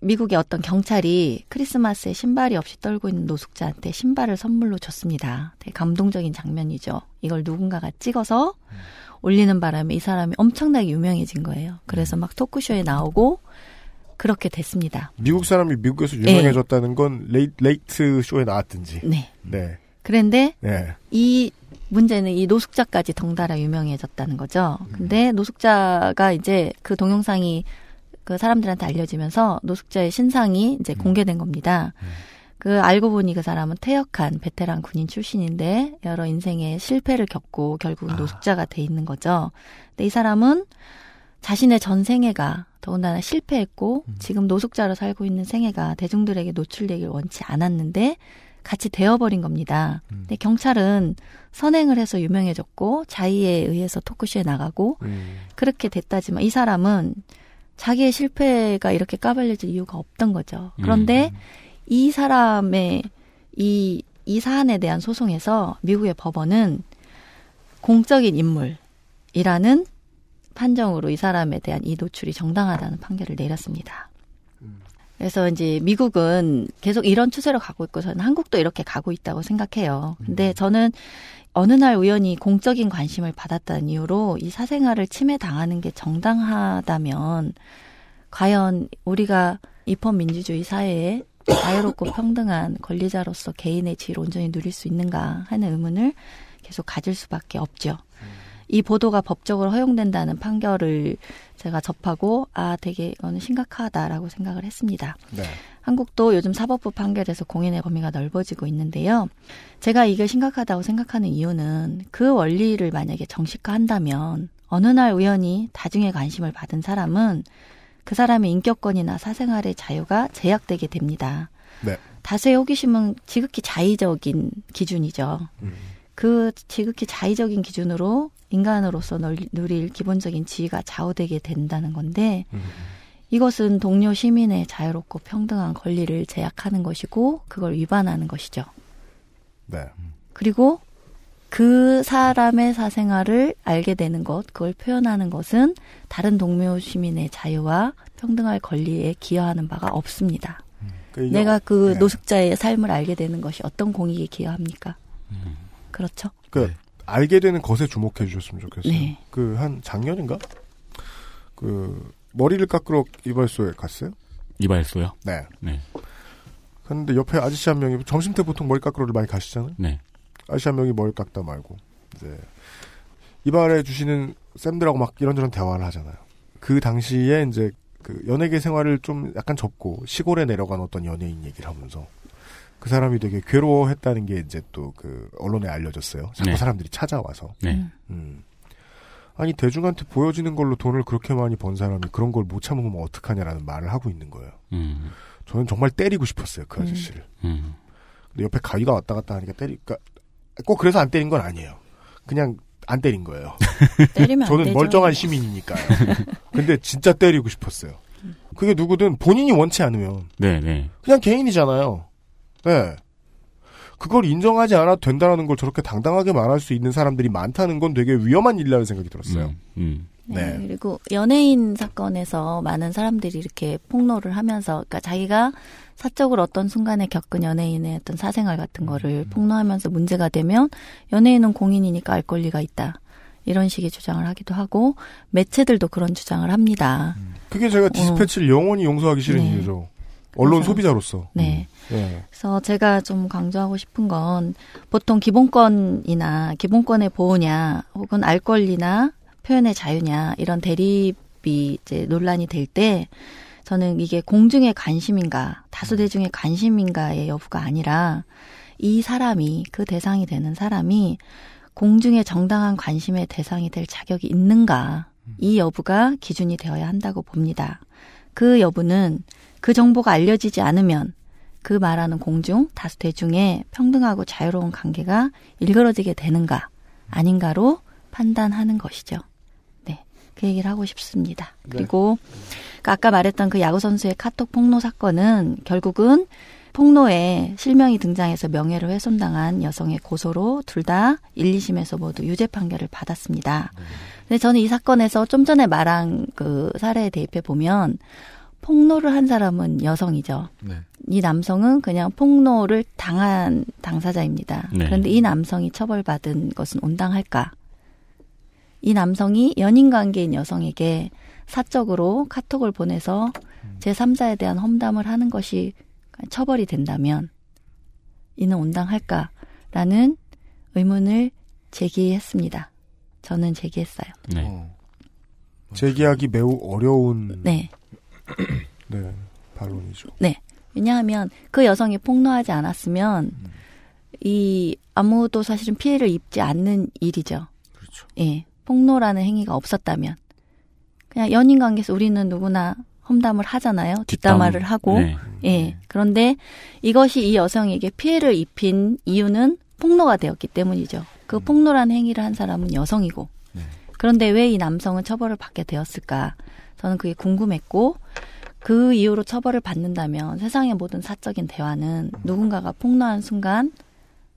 I: 미국의 어떤 경찰이 크리스마스에 신발이 없이 떨고 있는 노숙자한테 신발을 선물로 줬습니다. 되게 감동적인 장면이죠. 이걸 누군가가 찍어서 올리는 바람에 이 사람이 엄청나게 유명해진 거예요. 그래서 막 토크쇼에 나오고 그렇게 됐습니다.
B: 미국 사람이 미국에서 유명해졌다는 건 레이, late show에 나왔든지.
I: 네.
B: 네.
I: 그런데
B: 네.
I: 이 문제는 이 노숙자까지 덩달아 유명해졌다는 거죠. 근데 노숙자가 이제 그 동영상이 그 사람들한테 알려지면서 노숙자의 신상이 이제 공개된 겁니다. 그 알고 보니 그 사람은 퇴역한 베테랑 군인 출신인데 여러 인생의 실패를 겪고 결국 은 노숙자가 돼 있는 거죠. 근데 이 사람은 자신의 전 생애가 더군다나 실패했고 지금 노숙자로 살고 있는 생애가 대중들에게 노출되길 원치 않았는데 같이 되어버린 겁니다. 근데 경찰은 선행을 해서 유명해졌고 자의에 의해서 토크쇼에 나가고 그렇게 됐다지만 이 사람은 자기의 실패가 이렇게 까발려질 이유가 없던 거죠. 그런데 이 사람의 이, 이 사안에 대한 소송에서 미국의 법원은 공적인 인물이라는 판정으로 이 사람에 대한 이 노출이 정당하다는 판결을 내렸습니다. 그래서 이제 미국은 계속 이런 추세로 가고 있고 저는 한국도 이렇게 가고 있다고 생각해요. 근데 저는 어느 날 우연히 공적인 관심을 받았다는 이유로 이 사생활을 침해당하는 게 정당하다면 과연 우리가 입헌 민주주의 사회에 자유롭고 평등한 권리자로서 개인의 지위를 온전히 누릴 수 있는가 하는 의문을 계속 가질 수밖에 없죠. 이 보도가 법적으로 허용된다는 판결을 제가 접하고 아 되게 이거는 심각하다라고 생각을 했습니다.
B: 네.
I: 한국도 요즘 사법부 판결에서 공인의 범위가 넓어지고 있는데요. 제가 이게 심각하다고 생각하는 이유는 그 원리를 만약에 정식화한다면 어느 날 우연히 다중의 관심을 받은 사람은 그 사람의 인격권이나 사생활의 자유가 제약되게 됩니다.
B: 네.
I: 다수의 호기심은 지극히 자의적인 기준이죠. 그 지극히 자의적인 기준으로 인간으로서 널- 누릴 기본적인 지위가 좌우되게 된다는 건데 이것은 동료 시민의 자유롭고 평등한 권리를 제약하는 것이고 그걸 위반하는 것이죠.
B: 네.
I: 그리고 그 사람의 사생활을 알게 되는 것, 그걸 표현하는 것은 다른 동료 시민의 자유와 평등할 권리에 기여하는 바가 없습니다.
B: 그러니까
I: 내가 그
B: 네.
I: 노숙자의 삶을 알게 되는 것이 어떤 공익에 기여합니까? 그렇죠.
B: 그 알게 되는 것에 주목해 주셨으면 좋겠어요.
I: 네.
B: 그한 작년인가? 그 머리를 깎으러 이발소에 갔어요.
D: 이발소요?
B: 네.
D: 네.
B: 갔는데 옆에 아저씨 한 명이 점심 때 보통 머리 깎으러를 많이 가시잖아요.
D: 네.
B: 아저씨 한 명이 머리 깎다 말고 이제 이발해 주시는 쌤들하고 막 이런저런 대화를 하잖아요. 그 당시에 이제 그 연예계 생활을 좀 약간 접고 시골에 내려간 어떤 연예인 얘기를 하면서 그 사람이 되게 괴로워했다는 게 이제 또 그 언론에 알려졌어요. 자꾸
D: 네.
B: 사람들이 찾아와서.
D: 네.
B: 음. 아니 대중한테 보여지는 걸로 돈을 그렇게 많이 번 사람이 그런 걸 못 참으면 어떡하냐라는 말을 하고 있는 거예요.
D: 음.
B: 저는 정말 때리고 싶었어요 그 아저씨를.
D: 음.
B: 근데 옆에 가위가 왔다 갔다 하니까 때리, 그꼭 그래서 안 때린 건 아니에요. 그냥 안 때린 거예요.
I: 때리면 안
B: 저는
I: 되죠.
B: 멀쩡한 시민이니까요. 근데 진짜 때리고 싶었어요. 그게 누구든 본인이 원치 않으면
D: 네, 네.
B: 그냥 개인이잖아요. 네. 그걸 인정하지 않아도 된다는 걸 저렇게 당당하게 말할 수 있는 사람들이 많다는 건 되게 위험한 일이라는 생각이 들었어요.
D: 음.
I: 네. 그리고 연예인 사건에서 많은 사람들이 이렇게 폭로를 하면서, 그러니까 자기가 사적으로 어떤 순간에 겪은 연예인의 어떤 사생활 같은 거를 폭로하면서 문제가 되면 연예인은 공인이니까 알 권리가 있다. 이런 식의 주장을 하기도 하고 매체들도 그런 주장을 합니다.
B: 그게 제가 디스패치를 영원히 용서하기 싫은
I: 네.
B: 이유죠. 언론
I: 그래서-
B: 소비자로서.
I: 네.
B: 네.
I: 그래서 제가 좀 강조하고 싶은 건 보통 기본권이나 기본권의 보호냐 혹은 알 권리나 표현의 자유냐 이런 대립이 이제 논란이 될 때 저는 이게 공중의 관심인가 다수 대중의 관심인가의 여부가 아니라 이 사람이 그 대상이 되는 사람이 공중의 정당한 관심의 대상이 될 자격이 있는가 이 여부가 기준이 되어야 한다고 봅니다. 그 여부는 그 정보가 알려지지 않으면 그 말하는 공중, 다수 대중의 평등하고 자유로운 관계가 일그러지게 되는가, 아닌가로 판단하는 것이죠. 네. 그 얘기를 하고 싶습니다.
N: 네.
I: 그리고 그 아까 말했던 그 야구 선수의 카톡 폭로 사건은 결국은 폭로에 실명이 등장해서 명예를 훼손당한 여성의 고소로 둘 다 1, 2심에서 모두 유죄 판결을 받았습니다. 근데 저는 이 사건에서 좀 전에 말한 그 사례에 대입해 보면 폭로를 한 사람은 여성이죠.
E: 네.
I: 이 남성은 그냥 폭로를 당한 당사자입니다.
E: 네.
I: 그런데 이 남성이 처벌받은 것은 온당할까? 이 남성이 연인 관계인 여성에게 사적으로 카톡을 보내서 제3자에 대한 험담을 하는 것이 처벌이 된다면 이는 온당할까라는 의문을 제기했습니다. 저는 제기했어요.
D: 네.
B: 어. 제기하기 매우 어려운
I: 네.
B: 네, 반론이죠.
I: 네. 왜냐하면 그 여성이 폭로하지 않았으면 이 아무도 사실은 피해를 입지 않는 일이죠.
E: 그렇죠.
I: 예. 폭로라는 행위가 없었다면 그냥 연인 관계에서 우리는 누구나 험담을 하잖아요. 뒷담화를 하고.
D: 네.
I: 예. 그런데 이것이 이 여성에게 피해를 입힌 이유는 폭로가 되었기 때문이죠. 그 폭로라는 행위를 한 사람은 여성이고. 그런데 왜 이 남성은 처벌을 받게 되었을까? 저는 그게 궁금했고 그 이후로 처벌을 받는다면 세상의 모든 사적인 대화는 누군가가 폭로한 순간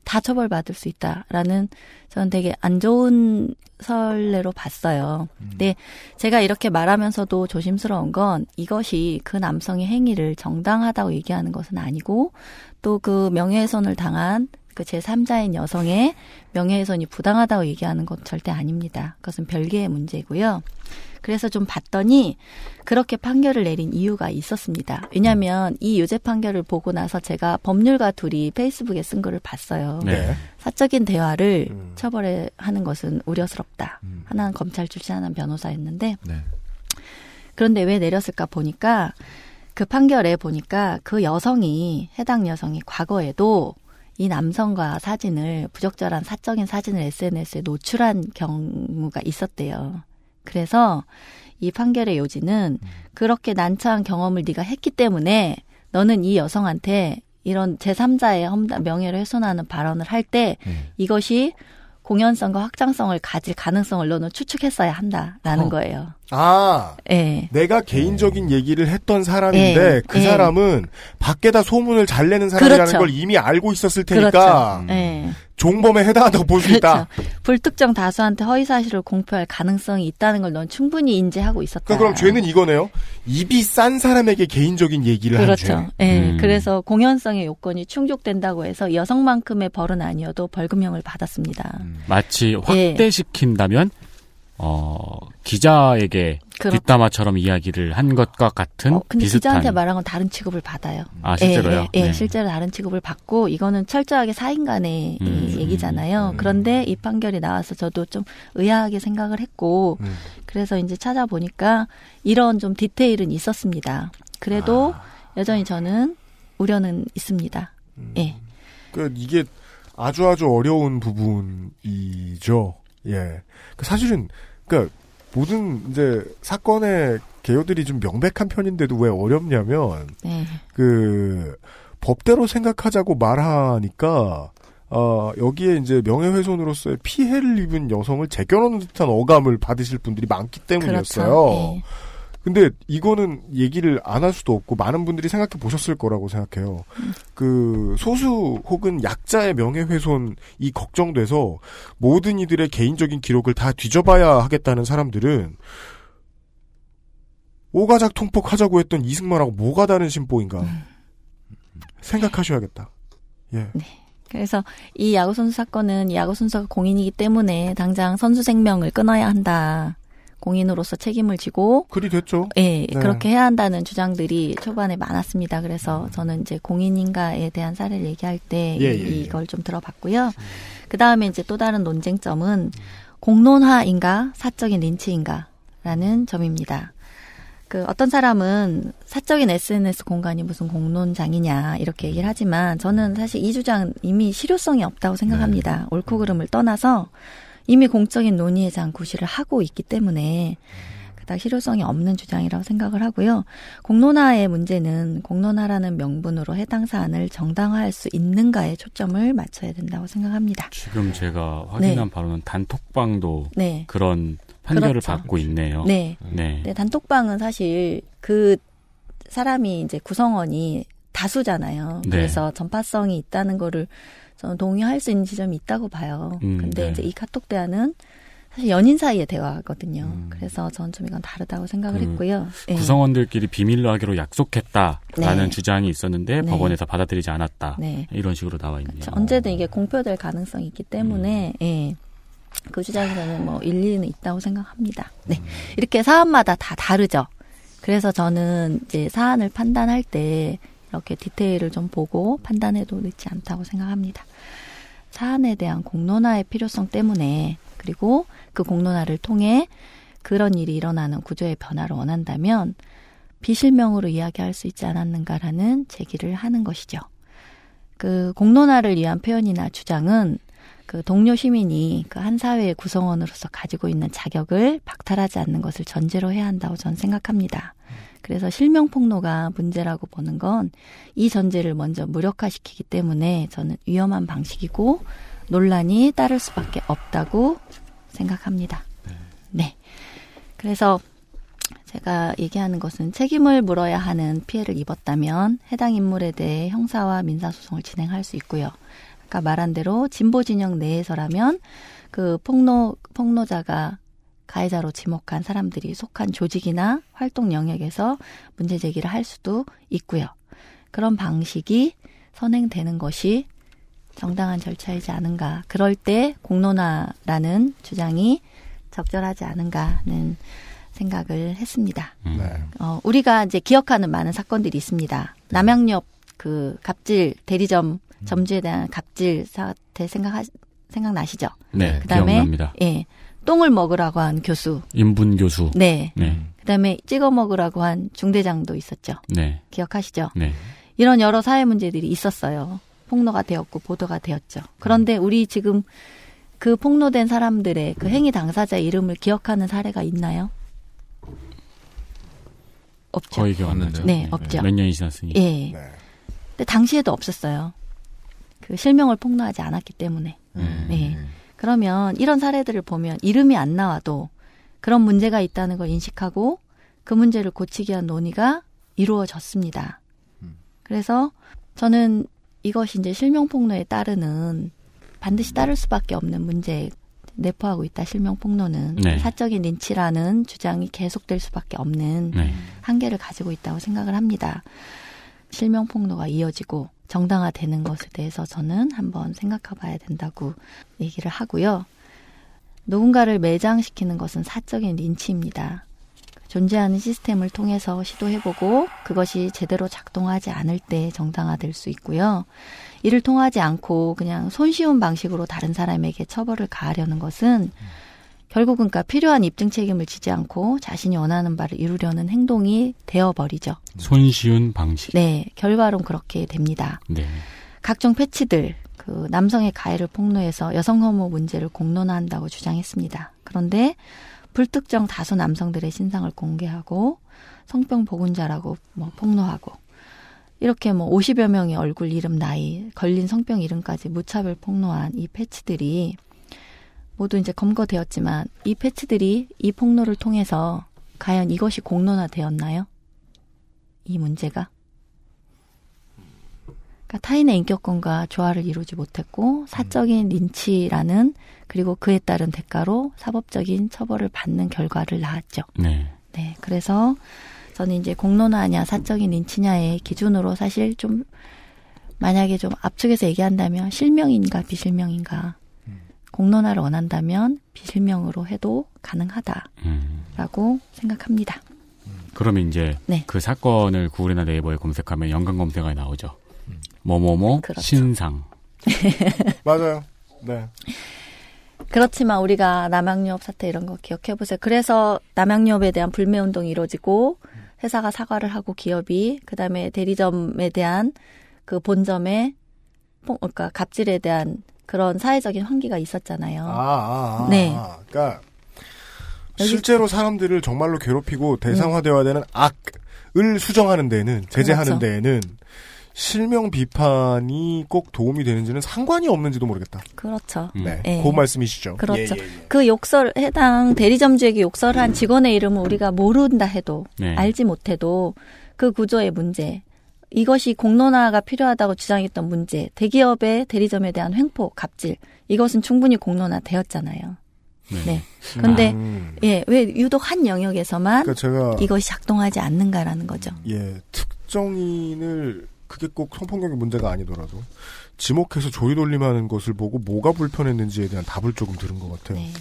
I: 다 처벌받을 수 있다라는 저는 되게 안 좋은 설레로 봤어요. 근데 제가 이렇게 말하면서도 조심스러운 건 이것이 그 남성의 행위를 정당하다고 얘기하는 것은 아니고 또 그 명예훼손을 당한 그 제3자인 여성의 명예훼손이 부당하다고 얘기하는 건 절대 아닙니다. 그것은 별개의 문제고요. 그래서 좀 봤더니 그렇게 판결을 내린 이유가 있었습니다. 왜냐하면 이 유죄 판결을 보고 나서 제가 법률가 둘이 페이스북에 쓴 거를 봤어요.
B: 네.
I: 사적인 대화를 처벌해 하는 것은 우려스럽다. 하나는 검찰 출신, 하나는 변호사였는데
E: 네.
I: 그런데 왜 내렸을까 보니까 그 판결에 보니까 그 여성이 해당 여성이 과거에도 이 남성과 사진을 부적절한 사적인 사진을 SNS에 노출한 경우가 있었대요. 그래서 이 판결의 요지는 그렇게 난처한 경험을 네가 했기 때문에 너는 이 여성한테 이런 제3자의 험담, 명예를 훼손하는 발언을 할때 이것이 공연성과 확장성을 가질 가능성을 너는 추측했어야 한다라는
B: 어.
I: 거예요.
B: 아,
I: 예.
B: 내가 개인적인 얘기를 했던 사람인데
I: 예,
B: 그
I: 예.
B: 사람은 밖에다 소문을 잘 내는 사람이라는
I: 그렇죠.
B: 걸 이미 알고 있었을 테니까
I: 그렇죠. 예.
B: 종범에 해당한다고 볼 수 있다.
I: 불특정 다수한테 허위 사실을 공표할 가능성이 있다는 걸 넌 충분히 인지하고 있었다.
B: 그러니까 그럼 죄는 이거네요. 입이 싼 사람에게 개인적인 얘기를
I: 그렇죠.
B: 한 죄.
I: 예.
D: 음.
I: 그래서 공연성의 요건이 충족된다고 해서 여성만큼의 벌은 아니어도 벌금형을 받았습니다.
D: 마치
I: 예.
D: 확대시킨다면 어 기자에게
I: 그렇-
D: 뒷담화처럼 이야기를 한 것과 같은
I: 어, 근데
D: 비슷한
I: 기자한테 말한 건 다른 취급을 받아요.
D: 아, 실제로요?
I: 예, 예, 예,
D: 네.
I: 실제로 다른 취급을 받고 이거는 철저하게 사인 간의 이
D: 음.
I: 얘기잖아요. 그런데 이 판결이 나와서 저도 좀 의아하게 생각을 했고
B: 음.
I: 그래서 이제 찾아보니까 이런 좀 디테일은 있었습니다. 그래도
B: 아.
I: 여전히 저는 우려는 있습니다. 예.
B: 그 이게 아주 아주 어려운 부분이죠. 예. 그 사실은 그러니까 모든 이제 사건의 개요들이 좀 명백한 편인데도 왜 어렵냐면
I: 네.
B: 그 법대로 생각하자고 말하니까 어, 여기에 이제 명예훼손으로서의 피해를 입은 여성을 제껴놓는 듯한 어감을 받으실 분들이 많기 때문이었어요.
I: 그렇죠. 예.
B: 근데 이거는 얘기를 안 할 수도 없고 많은 분들이 생각해 보셨을 거라고 생각해요. 그 소수 혹은 약자의 명예훼손이 걱정돼서 모든 이들의 개인적인 기록을 다 뒤져봐야 하겠다는 사람들은 오가작 통폭하자고 했던 이승만하고 뭐가 다른 심보인가 생각하셔야겠다. 예.
I: 그래서 이 야구 선수 사건은 야구 선수가 공인이기 때문에 당장 선수 생명을 끊어야 한다. 공인으로서 책임을 지고
B: 그리 됐죠.
I: 예,
B: 네.
I: 그렇게 해야 한다는 주장들이 초반에 많았습니다. 그래서 저는 이제 공인인가에 대한 사례를 얘기할 때
B: 예,
I: 이-
B: 예, 예.
I: 이걸 좀 들어봤고요. 그 다음에 이제 또 다른 논쟁점은 공론화인가 사적인 린치인가라는 점입니다. 그 어떤 사람은 사적인 SNS 공간이 무슨 공론장이냐 이렇게 얘기를 하지만 저는 사실 이 주장 이미 실효성이 없다고 생각합니다. 옳고 그름을 떠나서 이미 공적인 논의의 장 구실을 하고 있기 때문에 그닥 실효성이 없는 주장이라고 생각을 하고요. 공론화의 문제는 공론화라는 명분으로 해당 사안을 정당화할 수 있는가에 초점을 맞춰야 된다고 생각합니다.
D: 지금 제가 확인한
I: 네.
D: 바로는 단톡방도
I: 네.
D: 그런 판결을
I: 그렇죠.
D: 받고 있네요.
I: 네.
D: 네.
I: 네, 단톡방은 사실 그 사람이 이제 구성원이 다수잖아요.
D: 네.
I: 그래서 전파성이 있다는 거를 저는 동의할 수 있는 지점이 있다고 봐요.
D: 음,
I: 근데
D: 네.
I: 이제 이 카톡 대화는 사실 연인 사이의 대화거든요. 그래서 저는 좀 이건 다르다고 생각을
D: 그
I: 했고요. 예.
D: 구성원들끼리 비밀로 하기로 약속했다라는
I: 네.
D: 주장이 있었는데
I: 네.
D: 법원에서 받아들이지 않았다.
I: 네.
D: 이런 식으로 나와 있네요.
I: 그렇죠. 언제든 이게 공표될 가능성이 있기 때문에 예. 그 주장에서는 뭐 일리는 있다고 생각합니다. 네. 이렇게 사안마다 다 다르죠. 그래서 저는 이제 사안을 판단할 때 이렇게 디테일을 좀 보고 판단해도 늦지 않다고 생각합니다. 사안에 대한 공론화의 필요성 때문에 그리고 그 공론화를 통해 그런 일이 일어나는 구조의 변화를 원한다면 비실명으로 이야기할 수 있지 않았는가라는 제기를 하는 것이죠. 그 공론화를 위한 표현이나 주장은 그 동료 시민이 그 한 사회의 구성원으로서 가지고 있는 자격을 박탈하지 않는 것을 전제로 해야 한다고 저는 생각합니다. 그래서 실명 폭로가 문제라고 보는 건 이 전제를 먼저 무력화시키기 때문에 저는 위험한 방식이고 논란이 따를 수밖에 없다고 생각합니다. 네. 그래서 제가 얘기하는 것은 책임을 물어야 하는 피해를 입었다면 해당 인물에 대해 형사와 민사소송을 진행할 수 있고요. 아까 말한 대로 진보 진영 내에서라면 그 폭로 폭로자가 가해자로 지목한 사람들이 속한 조직이나 활동 영역에서 문제 제기를 할 수도 있고요. 그런 방식이 선행되는 것이 정당한 절차이지 않은가. 그럴 때 공론화라는 주장이 적절하지 않은가는 생각을 했습니다.
B: 네.
I: 어, 우리가 이제 기억하는 많은 사건들이 있습니다. 남양옆 그 갑질 대리점 점주에 대한 갑질 사태 생각 생각나시죠?
D: 네,
I: 그다음에
D: 기억납니다.
I: 예. 똥을 먹으라고 한 교수.
D: 인분 교수.
I: 네.
D: 네.
I: 그다음에 찍어 먹으라고 한 중대장도 있었죠.
D: 네.
I: 기억하시죠?
D: 네.
I: 이런 여러 사회 문제들이 있었어요. 폭로가 되었고 보도가 되었죠. 그런데 우리 지금 그 폭로된 사람들의 그 행위 당사자 이름을 기억하는 사례가 있나요? 없죠.
D: 거의 기억 안 나죠.
I: 네, 없죠.
D: 몇 년이 지났으니.
I: 예. 근데 당시에도 없었어요. 그 실명을 폭로하지 않았기 때문에. 네. 그러면 이런 사례들을 보면 이름이 안 나와도 그런 문제가 있다는 걸 인식하고 그 문제를 고치기 위한 논의가 이루어졌습니다. 그래서 저는 이것이 이제 실명 폭로에 따르는 반드시 따를 수밖에 없는 문제 내포하고 있다. 실명 폭로는
D: 네.
I: 사적인 린치라는 주장이 계속될 수밖에 없는
D: 네.
I: 한계를 가지고 있다고 생각을 합니다. 실명 폭로가 이어지고 정당화되는 것에 대해서 저는 한번 생각해 봐야 된다고 얘기를 하고요. 누군가를 매장시키는 것은 사적인 린치입니다. 존재하는 시스템을 통해서 시도해보고 그것이 제대로 작동하지 않을 때 정당화될 수 있고요. 이를 통하지 않고 그냥 손쉬운 방식으로 다른 사람에게 처벌을 가하려는 것은 결국은 그러니까 필요한 입증 책임을 지지 않고 자신이 원하는 바를 이루려는 행동이 되어버리죠.
D: 손쉬운 방식.
I: 네, 결과론 그렇게 됩니다.
D: 네.
I: 각종 패치들, 그 남성의 가해를 폭로해서 여성 혐오 문제를 공론화한다고 주장했습니다. 그런데 불특정 다수 남성들의 신상을 공개하고 성병 보균자라고 뭐 폭로하고 이렇게 뭐 50여 명의 얼굴 이름 나이 걸린 성병 이름까지 무차별 폭로한 이 패치들이 모두 이제 검거되었지만 이 패치들이 이 폭로를 통해서 과연 이것이 공론화되었나요? 이 문제가 그러니까 타인의 인격권과 조화를 이루지 못했고 사적인 린치라는 그리고 그에 따른 대가로 사법적인 처벌을 받는 결과를 낳았죠.
D: 네.
I: 네, 그래서 저는 이제 공론화냐 사적인 린치냐의 기준으로 사실 좀 만약에 좀 압축해서 얘기한다면 실명인가 비실명인가 공론화를 원한다면 비실명으로 해도 가능하다라고 생각합니다.
D: 그러면 이제
I: 네.
D: 그 사건을 구글이나 네이버에 검색하면 연관 검색어에 나오죠. 뭐뭐뭐
I: 그렇죠.
D: 신상.
B: 맞아요. 네.
I: 그렇지만 우리가 남양유업 사태 이런 거 기억해 보세요. 그래서 남양유업에 대한 불매 운동이 이루어지고 회사가 사과를 하고 기업이 그다음에 대리점에 대한 그 본점에 폭- 그러니까 갑질에 대한 그런 사회적인 환기가 있었잖아요.
B: 아, 아, 아,
I: 네.
B: 아. 그러니까 실제로 사람들을 정말로 괴롭히고 대상화되어야 되는 악을 수정하는 데는 제재하는
I: 음. 그렇죠.
B: 데에는 실명 비판이 꼭 도움이 되는지는 상관이 없는지도 모르겠다.
I: 그렇죠.
B: 네,
I: 예.
B: 그 말씀이시죠.
I: 그렇죠.
B: 예, 예, 예.
I: 그 욕설 해당 대리점주에게 욕설한 직원의 이름을 우리가 모른다 해도
B: 네.
I: 알지 못해도 그 구조의 문제 이것이 공론화가 필요하다고 주장했던 문제 대기업의 대리점에 대한 횡포 갑질 이것은 충분히 공론화되었잖아요. 네. 그런데
B: 음.
I: 예, 왜 유독 한 영역에서만
B: 그러니까
I: 이것이 작동하지 않는가라는 거죠.
B: 예, 특정인을 그게 꼭 성폭력의 문제가 아니더라도 지목해서 조리돌림하는 것을 보고 뭐가 불편했는지에 대한 답을 조금 들은 것 같아요.
I: 네.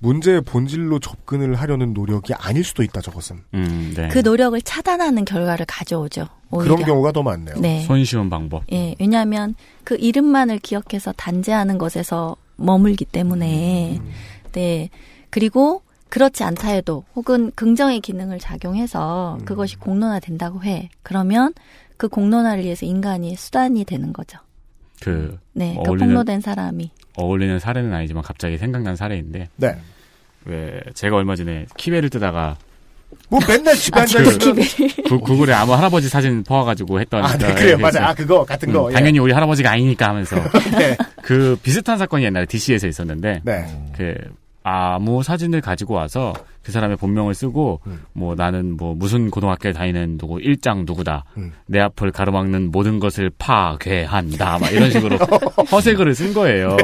B: 문제의 본질로 접근을 하려는 노력이 아닐 수도 있다 저것은.
D: 음, 네.
I: 그 노력을 차단하는 결과를 가져오죠. 오히려.
B: 그런 경우가 더 많네요.
I: 네.
D: 손쉬운 방법.
I: 예, 왜냐하면 그 이름만을 기억해서 단죄하는 것에서 머물기 때문에, 네. 그리고 그렇지 않다 해도 혹은 긍정의 기능을 작용해서 그것이 공론화된다고 해. 그러면 그 공론화를 위해서 인간이 수단이 되는 거죠.
D: 그
I: 네, 그
D: 어울리는
I: 폭로된 사람이.
D: 어울리는 사례는 아니지만 갑자기 생각난 사례인데.
B: 네.
D: 왜 제가 얼마 전에 키베를 뜨다가
B: 뭐 맨날 집에 앉아
D: 구, 구글에 아무 할아버지 사진 퍼와가지고 했던.
B: 아, 네,
D: 그
B: 그래요.
D: 그
B: 맞아. 아, 그거, 같은 거,
D: 음,
B: 예.
D: 당연히 우리 할아버지가 아니니까 하면서.
B: 네.
D: 그 비슷한 사건이 옛날에 DC에서 있었는데.
B: 네.
D: 그 아무 사진을 가지고 와서 그 사람의 본명을 쓰고
B: 음.
D: 뭐 나는 뭐 무슨 고등학교에 다니는 누구 일장 누구다
B: 음.
D: 내 앞을 가로막는 모든 것을 파괴한다 막 이런 식으로 허세글을 쓴 거예요.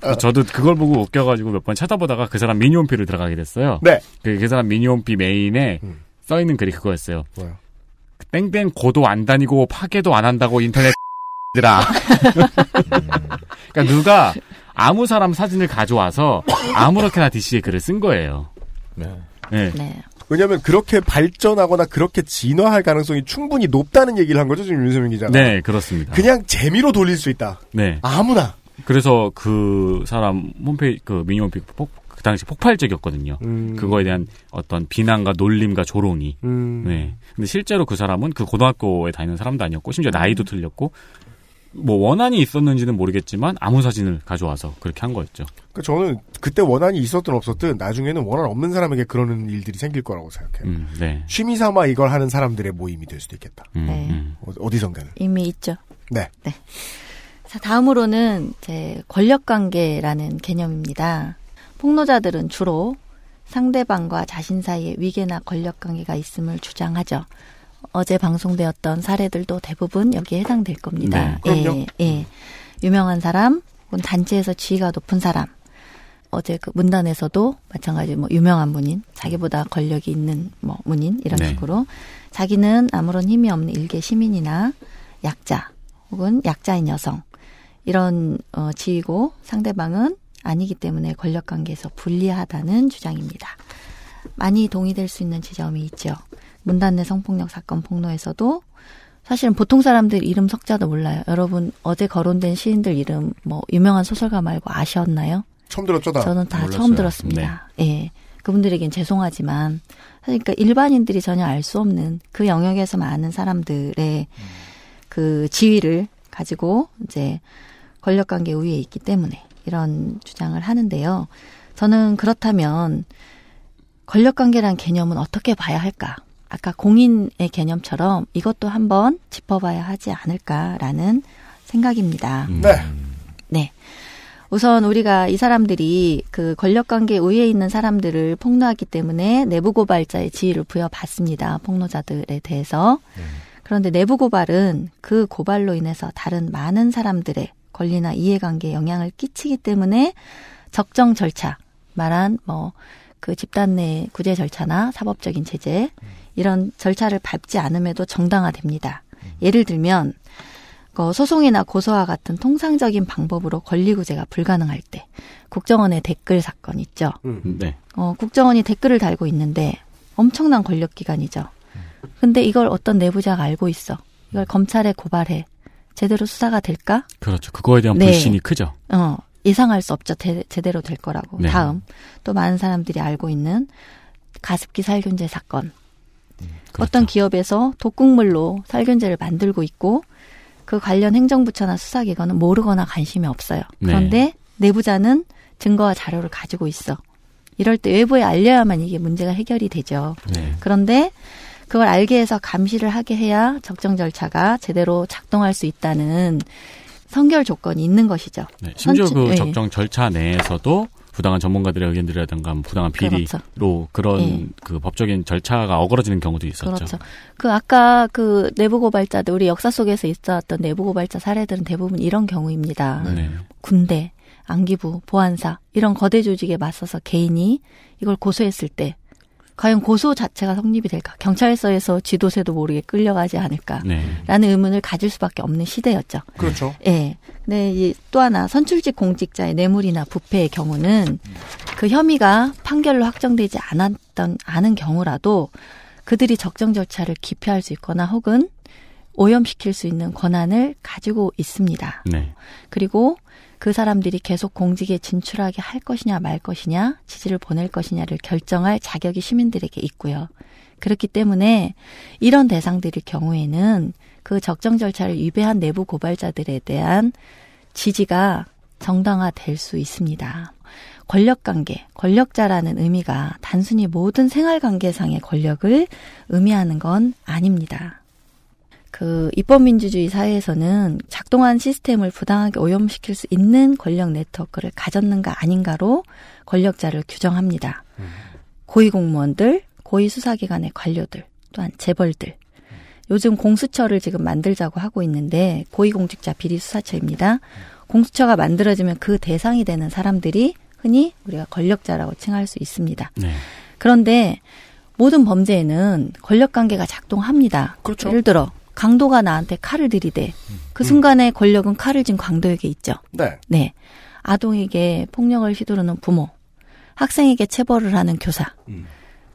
D: 그래서 저도 그걸 보고 웃겨가지고 몇 번 찾아보다가 그 사람 미니홈피를 들어가게 됐어요.
B: 네.
D: 그, 그 사람 미니홈피 메인에 써 있는 글이 그거였어요.
B: 뭐요?
D: 땡땡 고도 안 다니고 파괴도 안 한다고 인터넷 들아. 그러니까 누가 아무 사람 사진을 가져와서 아무렇게나 DC에 글을 쓴 거예요. 네.
B: 왜냐하면 그렇게 발전하거나 그렇게 진화할 가능성이 충분히 높다는 얘기를 한 거죠 지금 윤세민 기자가.
D: 네, 그렇습니다.
B: 그냥 재미로 돌릴 수 있다.
D: 네.
B: 아무나.
D: 그래서 그 사람 홈페이지 그 미니홈피 폭, 그 당시 폭발적이었거든요.
B: 음.
D: 그거에 대한 어떤 비난과 놀림과 조롱이.
B: 음.
D: 네. 근데 실제로 그 사람은 그 고등학교에 다니는 사람도 아니었고 심지어 나이도 틀렸고 뭐 원한이 있었는지는 모르겠지만 아무 사진을 가져와서 그렇게 한 거였죠.
B: 그러니까 저는 그때 원한이 있었든 없었든 나중에는 원한 없는 사람에게 그러는 일들이 생길 거라고 생각해요.
D: 음, 네.
B: 취미 삼아 이걸 하는 사람들의 모임이 될 수도 있겠다.
D: 음,
I: 네.
D: 음.
B: 어, 어디선가는.
I: 이미 있죠.
B: 네.
I: 자, 다음으로는 이제 권력 관계라는 개념입니다. 폭로자들은 주로 상대방과 자신 사이에 위계나 권력 관계가 있음을 주장하죠. 어제 방송되었던 사례들도 대부분 여기에 해당될 겁니다.
B: 네, 그럼요.
I: 예, 예. 유명한 사람, 혹은 단체에서 지위가 높은 사람. 어제 그 문단에서도 마찬가지 뭐 유명한 문인, 자기보다 권력이 있는 뭐 문인 이런
N: 네.
I: 식으로 자기는 아무런 힘이 없는 일개 시민이나 약자 혹은 약자인 여성 이런 어, 지위고 상대방은 아니기 때문에 권력 관계에서 불리하다는 주장입니다. 많이 동의될 수 있는 지점이 있죠. 문단 내 성폭력 사건 폭로에서도 사실은 보통 사람들 이름 석자도 몰라요. 여러분 어제 거론된 시인들 이름 뭐 유명한 소설가 말고 아셨나요?
B: 처음 들었죠, 다.
I: 저는 다
B: 몰랐어요.
I: 처음 들었습니다. 예. 그분들에겐 죄송하지만 그러니까 일반인들이 전혀 알 수 없는 그 영역에서만 아는 사람들의 그 지위를 가지고 이제 권력 관계 우위에 있기 때문에 이런 주장을 하는데요. 저는 그렇다면 권력 관계란 개념은 어떻게 봐야 할까? 아까 공인의 개념처럼 이것도 한번 짚어봐야 하지 않을까라는 생각입니다.
B: 네.
I: 네. 우선 우리가 이 사람들이 그 권력 관계 우위에 있는 사람들을 폭로하기 때문에 내부 고발자의 지위를 부여받습니다. 폭로자들에 대해서. 그런데 내부 고발은 그 고발로 인해서 다른 많은 사람들의 권리나 이해관계에 영향을 끼치기 때문에 적정 절차, 말한 뭐 그 집단 내 구제 절차나 사법적인 제재 이런 절차를 밟지 않음에도 정당화됩니다. 예를 들면 그 소송이나 고소와 같은 통상적인 방법으로 권리 구제가 불가능할 때 국정원의 댓글 사건 있죠.
D: 네.
I: 어, 국정원이 댓글을 달고 있는데 엄청난 권력 기관이죠. 근데 이걸 어떤 내부자가 알고 있어. 이걸 검찰에 고발해. 제대로 수사가 될까?
D: 그렇죠. 그거에 대한
I: 네.
D: 불신이 크죠.
I: 어, 예상할 수 없죠. 대- 제대로 될 거라고.
D: 네.
I: 다음. 또 많은 사람들이 알고 있는 가습기 살균제 사건.
D: 그렇죠.
I: 어떤 기업에서 독극물로 살균제를 만들고 있고 그 관련 행정부처나 수사기관은 모르거나 관심이 없어요.
N: 네.
I: 그런데 내부자는 증거와 자료를 가지고 있어. 이럴 때 외부에 알려야만 이게 문제가 해결이 되죠.
D: 네.
I: 그런데 그걸 알게 해서 감시를 하게 해야 적정 절차가 제대로 작동할 수 있다는 선결 조건이 있는 것이죠.
D: 네, 심지어
I: 선치-
D: 그
I: 예.
D: 적정 절차 내에서도 부당한 전문가들의 의견들이라든가 뭐 부당한 비리로
I: 그렇죠.
D: 그런
I: 예.
D: 그 법적인 절차가 어그러지는 경우도 있었죠.
I: 그렇죠. 그 아까 그 내부 고발자들 우리 역사 속에서 있었던 내부 고발자 사례들은 대부분 이런 경우입니다.
D: 네.
I: 군대, 안기부, 보안사 이런 거대 조직에 맞서서 개인이 이걸 고소했을 때 과연 고소 자체가 성립이 될까? 경찰서에서 지도새도 모르게 끌려가지 않을까?
D: 네.
I: 라는 의문을 가질 수밖에 없는 시대였죠.
B: 그렇죠.
I: 예. 근데 이 또 하나 선출직 공직자의 뇌물이나 부패의 경우는 그 혐의가 판결로 확정되지 않았던 않은 경우라도 그들이 적정 절차를 기피할 수 있거나 혹은 오염시킬 수 있는 권한을 가지고 있습니다.
D: 네.
I: 그리고 그 사람들이 계속 공직에 진출하게 할 것이냐 말 것이냐, 지지를 보낼 것이냐를 결정할 자격이 시민들에게 있고요. 그렇기 때문에 이런 대상들의 경우에는 그 적정 절차를 위배한 내부 고발자들에 대한 지지가 정당화될 수 있습니다. 권력 관계, 권력자라는 의미가 단순히 모든 생활 관계상의 권력을 의미하는 건 아닙니다. 그 입법민주주의 사회에서는 작동한 시스템을 부당하게 오염시킬 수 있는 권력 네트워크를 가졌는가 아닌가로 권력자를 규정합니다. 고위공무원들, 고위수사기관의 관료들, 또한 재벌들. 요즘 공수처를 지금 만들자고 하고 있는데 고위공직자 비리수사처입니다. 공수처가 만들어지면 그 대상이 되는 사람들이 흔히 우리가 권력자라고 칭할 수 있습니다.
D: 네.
I: 그런데 모든 범죄에는 권력 관계가 작동합니다.
B: 그렇죠.
I: 예를 들어 강도가 나한테 칼을 들이대. 그 순간에 권력은 칼을 쥔 강도에게 있죠.
B: 네.
I: 네. 아동에게 폭력을 휘두르는 부모, 학생에게 체벌을 하는 교사.
B: 음.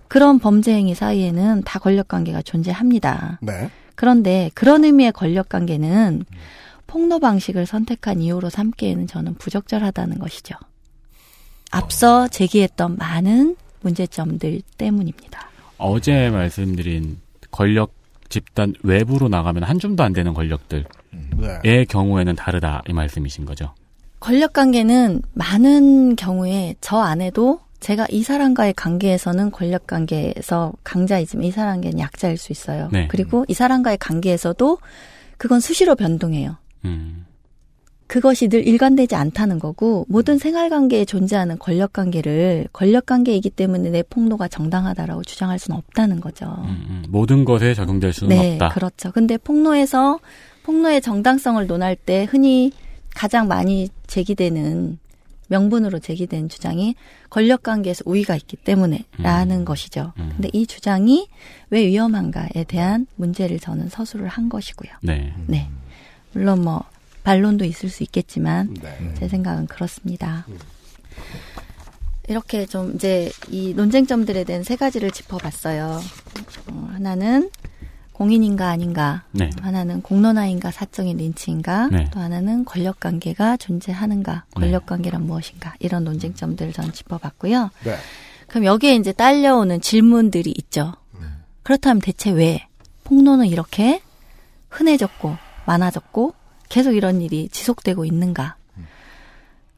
I: 그런 범죄 행위 사이에는 다 권력 관계가 존재합니다.
B: 네.
I: 그런데 그런 의미의 권력 관계는 폭로 방식을 선택한 이유로 삼기에는 저는 부적절하다는 것이죠. 앞서 제기했던 많은 문제점들 때문입니다.
D: 어제 말씀드린 권력 집단 외부로 나가면 한 줌도 안 되는 권력들의
B: 네.
D: 경우에는 다르다 이 말씀이신 거죠.
I: 권력 관계는 많은 경우에 저 안에도 제가 이 사람과의 관계에서는 권력 관계에서 강자이지만 이 사람에게는 약자일 수 있어요.
D: 네.
I: 그리고 이 사람과의 관계에서도 그건 수시로 변동해요.
D: 음.
I: 그것이 늘 일관되지 않다는 거고 모든 생활 관계에 존재하는 권력 관계를 권력 관계이기 때문에 내 폭로가 정당하다라고 주장할 수는 없다는 거죠.
D: 음, 모든 것에 적용될 수는
I: 네,
D: 없다.
I: 그렇죠. 근데 폭로에서 폭로의 정당성을 논할 때 흔히 가장 많이 제기되는 명분으로 제기된 주장이 권력 관계에서 우위가 있기 때문에라는 것이죠. 근데 이 주장이 왜 위험한가에 대한 문제를 저는 서술을 한 것이고요.
D: 네.
I: 네. 물론 뭐 반론도 있을 수 있겠지만
B: 네.
I: 제 생각은 그렇습니다. 이렇게 좀 이제 이 논쟁점들에 대한 세 가지를 짚어봤어요. 어, 하나는 공인인가 아닌가,
D: 네.
I: 하나는 공론화인가 사적인 린치인가,
D: 네.
I: 또 하나는 권력 관계가 존재하는가, 권력 관계란 무엇인가 이런 논쟁점들을 전 짚어봤고요.
B: 네.
I: 그럼 여기에 이제 딸려오는 질문들이 있죠. 그렇다면 대체 왜 폭로는 이렇게 흔해졌고 많아졌고 계속 이런 일이 지속되고 있는가?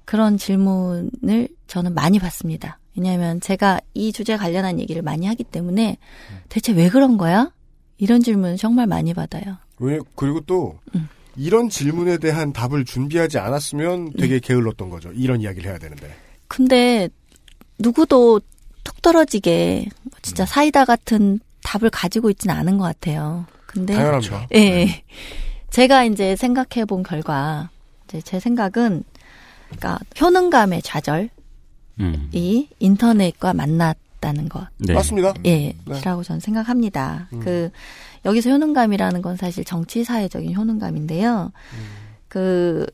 I: 그런 질문을 저는 많이 받습니다. 왜냐하면 제가 이 주제 관련한 얘기를 많이 하기 때문에 대체 왜 그런 거야? 이런 질문 정말 많이 받아요.
B: 왜, 그리고 또,
I: 음.
B: 이런 질문에 대한 답을 준비하지 않았으면 되게 게을렀던 거죠. 이런 이야기를 해야 되는데.
I: 근데 누구도 툭 떨어지게 진짜 사이다 같은 답을 가지고 있지는 않은 것 같아요. 근데
B: 당연합니다.
I: 예. 제가 이제 생각해 본 결과 이제 제 생각은 그러니까 효능감의 좌절이
D: 음.
I: 인터넷과 만났다는 것.
D: 네.
B: 맞습니다.
I: 예,
B: 네.
I: 라고 저는 생각합니다.
B: 음.
I: 그 여기서 효능감이라는 건 사실 정치 사회적인 효능감인데요. 그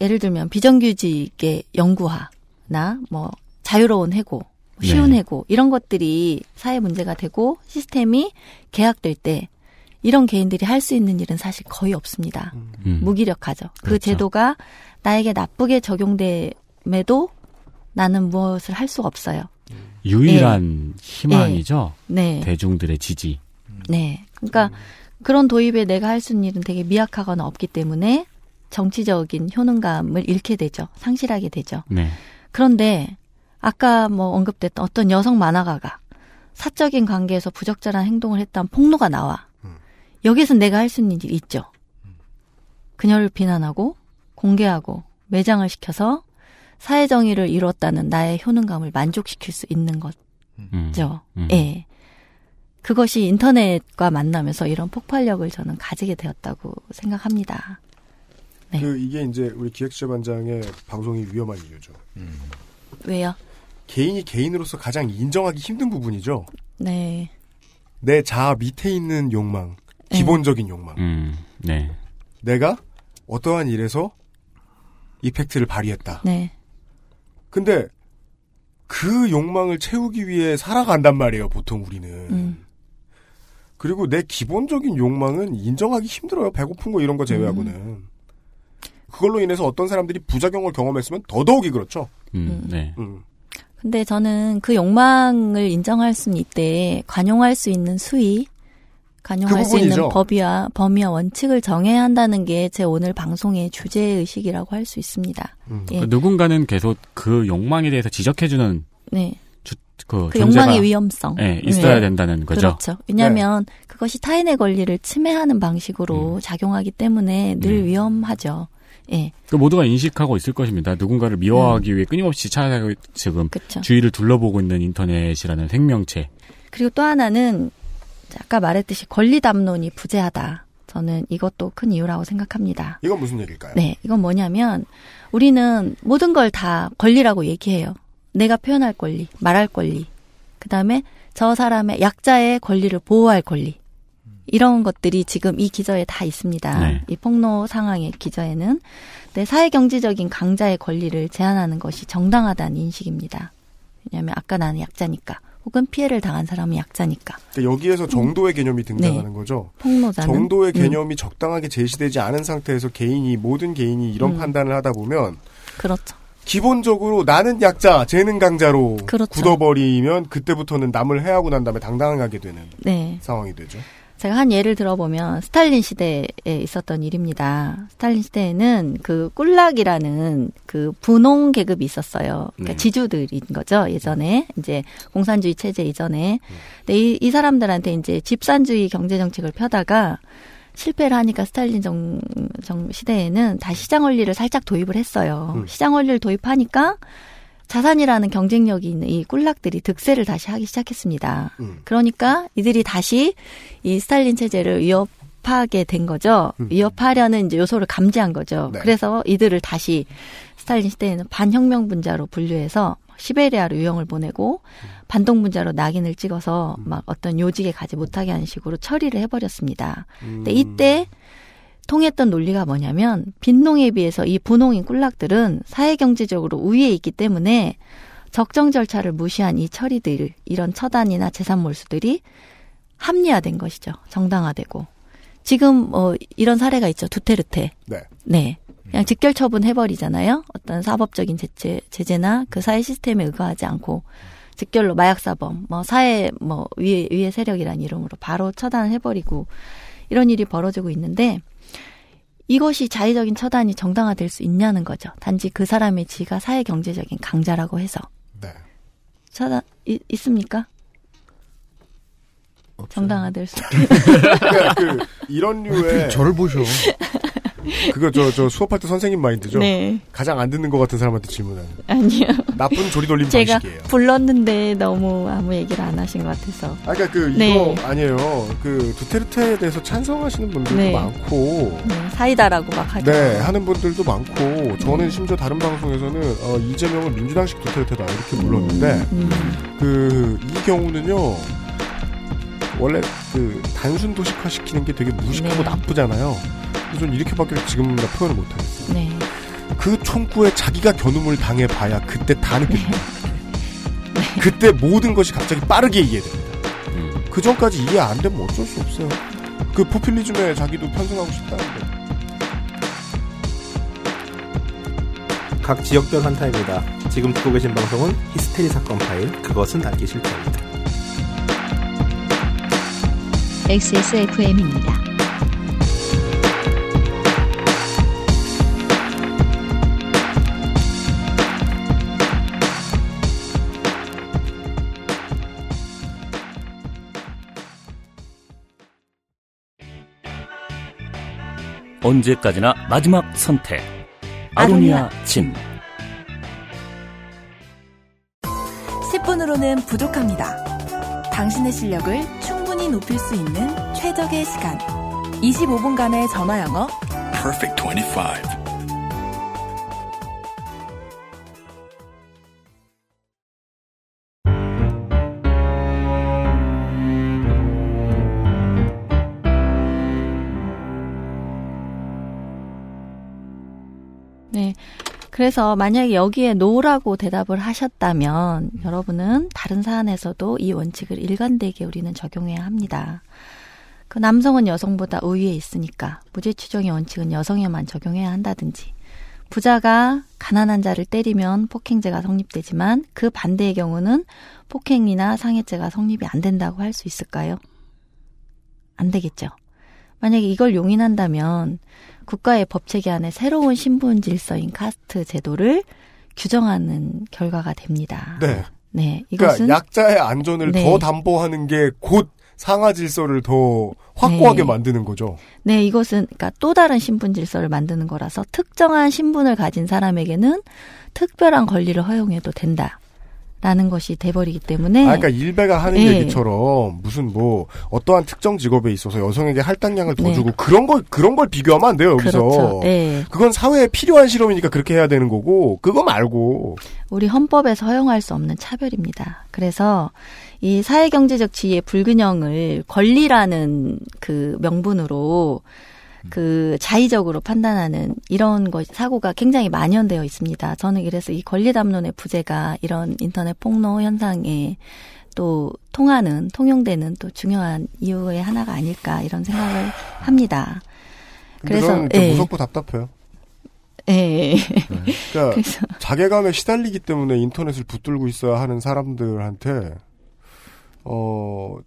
I: 예를 들면 비정규직의 연구화나 뭐 자유로운 해고, 쉬운
D: 네.
I: 해고 이런 것들이 사회 문제가 되고 시스템이 개혁될 때 이런 개인들이 할 수 있는 일은 사실 거의 없습니다.
D: 음.
I: 무기력하죠. 그
D: 그렇죠.
I: 제도가 나에게 나쁘게 적용됨에도 나는 무엇을 할 수가 없어요.
D: 유일한 희망이죠.
I: 네.
D: 대중들의 지지.
I: 네. 그러니까 그런 도입에 내가 할 수 있는 일은 되게 미약하거나 없기 때문에 정치적인 효능감을 잃게 되죠. 상실하게 되죠.
D: 네.
I: 그런데 아까 뭐 언급됐던 어떤 여성 만화가가 사적인 관계에서 부적절한 행동을 했다는 폭로가 나와. 여기서 내가 할 수 있는 일이 있죠. 그녀를 비난하고 공개하고 매장을 시켜서 사회 정의를 이뤘다는 나의 효능감을 만족시킬 수 있는 거죠.
D: 음.
I: 예. 그것이 인터넷과 만나면서 이런 폭발력을 저는 가지게 되었다고 생각합니다. 네.
B: 그, 이게 이제 우리 기획재반장의 방송이 위험한 이유죠.
I: 왜요?
B: 개인이 개인으로서 가장 인정하기 힘든 부분이죠.
I: 네.
B: 내 자아 밑에 있는 욕망, 기본적인 욕망.
D: 음, 네.
B: 내가 어떠한 일에서 이펙트를 발휘했다.
I: 네.
B: 근데 그 욕망을 채우기 위해 살아간단 말이에요, 보통 우리는.
I: 음.
B: 그리고 내 기본적인 욕망은 인정하기 힘들어요. 배고픈 거 이런 거 제외하고는.
I: 음.
B: 그걸로 인해서 어떤 사람들이 부작용을 경험했으면 더더욱이 그렇죠.
D: 음, 네.
B: 음.
I: 근데 저는 그 욕망을 인정할 수는 있대 관용할 수 있는 수위, 관용할
B: 그
I: 수 있는. 법이와 범위와 원칙을 정해야 한다는 게 제 오늘 방송의 주제 의식이라고 할 수 있습니다.
B: 음.
I: 예.
D: 그 누군가는 계속 그 욕망에 대해서 지적해주는
I: 네.
D: 주, 그,
I: 그
D: 존재가,
I: 욕망의 위험성.
D: 예, 있어야
I: 네.
D: 된다는 거죠.
I: 그렇죠. 왜냐하면 그것이 타인의 권리를 침해하는 방식으로 작용하기 때문에 늘 위험하죠. 예.
D: 그 모두가 인식하고 있을 것입니다. 누군가를 미워하기 위해 끊임없이 찾아가고 지금
I: 그쵸.
D: 주위를 둘러보고 있는 인터넷이라는 생명체.
I: 그리고 또 하나는 아까 말했듯이 권리 담론이 부재하다. 저는 이것도 큰 이유라고 생각합니다.
B: 이건 무슨 얘기일까요?
I: 네, 이건 뭐냐면 우리는 모든 걸 다 권리라고 얘기해요. 내가 표현할 권리, 말할 권리, 그 다음에 저 사람의 약자의 권리를 보호할 권리. 이런 것들이 지금 이 기저에 다 있습니다.
D: 네.
I: 이 폭로 상황의 기저에는 내 사회 경제적인 강자의 권리를 제한하는 것이 정당하다는 인식입니다. 왜냐하면 아까 나는 약자니까, 혹은 피해를 당한 사람은 약자니까.
B: 그러니까 여기에서 정도의 개념이 등장하는 거죠.
I: 폭로자는
B: 정도의
I: 음,
B: 개념이 적당하게 제시되지 않은 상태에서 개인이 모든 개인이 이런
I: 음.
B: 판단을 하다 보면
I: 그렇죠.
B: 기본적으로 나는 약자, 쟤는 강자로
I: 그렇죠.
B: 굳어버리면 그때부터는 남을 해하고 난 다음에 당당하게 되는
I: 네.
B: 상황이 되죠.
I: 제가 한 예를 들어보면 스탈린 시대에 있었던 일입니다. 스탈린 시대에는 그 꿀락이라는 그 분홍 계급이 있었어요. 그러니까
N: 네.
I: 지주들인 거죠. 예전에 이제 공산주의 체제 이전에. 근데 이, 이 사람들한테 이제 집산주의 경제 정책을 펴다가 실패를 하니까 스탈린 정, 정 시대에는 다시 시장 원리를 살짝 도입을 했어요.
N: 음.
I: 시장 원리를 도입하니까 자산이라는 경쟁력이 있는 이 꿀락들이 득세를 다시 하기 시작했습니다.
B: 음.
I: 그러니까 이들이 다시 이 스탈린 체제를 위협하게 된 거죠.
N: 음.
I: 위협하려는 이제 요소를 감지한 거죠.
N: 네.
I: 그래서 이들을 다시 스탈린 시대에는 반혁명 분자로 분류해서 시베리아로 유형을 보내고 반동 분자로 낙인을 찍어서 막 어떤 요직에 가지 못하게 하는 식으로 처리를 해버렸습니다. 근데 이때 통했던 논리가 뭐냐면 빈농에 비해서 이 분홍인 꿀락들은 사회 경제적으로 우위에 있기 때문에 적정 절차를 무시한 이 처리들 이런 처단이나 재산 몰수들이 합리화된 것이죠. 정당화되고 지금 뭐 이런 사례가 있죠. 두테르테.
B: 네.
I: 네. 그냥 직결 처분 해 버리잖아요. 어떤 사법적인 제재, 제재나 그 사회 시스템에 의거하지 않고 직결로 마약 사범, 뭐 사회 뭐 위에 위에 세력이라는 이름으로 바로 처단을 해버리고 이런 일이 벌어지고 있는데 이것이 자의적인 처단이 정당화될 수 있냐는 거죠. 단지 그 사람의 지가 사회 경제적인 강자라고 해서.
B: 네.
I: 처단 이, 있습니까? 정당화될 수.
B: 그러니까 그 이런 류의
E: 저를 보셔.
B: 그거 저 저 수업할 때 선생님 마인드죠.
I: 네.
B: 가장 안 듣는 것 같은 사람한테 질문하는.
I: 아니요.
B: 나쁜 조리 돌림
I: 제가
B: 방식이에요.
I: 불렀는데 너무 아무 얘기를 안 하신 것 같아서.
B: 아, 그러니까 그 이거
I: 네.
B: 아니에요. 그 두테르테에 대해서 찬성하시는 분들도
I: 네.
B: 많고,
I: 네, 사이다라고 막 하죠.
B: 네 하는 분들도 많고, 저는 심지어 다른 방송에서는 어, 이재명을 민주당식 두테르테다 이렇게 불렀는데,
I: 음.
B: 그이 경우는요. 원래 그 단순 도식화 시키는 게 되게 무식하고
I: 네.
B: 나쁘잖아요. 그래서 전 이렇게밖에 지금 나 표현을 못 하겠어요.
I: 네.
B: 그 총구에 자기가 겨눔을 당해 봐야 그때 다 느낍니다. 그때 모든 것이 갑자기 빠르게 이해됩니다. 그 전까지 이해 안 되면 어쩔 수 없어요. 그 포퓰리즘에 자기도 편승하고 싶다는데.
O: 각 지역별 한타입니다. 지금 듣고 계신 방송은 히스테리 사건 파일 그것은 알기 싫다입니다.
A: XSFM입니다.
L: 언제까지나 마지막 선택. 아로니아 진.
G: 10분으로는 부족합니다. 당신의 실력을 충 분히 높일 수 있는 최적의 시간. 25분간의 전화 영어.
P: Perfect 25.
I: 그래서 만약에 여기에 노라고 대답을 하셨다면 여러분은 다른 사안에서도 이 원칙을 일관되게 우리는 적용해야 합니다. 그 남성은 여성보다 우위에 있으니까 무죄 추정의 원칙은 여성에만 적용해야 한다든지 부자가 가난한 자를 때리면 폭행죄가 성립되지만 그 반대의 경우는 폭행이나 상해죄가 성립이 안 된다고 할 수 있을까요? 안 되겠죠. 만약에 이걸 용인한다면 국가의 법 체계 안에 새로운 신분 질서인 카스트 제도를 규정하는 결과가 됩니다.
B: 네.
I: 네,
B: 그러니까
I: 이것은
B: 약자의 안전을
I: 네.
B: 더 담보하는 게 곧 상하 질서를 더 확고하게
I: 네.
B: 만드는 거죠.
I: 네, 이것은 그러니까 또 다른 신분 질서를 만드는 거라서 특정한 신분을 가진 사람에게는 특별한 권리를 허용해도 된다. 라는 것이 돼버리기 때문에
B: 아, 그러니까 일베가 하는
I: 네.
B: 얘기처럼 무슨 뭐 어떠한 특정 직업에 있어서 여성에게 할당량을 더
I: 네.
B: 주고 그런 걸 그런 걸 비교하면 안 돼요 여기서.
I: 그렇죠. 네.
B: 그건 사회에 필요한 실험이니까 그렇게 해야 되는 거고 그거 말고
I: 우리 헌법에서 허용할 수 없는 차별입니다. 그래서 이 사회경제적 지위의 불균형을 권리라는 그 명분으로 그 자의적으로 판단하는 이런 것 사고가 굉장히 만연되어 있습니다. 저는 그래서 이 권리 담론의 부재가 이런 인터넷 폭로 현상에 또 통하는 통용되는 또 중요한 이유의 하나가 아닐까 이런 생각을 합니다. 그래서 예.
B: 무섭고 답답해요.
I: 예.
B: 그러니까
I: 그래서
B: 자괴감에 시달리기 때문에 인터넷을 붙들고 있어야 하는 사람들한테 어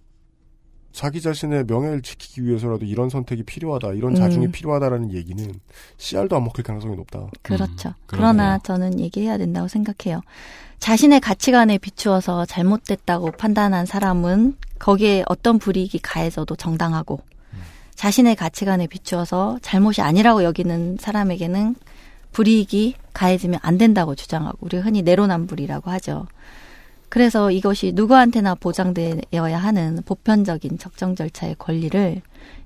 B: 자기 자신의 명예를 지키기 위해서라도 이런 선택이 필요하다, 이런 자중이
I: 음.
B: 필요하다라는 얘기는 씨알도 안 먹힐 가능성이 높다.
I: 그렇죠. 그러나 저는 얘기해야 된다고 생각해요. 자신의 가치관에 비추어서 잘못됐다고 판단한 사람은 거기에 어떤 불이익이 가해져도 정당하고 자신의 가치관에 비추어서 잘못이 아니라고 여기는 사람에게는 불이익이 가해지면 안 된다고 주장하고 우리가 흔히 내로남불이라고 하죠. 그래서 이것이 누구한테나 보장되어야 하는 보편적인 적정 절차의 권리를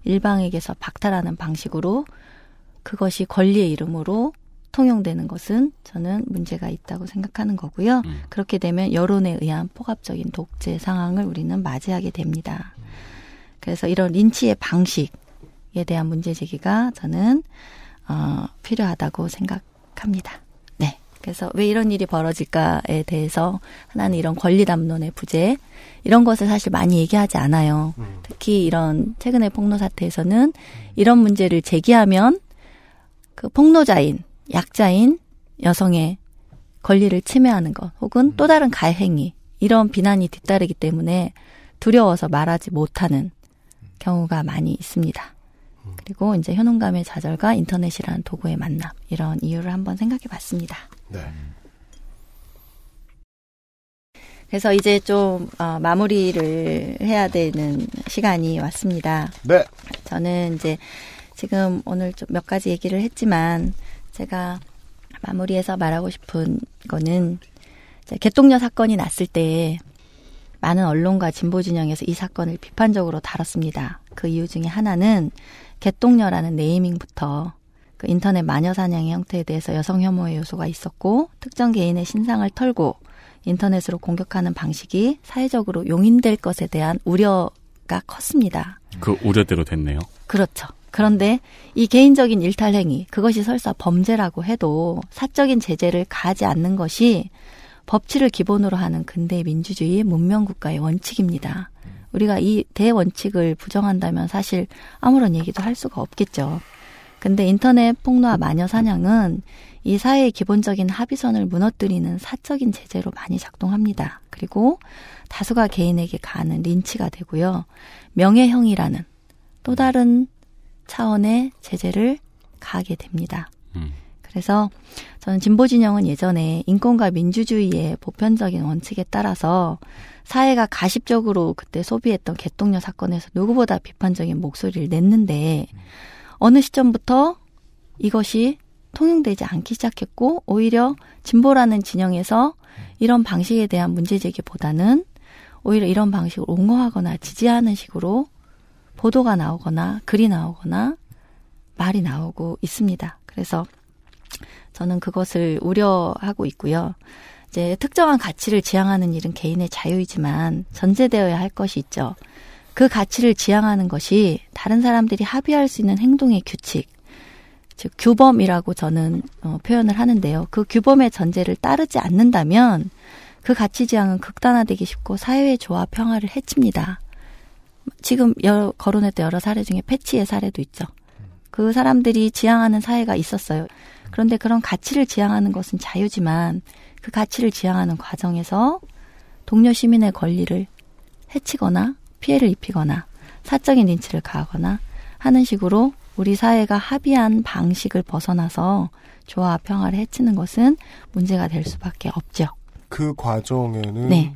I: 일방에게서 박탈하는 방식으로 그것이 권리의 이름으로 통용되는 것은 저는 문제가 있다고 생각하는 거고요. 그렇게 되면 여론에 의한 포괄적인 독재 상황을 우리는 맞이하게 됩니다. 그래서 이런 린치의 방식에 대한 문제 제기가 저는 어, 필요하다고 생각합니다. 네. 그래서 왜 이런 일이 벌어질까에 대해서 하나는 이런 권리 담론의 부재 이런 것을 사실 많이 얘기하지 않아요. 특히 이런 최근의 폭로 사태에서는 이런 문제를 제기하면 그 폭로자인 약자인 여성의 권리를 침해하는 것 혹은 또 다른 가해행위 이런 비난이 뒤따르기 때문에 두려워서 말하지 못하는 경우가 많이 있습니다. 그리고 이제 효능감의 좌절과 인터넷이라는 도구의 만남 이런 이유를 한번 생각해 봤습니다.
B: 네.
I: 그래서 이제 좀 어, 마무리를 해야 되는 시간이 왔습니다.
B: 네.
I: 저는 이제 지금 오늘 좀 몇 가지 얘기를 했지만 제가 마무리해서 말하고 싶은 거는 개똥녀 사건이 났을 때 많은 언론과 진보 진영에서 이 사건을 비판적으로 다뤘습니다. 그 이유 중에 하나는 개똥녀라는 네이밍부터 그 인터넷 마녀 사냥의 형태에 대해서 여성 혐오의 요소가 있었고 특정 개인의 신상을 털고 인터넷으로 공격하는 방식이 사회적으로 용인될 것에 대한 우려가 컸습니다.
D: 그 우려대로 됐네요.
I: 그렇죠. 그런데 이 개인적인 일탈 행위, 그것이 설사 범죄라고 해도 사적인 제재를 가하지 않는 것이 법치를 기본으로 하는 근대 민주주의 문명 국가의 원칙입니다. 우리가 이 대원칙을 부정한다면 사실 아무런 얘기도 할 수가 없겠죠. 근데 인터넷 폭로와 마녀 사냥은 이 사회의 기본적인 합의선을 무너뜨리는 사적인 제재로 많이 작동합니다. 그리고 다수가 개인에게 가하는 린치가 되고요. 명예형이라는 또 다른 차원의 제재를 가하게 됩니다. 그래서 저는 진보 진영은 예전에 인권과 민주주의의 보편적인 원칙에 따라서 사회가 가십적으로 그때 소비했던 개똥녀 사건에서 누구보다 비판적인 목소리를 냈는데 어느 시점부터 이것이 통용되지 않기 시작했고 오히려 진보라는 진영에서 이런 방식에 대한 문제 제기보다는 오히려 이런 방식을 옹호하거나 지지하는 식으로 보도가 나오거나 글이 나오거나 말이 나오고 있습니다. 그래서 저는 그것을 우려하고 있고요. 이제 특정한 가치를 지향하는 일은 개인의 자유이지만 전제되어야 할 것이 있죠. 그 가치를 지향하는 것이 다른 사람들이 합의할 수 있는 행동의 규칙, 즉 규범이라고 저는 어, 표현을 하는데요. 그 규범의 전제를 따르지 않는다면 그 가치 지향은 극단화되기 쉽고 사회의 조화 평화를 해칩니다. 지금 여러, 거론했던 여러 사례 중에 패치의 사례도 있죠. 그 사람들이 지향하는 사회가 있었어요. 그런데 그런 가치를 지향하는 것은 자유지만 그 가치를 지향하는 과정에서 동료 시민의 권리를 해치거나 피해를 입히거나 사적인 인치를 가하거나 하는 식으로 우리 사회가 합의한 방식을 벗어나서 조화 평화를 해치는 것은 문제가 될 수밖에 없죠.
B: 그 과정에는
I: 네.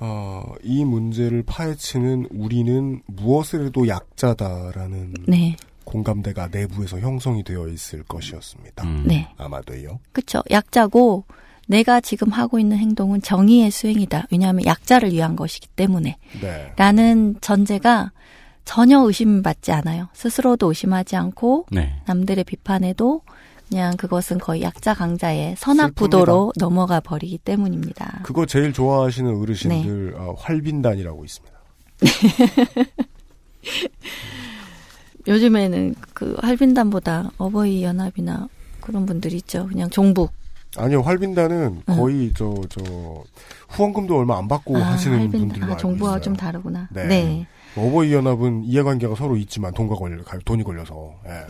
B: 어, 이 문제를 파헤치는 우리는 무엇을 해도 약자다라는
I: 네.
B: 공감대가 내부에서 형성이 되어 있을 것이었습니다.
I: 네.
B: 아마도요.
I: 그쵸. 약자고 내가 지금 하고 있는 행동은 정의의 수행이다. 왜냐하면 약자를 위한 것이기 때문에.
B: 네.
I: 라는 전제가 전혀 의심받지 않아요. 스스로도 의심하지 않고
D: 네.
I: 남들의 비판에도 그냥 그것은 거의 약자 강자의 선악구도로 넘어가 버리기 때문입니다.
B: 그거 제일 좋아하시는 어르신들 어, 활빈단이라고 있습니다.
I: 요즘에는 그 할빈단보다 어버이 연합이나 그런 분들이 있죠. 그냥 종북.
B: 아니요, 활빈단은
I: 응.
B: 거의 저, 저, 후원금도 얼마 안 받고
I: 아,
B: 하시는
I: 할빈-
B: 분들로
I: 아,
B: 알고
I: 정부와
B: 있어요.
I: 좀 다르구나.
B: 네.
I: 네.
B: 어버이 연합은 이해관계가 서로 있지만 돈과 걸려, 돈이 걸려서. 예.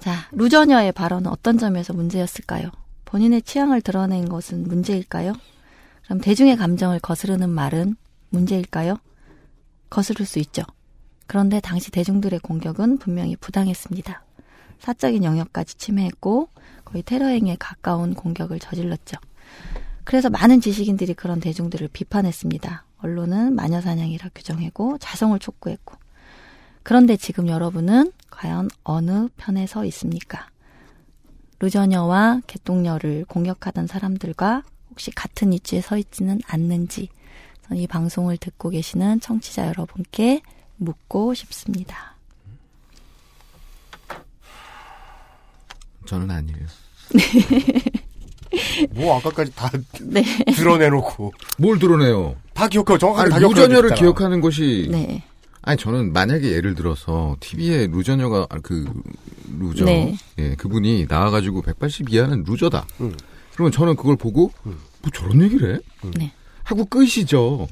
I: 자, 루저녀의 발언은 어떤 점에서 문제였을까요? 본인의 취향을 드러낸 것은 문제일까요? 그럼 대중의 감정을 거스르는 말은 문제일까요? 거스를 수 있죠. 그런데 당시 대중들의 공격은 분명히 부당했습니다. 사적인 영역까지 침해했고 거의 테러 행위에 가까운 공격을 저질렀죠. 그래서 많은 지식인들이 그런 대중들을 비판했습니다. 언론은 마녀 사냥이라 규정했고 자성을 촉구했고 그런데 지금 여러분은 과연 어느 편에 서 있습니까? 루저녀와 개똥녀를 공격하던 사람들과 혹시 같은 위치에 서 있지는 않는지 이 방송을 듣고 계시는 청취자 여러분께 묻고 싶습니다.
E: 저는 아니에요.
B: 뭐 아까까지 다
I: 네.
B: 드러내놓고
E: 뭘 드러내요?
B: 다 기억하고 정확하게
E: 아니,
B: 다 기억하고
E: 루저녀를. 기억하는 것이
I: 네.
E: 아니 저는 만약에 예를 들어서 TV에 루저녀가 아, 그 루저
I: 네.
E: 예 그분이 나와가지고 180 이하는 루저다. 그러면 저는 그걸 보고 뭐 저런 얘기를 해?
I: 네.
E: 하고 끝이죠.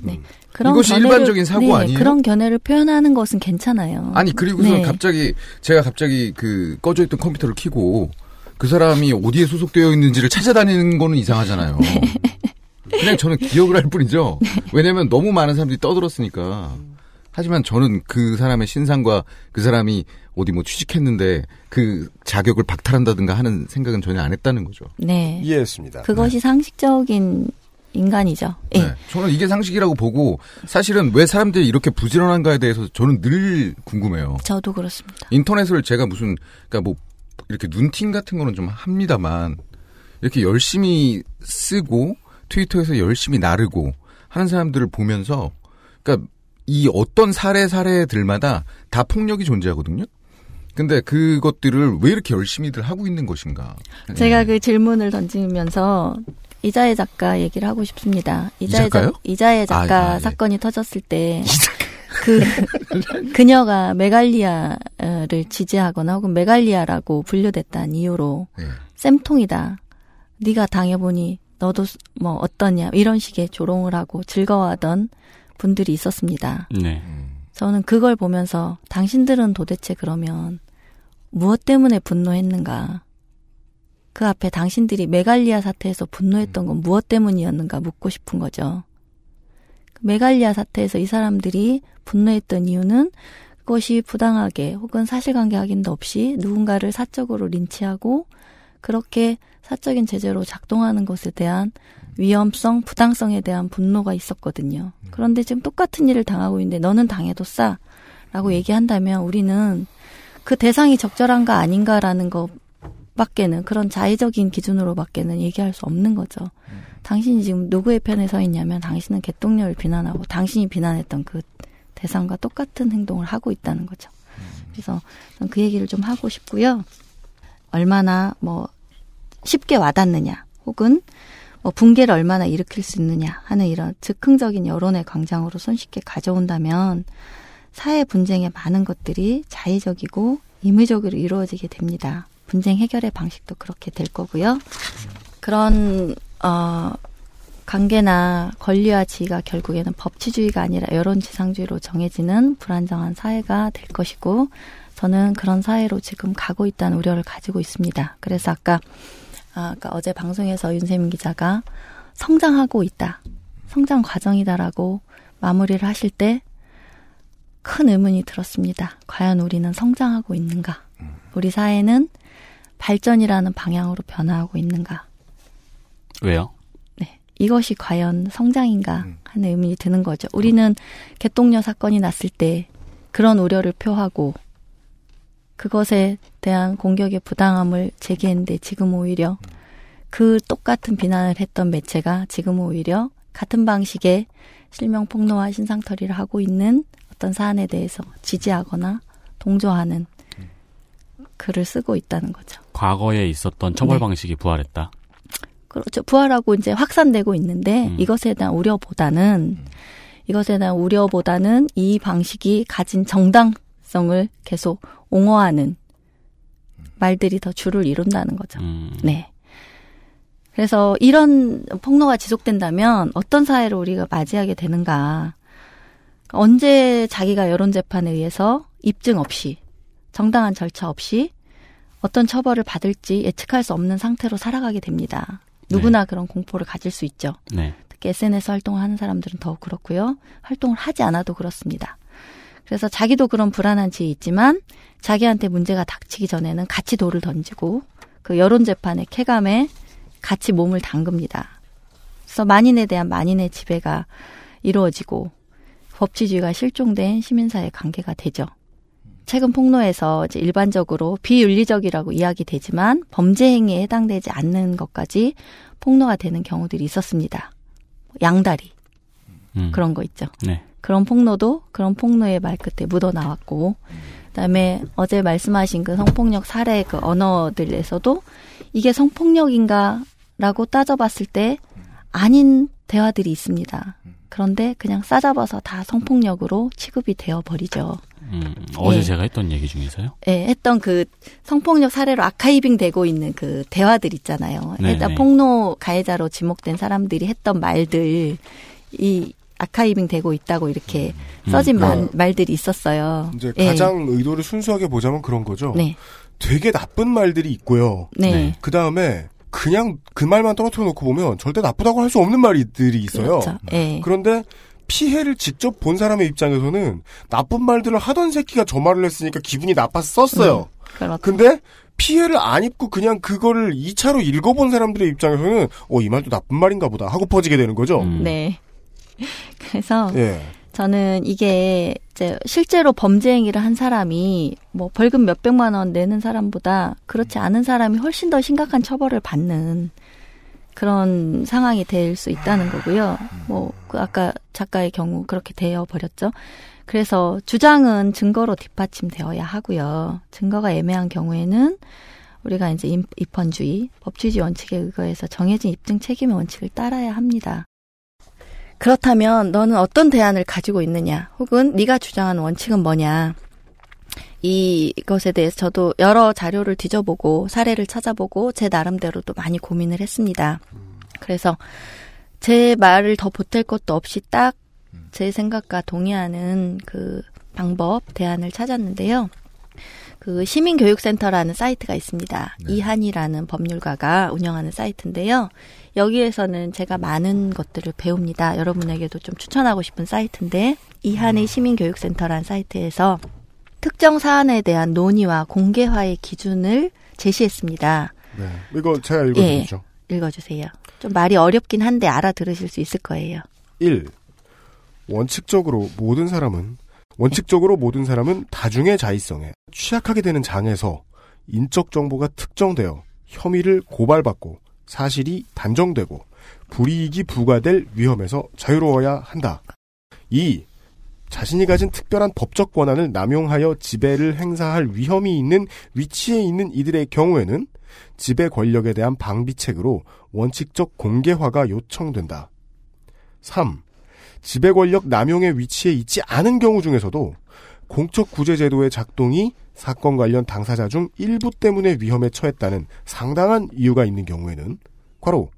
I: 그런
E: 이것이
I: 견해를-
E: 일반적인 사고
I: 네,
E: 아니에요?
I: 그런 견해를 표현하는 것은 괜찮아요.
E: 아니 그리고서
I: 네.
E: 갑자기 제가 갑자기 그 꺼져 있던 컴퓨터를 켜고 그 사람이 어디에 소속되어 있는지를 찾아다니는 거는 이상하잖아요.
I: 네.
E: 그냥 저는 기억을 할 뿐이죠. 왜냐면 너무 많은 사람들이 떠들었으니까. 하지만 저는 그 사람의 신상과 그 사람이 어디 뭐 취직했는데 그 자격을 박탈한다든가 하는 생각은 전혀 안 했다는 거죠.
I: 네.
B: 이해했습니다.
I: 그것이 상식적인 인간이죠. 예.
E: 네. 저는 이게 상식이라고 보고 사실은 왜 사람들이 이렇게 부지런한가에 대해서 저는 늘 궁금해요.
I: 저도 그렇습니다.
E: 인터넷을 제가 무슨 그러니까 뭐 이렇게 눈팅 같은 거는 좀 합니다만 이렇게 열심히 쓰고 트위터에서 열심히 나르고 하는 사람들을 보면서 그러니까 이 어떤 사례 사례들마다 다 폭력이 존재하거든요. 근데 그것들을 왜 이렇게 열심히들 하고 있는 것인가?
I: 제가 그 질문을 던지면서 이자혜 작가 얘기를 하고 싶습니다. 이자혜,
E: 작가요?
I: 작- 이자혜 작가
E: 아, 아, 예.
I: 사건이 터졌을 때, 그, 그녀가 메갈리아를 지지하거나 혹은 메갈리아라고 분류됐다는 이유로,
E: 예.
I: 쌤통이다. 네가 당해보니 너도 뭐 어떠냐. 이런 식의 조롱을 하고 즐거워하던 분들이 있었습니다.
D: 네.
I: 저는 그걸 보면서 당신들은 도대체 그러면 무엇 때문에 분노했는가? 그 앞에 당신들이 메갈리아 사태에서 분노했던 건 무엇 때문이었는가 묻고 싶은 거죠. 그 메갈리아 사태에서 이 사람들이 분노했던 이유는 그것이 부당하게 혹은 사실관계 확인도 없이 누군가를 사적으로 린치하고 그렇게 사적인 제재로 작동하는 것에 대한 위험성, 부당성에 대한 분노가 있었거든요. 그런데 지금 똑같은 일을 당하고 있는데 너는 당해도 싸. 라고 얘기한다면 우리는 그 대상이 적절한가 아닌가라는 것 밖에는 그런 자의적인 기준으로 밖에는 얘기할 수 없는 거죠. 당신이 지금 누구의 편에 서 있냐면 당신은 개똥녀를 비난하고 당신이 비난했던 그 대상과 똑같은 행동을 하고 있다는 거죠. 그래서 저는 그 얘기를 좀 하고 싶고요. 얼마나 뭐 쉽게 와닿느냐 혹은 뭐 붕괴를 얼마나 일으킬 수 있느냐 하는 이런 즉흥적인 여론의 광장으로 손쉽게 가져온다면 사회 분쟁의 많은 것들이 자의적이고 임의적으로 이루어지게 됩니다. 분쟁 해결의 방식도 그렇게 될 거고요. 그런 어 관계나 권리와 지위가 결국에는 법치주의가 아니라 여론지상주의로 정해지는 불안정한 사회가 될 것이고 저는 그런 사회로 지금 가고 있다는 우려를 가지고 있습니다. 그래서 아까 아, 아까 어제 방송에서 윤세민 기자가 성장하고 있다. 성장 과정이다라고 마무리를 하실 때 큰 의문이 들었습니다. 과연 우리는 성장하고 있는가? 우리 사회는 발전이라는 방향으로 변화하고 있는가?
D: 왜요?
I: 네. 이것이 과연 성장인가 하는 의문이 드는 거죠. 우리는 개똥녀 사건이 났을 때 그런 우려를 표하고 그것에 대한 공격의 부당함을 제기했는데 지금 오히려 그 똑같은 비난을 했던 매체가 지금 오히려 같은 방식의 실명 폭로와 신상털이를 하고 있는 어떤 사안에 대해서 지지하거나 동조하는 글을 쓰고 있다는 거죠.
D: 과거에 있었던 처벌
I: 네.
D: 방식이 부활했다.
I: 그렇죠. 부활하고 이제 확산되고 있는데
D: 음.
I: 이것에 대한 우려보다는 이것에 대한 우려보다는 이 방식이 가진 정당성을 계속 옹호하는 말들이 더 줄을 이룬다는 거죠.
D: 음.
I: 네. 그래서 이런 폭로가 지속된다면 어떤 사회를 우리가 맞이하게 되는가. 언제 자기가 여론재판에 의해서 입증 없이, 정당한 절차 없이 어떤 처벌을 받을지 예측할 수 없는 상태로 살아가게 됩니다. 누구나 그런 공포를 가질 수 있죠.
D: 네.
I: 특히 SNS 활동을 하는 사람들은 더욱 그렇고요. 활동을 하지 않아도 그렇습니다. 그래서 자기도 그런 불안한 지에 있지만 자기한테 문제가 닥치기 전에는 같이 돌을 던지고 그 여론 재판의 쾌감에 같이 몸을 담급니다. 그래서 만인에 대한 만인의 지배가 이루어지고 법치주의가 실종된 시민사회 관계가 되죠. 최근 폭로에서 이제 일반적으로 비윤리적이라고 이야기되지만 범죄 행위에 해당되지 않는 것까지 폭로가 되는 경우들이 있었습니다. 양다리
D: 음.
I: 그런 거 있죠.
D: 네.
I: 그런 폭로도 그런 폭로의 말 끝에 묻어 나왔고, 그다음에 어제 말씀하신 그 성폭력 사례 그 언어들에서도 이게 성폭력인가라고 따져봤을 때 아닌 대화들이 있습니다. 그런데 그냥 싸잡아서 다 성폭력으로 취급이 되어 버리죠.
D: 음, 어제
I: 예.
D: 제가 했던 얘기 중에서요.
I: 예, 했던 그 성폭력 사례로 아카이빙 되고 있는 그 대화들 있잖아요.
D: 네,
I: 일단
D: 네.
I: 폭로 가해자로 지목된 사람들이 했던 말들, 이 아카이빙 되고 있다고 이렇게
B: 음.
I: 써진
B: 음.
I: 말,
B: 어.
I: 말들이 있었어요.
B: 이제
I: 예.
B: 가장 의도를 순수하게 보자면 그런 거죠.
I: 네.
B: 되게 나쁜 말들이 있고요.
I: 네.
B: 그 다음에 그냥 그 말만 떨어뜨려 놓고 보면 절대 나쁘다고 할 수 없는 말들이 있어요.
I: 그렇죠. 예.
B: 그런데 피해를 직접 본 사람의 입장에서는 나쁜 말들을 하던 새끼가 저 말을 했으니까 기분이 나빠서 썼어요.
I: 그렇죠.
B: 근데 피해를 안 입고 그냥 그거를 2차로 읽어본 사람들의 입장에서는 어, 이 말도 나쁜 말인가 보다 하고 퍼지게 되는 거죠.
I: 네. 그래서
B: 예.
I: 저는 이게 이제 실제로 범죄 행위를 한 사람이 뭐 벌금 몇 백만 원 내는 사람보다 그렇지 않은 사람이 훨씬 더 심각한 처벌을 받는 그런 상황이 될 수 있다는 거고요. 뭐, 그 아까 작가의 경우 그렇게 되어 버렸죠. 그래서 주장은 증거로 뒷받침되어야 하고요. 증거가 애매한 경우에는 우리가 이제 임- 입헌주의, 법치주의 원칙에 의거해서 정해진 입증 책임의 원칙을 따라야 합니다. 그렇다면 너는 어떤 대안을 가지고 있느냐, 혹은 네가 주장하는 원칙은 뭐냐. 이것에 대해서 저도 여러 자료를 뒤져보고 사례를 찾아보고 제 나름대로도 많이 고민을 했습니다. 그래서 제 말을 더 보탤 것도 없이 딱 제 생각과 동의하는 그 방법, 대안을 찾았는데요. 그 시민교육센터라는 사이트가 있습니다. 이한이라는 법률가가 운영하는 사이트인데요. 여기에서는 제가 많은 것들을 배웁니다. 여러분에게도 좀 추천하고 싶은 사이트인데 이한의 시민교육센터라는 사이트에서 특정 사안에 대한 논의와 공개화의 기준을 제시했습니다.
B: 네. 이거 제가 읽어드리죠.
I: 예, 읽어주세요. 좀 말이 어렵긴 한데 알아들으실 수 있을 거예요.
B: 1. 원칙적으로 모든 사람은 원칙적으로 모든 사람은 다중의 자의성에 취약하게 되는 장에서 인적 정보가 특정되어 혐의를 고발받고 사실이 단정되고 불이익이 부과될 위험에서 자유로워야 한다. 2. 자신이 가진 특별한 법적 권한을 남용하여 지배를 행사할 위험이 있는 위치에 있는 이들의 경우에는 지배 권력에 대한 방비책으로 원칙적 공개화가 요청된다. 3. 지배 권력 남용의 위치에 있지 않은 경우 중에서도 공적 구제 제도의 작동이 사건 관련 당사자 중 일부 때문에 위험에 처했다는 상당한 이유가 있는 경우에는 과로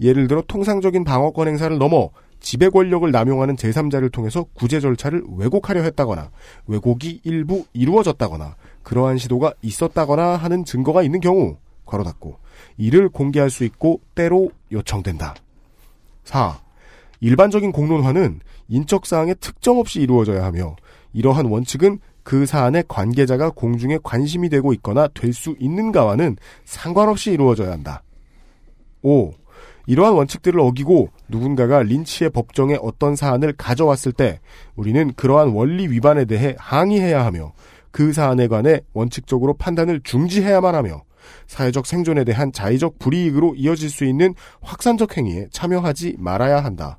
B: 예를 들어 통상적인 방어권 행사를 넘어 지배 권력을 남용하는 제3자를 통해서 구제 절차를 왜곡하려 했다거나 왜곡이 일부 이루어졌다거나 그러한 시도가 있었다거나 하는 증거가 있는 경우 괄호 닫고 이를 공개할 수 있고 때로 요청된다. 4. 일반적인 공론화는 인적 사항에 특정 없이 이루어져야 하며 이러한 원칙은 그 사안의 관계자가 공중에 관심이 되고 있거나 될 수 있는가와는 상관없이 이루어져야 한다. 5. 이러한 원칙들을 어기고 누군가가 린치의 법정에 어떤 사안을 가져왔을 때 우리는 그러한 원리 위반에 대해 항의해야 하며 그 사안에 관해 원칙적으로 판단을 중지해야만 하며 사회적 생존에 대한 자의적 불이익으로 이어질 수 있는 확산적 행위에 참여하지 말아야 한다.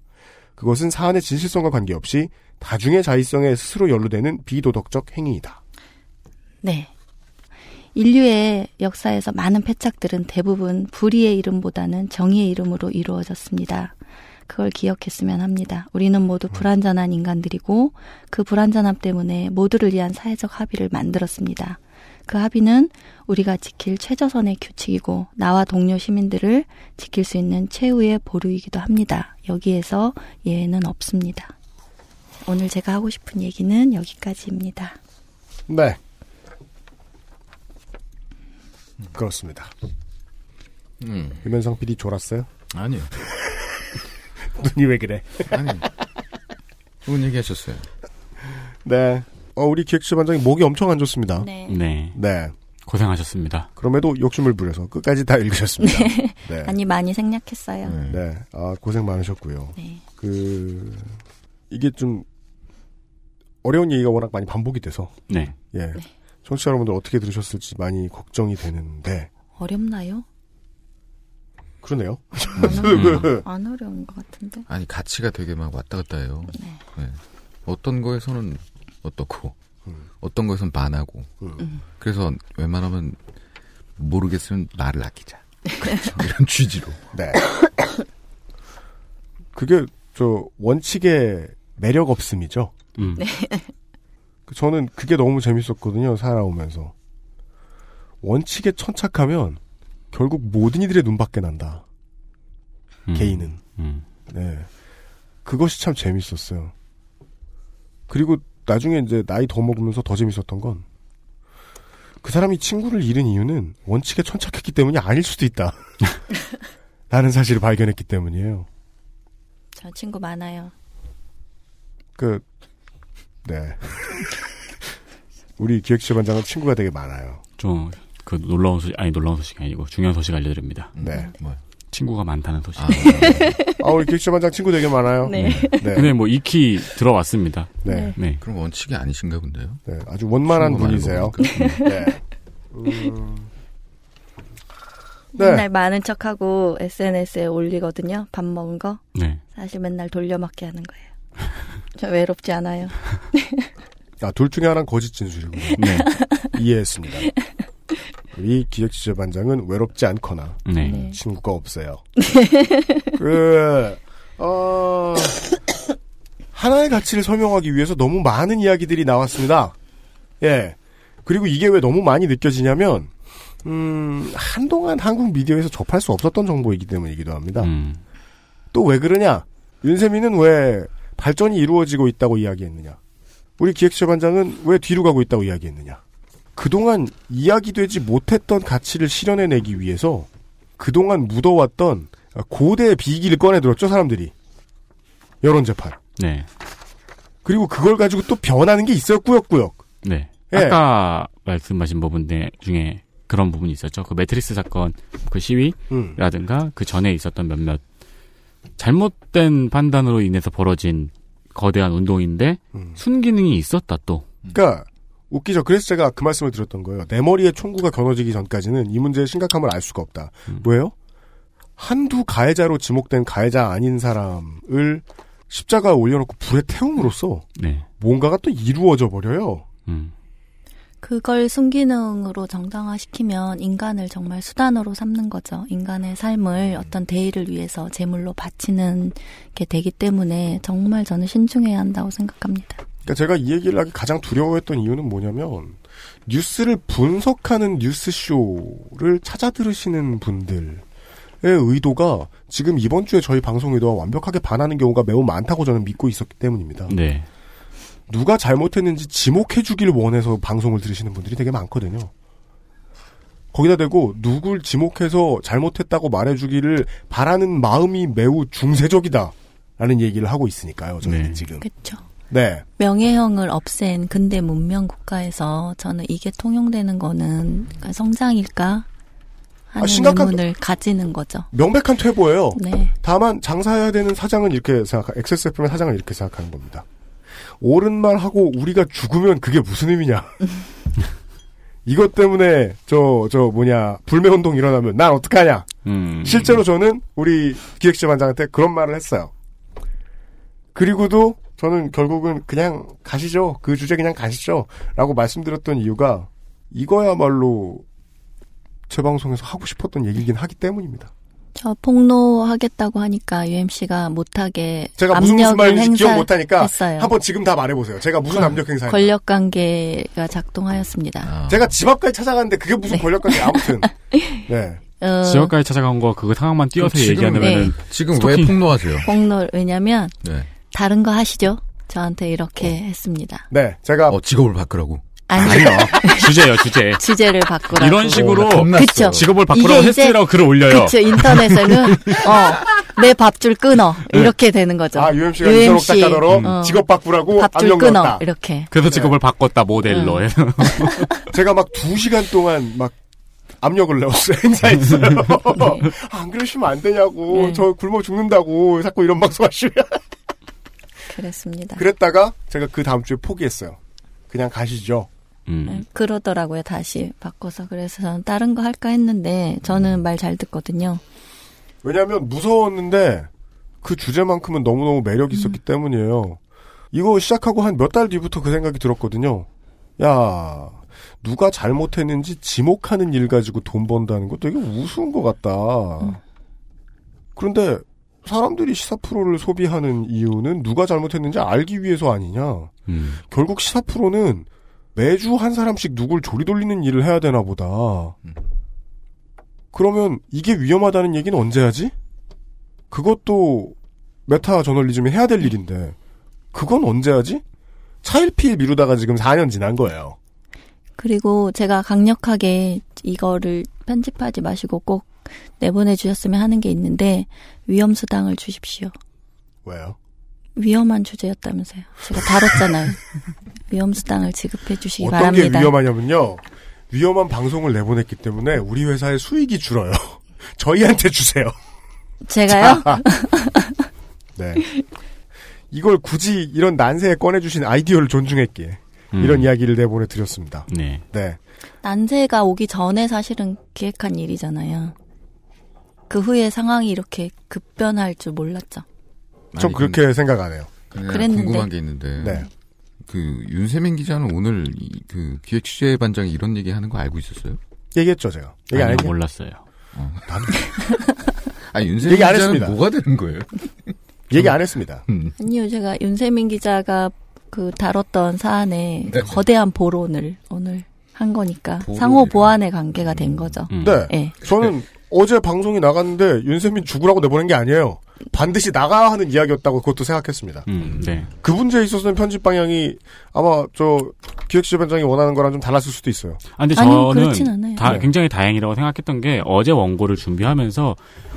B: 그것은 사안의 진실성과 관계없이 다중의 자의성에 스스로 연루되는 비도덕적 행위이다.
I: 네. 인류의 역사에서 많은 패착들은 대부분 불의의 이름보다는 정의의 이름으로 이루어졌습니다. 그걸 기억했으면 합니다. 우리는 모두 불완전한 인간들이고 그 불완전함 때문에 모두를 위한 사회적 합의를 만들었습니다. 그 합의는 우리가 지킬 최저선의 규칙이고 나와 동료 시민들을 지킬 수 있는 최후의 보루이기도 합니다. 여기에서 예외는 없습니다. 오늘 제가 하고 싶은 얘기는 여기까지입니다.
B: 네. 그렇습니다.
E: 음.
B: 유면상 PD 졸았어요?
E: 아니요.
B: 눈이 왜 그래?
E: 아니. 좋은 얘기 하셨어요.
B: 네. 어, 우리 기획실반장이 목이 엄청 안 좋습니다.
I: 네.
D: 네.
B: 네.
D: 고생하셨습니다.
B: 그럼에도 욕심을 부려서 끝까지 다 읽으셨습니다.
I: 네.
B: 네.
I: 아니 많이 생략했어요.
B: 네. 아, 고생 많으셨고요.
I: 네.
B: 그, 이게 좀, 어려운 얘기가 워낙 많이 반복이 돼서.
D: 네.
B: 예. 청취자 여러분들 어떻게 들으셨을지 많이 걱정이 되는데.
I: 어렵나요?
B: 그러네요.
I: 안, 안 어려운 것 같은데.
E: 아니 가치가 되게 막 왔다 갔다 해요. 네. 어떤 거에서는 어떻고 어떤 거에서는 반하고
I: 음.
E: 그래서 웬만하면 모르겠으면 말을 아끼자 이런 취지로
B: 네. 그게 저 원칙의 매력 없음이죠.
D: 음.
I: 네.
B: 그 저는 그게 너무 재밌었거든요. 살아오면서 원칙에 천착하면 결국 모든 이들의 눈밖에 난다.
D: 음.
B: 개인은.
D: 음.
B: 네. 그것이 참 재밌었어요. 그리고 나중에 이제 나이 더 먹으면서 더 재밌었던 건 그 사람이 친구를 잃은 이유는 원칙에 천착했기 때문이 아닐 수도 있다. 라는 사실을 발견했기 때문이에요.
I: 저 친구 많아요.
B: 그, 네. 우리 기획실반장은 친구가 되게 많아요.
D: 좀, 그 놀라운 소식, 아니 놀라운 소식이 아니고 중요한 소식 알려드립니다.
B: 네.
D: 친구가 많다는 소식.
B: 아, 아, 우리 기획실반장 친구 되게 많아요.
I: 네.
B: 네.
D: 근데 뭐 익히 들어왔습니다.
B: 네.
D: 네.
E: 그럼 원칙이 아니신가 본데요.
B: 네, 아주 원만한 분이세요. 네. 음, 네.
I: 맨날 많은 척하고 SNS에 올리거든요. 밥 먹은 거.
D: 네.
I: 사실 맨날 돌려막기 하는 거예요. 저 외롭지 않아요.
B: 아, 둘 중에 하나는 거짓 진술이고.
D: 네.
B: 이해했습니다. 우리 기획지저반장은 외롭지 않거나
D: 네.
I: 네.
B: 친구가 없어요. 그, 어, 하나의 가치를 설명하기 위해서 너무 많은 이야기들이 나왔습니다. 예. 그리고 이게 왜 너무 많이 느껴지냐면, 음, 한동안 한국 미디어에서 접할 수 없었던 정보이기 때문이기도 합니다.
D: 음.
B: 또왜 그러냐? 윤세민은 왜 발전이 이루어지고 있다고 이야기했느냐? 우리 기획처반장은 왜 뒤로 가고 있다고 이야기했느냐? 그동안 이야기되지 못했던 가치를 실현해내기 위해서 그동안 묻어왔던 고대의 비기를 꺼내들었죠, 사람들이. 여론재판.
D: 네.
B: 그리고 그걸 가지고 또 변하는 게 있어요, 꾸역꾸역.
D: 네.
B: 예.
D: 아까 말씀하신 부분 중에 그런 부분이 있었죠. 그 매트리스 사건 그
B: 음.
D: 시위라든가 그 전에 있었던 몇몇 잘못된 판단으로 인해서 벌어진 거대한 운동인데
B: 음.
D: 순기능이 있었다 또.
B: 그러니까 웃기죠. 그래서 제가 그 말씀을 드렸던 거예요. 내 머리에 총구가 겨눠지기 전까지는 이 문제의 심각함을 알 수가 없다. 왜요? 한두 가해자로 지목된 가해자 아닌 사람을 십자가에 올려놓고 불에 태움으로써
D: 네.
B: 뭔가가 또 이루어져 버려요.
D: 음.
I: 그걸 순기능으로 정당화시키면 인간을 정말 수단으로 삼는 거죠. 인간의 삶을 어떤 대의를 위해서 제물로 바치는 게 되기 때문에 정말 저는 신중해야 한다고 생각합니다.
B: 그러니까 제가 이 얘기를 하기 가장 두려워했던 이유는 뭐냐면 뉴스를 분석하는 뉴스쇼를 찾아 들으시는 분들 의 의도가 지금 이번 주에 저희 방송 의도와 완벽하게 반하는 경우가 매우 많다고 저는 믿고 있었기 때문입니다.
D: 네.
B: 누가 잘못했는지 지목해주길 원해서 방송을 들으시는 분들이 되게 많거든요. 거기다 대고 누굴 지목해서 잘못했다고 말해주기를 바라는 마음이 매우 중세적이다. 라는 얘기를 하고 있으니까요, 저는 지금.
I: 그렇죠.
B: 네.
I: 명예형을 없앤 근대 문명 국가에서 저는 이게 통용되는 거는 성장일까 하는
B: 아, 심각한-
I: 의문을 가지는 거죠.
B: 명백한 퇴보예요.
I: 네.
B: 다만 장사해야 되는 사장은 이렇게 생각, XSFM의 사장은 이렇게 생각하는 겁니다. 옳은 말 하고 우리가 죽으면 그게 무슨 의미냐? 이것 때문에 저 저 뭐냐 불매 운동 일어나면 난 어떡하냐?
D: 음.
B: 실제로 저는 우리 기획실반장한테 그런 말을 했어요. 그리고도 저는 결국은 그냥 가시죠. 그 주제 그냥 가시죠. 라고 말씀드렸던 이유가 이거야말로 제 방송에서 하고 싶었던 얘기긴 하기 때문입니다.
I: 저 폭로하겠다고 하니까 UMC가 못하게
B: 제가 무슨 무슨 말인지 기억 못하니까
I: 행사했어요.
B: 한번 지금 다 말해보세요. 제가 무슨 압력 행사했나.
I: 권력 관계가 작동하였습니다.
B: 제가 집 앞까지 찾아갔는데 그게 무슨 권력 관계 아무튼. 네.
I: 어,
D: 지역까지 찾아간 거 그거 상황만 띄어서
E: 지금-
D: 얘기하면은
I: 네.
E: 지금
D: 스토킹.
E: 왜 폭로하세요?
I: 폭로 왜냐면
E: 네.
I: 다른 거 하시죠. 저한테 이렇게 했습니다.
B: 네, 제가
E: 어, 직업을 바꾸라고.
I: 아니,
D: 주제요 주제.
I: 주제를 바꾸라고.
D: 이런 식으로
I: 그쵸.
D: 직업을 바꾸라고 했으라고 글을 올려요.
I: 그쵸. 인터넷에는 어, 내 밥줄 끊어 이렇게 되는 거죠.
B: 아, UMC가 이선옥 작가더러
I: 어,
B: 직업 바꾸라고
I: 밥줄 끊어
B: 넣었다.
I: 이렇게.
D: 그래서 직업을 바꿨다 모델로
I: 음.
B: 제가 막 두 시간 동안 막 압력을 넣었어요. 행사했어요. 안 그러시면 안 되냐고.
I: 네.
B: 저 굶어 죽는다고. 자꾸 이런 방송 하시면.
I: 그랬습니다.
B: 그랬다가 제가 그 다음 주에 포기했어요. 그냥 가시죠.
D: 음.
I: 네, 그러더라고요. 다시 바꿔서 그래서 저는 다른 거 할까 했는데 저는 말 잘 듣거든요.
B: 왜냐하면 무서웠는데 그 주제만큼은 너무너무 매력이 있었기 때문이에요. 이거 시작하고 한 몇 달 뒤부터 그 생각이 들었거든요. 야, 누가 잘못했는지 지목하는 일 가지고 돈 번다는 거 되게 우스운 것 같다. 그런데 사람들이 시사 프로를 소비하는 이유는 누가 잘못했는지 알기 위해서 아니냐.
D: 음.
B: 결국 시사 프로는 매주 한 사람씩 누굴 조리 돌리는 일을 해야 되나 보다. 그러면 이게 위험하다는 얘기는 언제 하지? 그것도 메타 저널리즘이 해야 될 일인데 그건 언제 하지? 차일피일 미루다가 지금 4년 지난 거예요.
I: 그리고 제가 강력하게 이거를 편집하지 마시고 꼭 내보내 주셨으면 하는 게 있는데 위험 수당을 주십시오.
B: 왜요?
I: 위험한 주제였다면서요. 제가 다뤘잖아요. 위험 수당을 지급해 주시기
B: 어떤
I: 바랍니다.
B: 게 위험하냐면요. 위험한 방송을 내보냈기 때문에 우리 회사의 수익이 줄어요. 저희한테 주세요.
I: 제가요?
B: 자, 네. 이걸 굳이 이런 난세에 꺼내주신 아이디어를 존중했기에
D: 음.
B: 이런 이야기를 내보내 드렸습니다.
D: 네.
B: 네.
I: 난세가 오기 전에 사실은 기획한 일이잖아요. 그 후에 상황이 이렇게 급변할 줄 몰랐죠.
B: 전 그렇게 생각 안 해요.
E: 근데
I: 그랬는데.
E: 궁금한 게 있는데.
B: 네.
E: 그 윤세민 기자는 오늘 이- 그 기획 취재 반장이 이런 얘기 하는 거 알고 있었어요?
B: 얘기했죠, 제가. 얘기 안
D: 아니요,
B: 했죠?
D: 몰랐어요.
E: 아 윤세민
B: 얘기 안
E: 기자는
B: 했습니다.
E: 뭐가 되는 거예요?
B: 얘기 안 했습니다.
E: 음.
I: 아니요, 제가 윤세민 기자가 그 다뤘던 사안에
B: 네.
I: 거대한 보론을 오늘 한 거니까
B: 보론이요?
I: 상호 보완의 관계가 된 거죠.
B: 네.
I: 예.
B: 저는 어제 방송이 나갔는데 윤세민 죽으라고 내보낸 게 아니에요. 반드시 나가야 하는 이야기였다고 그것도 생각했습니다.
D: 음, 네.
B: 그 문제에 있어서는 편집 방향이 아마 저 기획실반장이 원하는 거랑 좀 달랐을 수도 있어요.
D: 아, 근데 저는
I: 않아요.
D: 다
B: 네.
D: 굉장히 다행이라고 생각했던 게 어제 원고를 준비하면서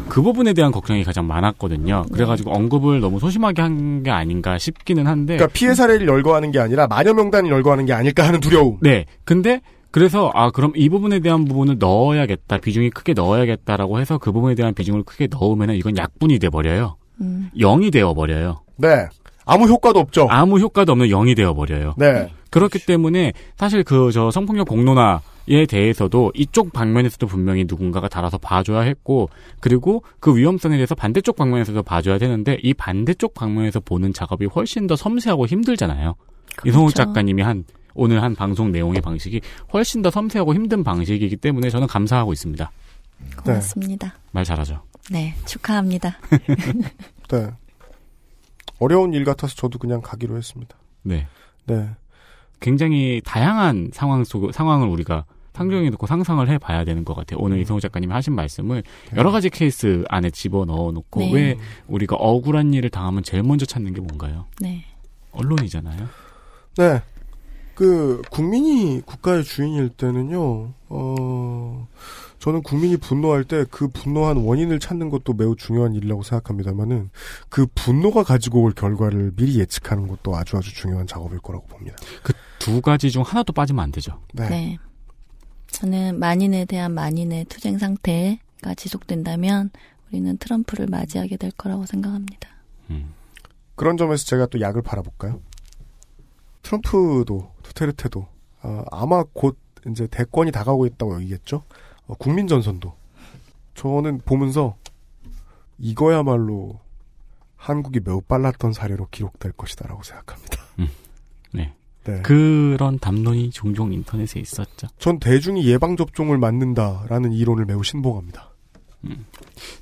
D: 그 부분에 대한 걱정이 가장 많았거든요. 그래가지고 언급을 너무 소심하게 한 게 아닌가 싶기는 한데.
B: 그러니까 피해 사례를 열거하는 게 아니라 마녀 명단을 열거하는 게 아닐까 하는 두려움.
D: 네. 근데 그래서 아 그럼 이 부분에 대한 부분을 넣어야겠다 비중이 크게 넣어야겠다라고 해서 그 부분에 대한 비중을 크게 넣으면은 이건 약분이 돼 버려요.
I: 음.
D: 0이 되어 버려요.
B: 네. 아무 효과도 없죠.
D: 아무 효과도 없는 0이 되어 버려요.
B: 네.
D: 그렇기 때문에 사실 그 저 성폭력 공론화에 대해서도 이쪽 방면에서도 분명히 누군가가 달아서 봐줘야 했고 그리고 그 위험성에 대해서 반대쪽 방면에서도 봐줘야 되는데 이 반대쪽 방면에서 보는 작업이 훨씬 더 섬세하고 힘들잖아요. 이성욱 작가님이 한 오늘 한 방송 내용의 방식이 훨씬 더 섬세하고 힘든 방식이기 때문에 저는 감사하고 있습니다.
I: 고맙습니다.
D: 말 잘하죠.
I: 네, 축하합니다.
B: 네. 어려운 일 같아서 저도 그냥 가기로 했습니다.
D: 네.
B: 네.
D: 굉장히 다양한 상황 속 상황을 우리가 상정해 놓고 상상을 해 봐야 되는 것 같아요. 오늘 이성우 작가님이 하신 말씀을 여러 가지 케이스 안에 집어 넣어 놓고
I: 네.
D: 왜 우리가 억울한 일을 당하면 제일 먼저 찾는 게 뭔가요?
I: 네.
D: 언론이잖아요.
B: 네. 그 국민이 국가의 주인일 때는요. 어 저는 국민이 분노할 때 그 분노한 원인을 찾는 것도 매우 중요한 일이라고 생각합니다만은 그 분노가 가지고 올 결과를 미리 예측하는 것도 아주 아주 중요한 작업일 거라고 봅니다.
D: 그 두 가지 중 하나도 빠지면 안 되죠.
I: 네. 저는 만인에 대한 만인의 투쟁 상태가 지속된다면 우리는 트럼프를 맞이하게 될 거라고 생각합니다.
B: 그런 점에서 제가 또 약을 팔아볼까요? 트럼프도 두테르테도 어, 아마 곧 이제 대권이 다가오고 있다고 여기겠죠. 어, 국민 전선도 저는 보면서 이거야말로 한국이 매우 빨랐던 사례로 기록될 것이다라고 생각합니다.
D: 네.
B: 네.
D: 그런 담론이 종종 인터넷에 있었죠.
B: 전 대중이 예방 접종을 맞는다라는 이론을 매우 신봉합니다.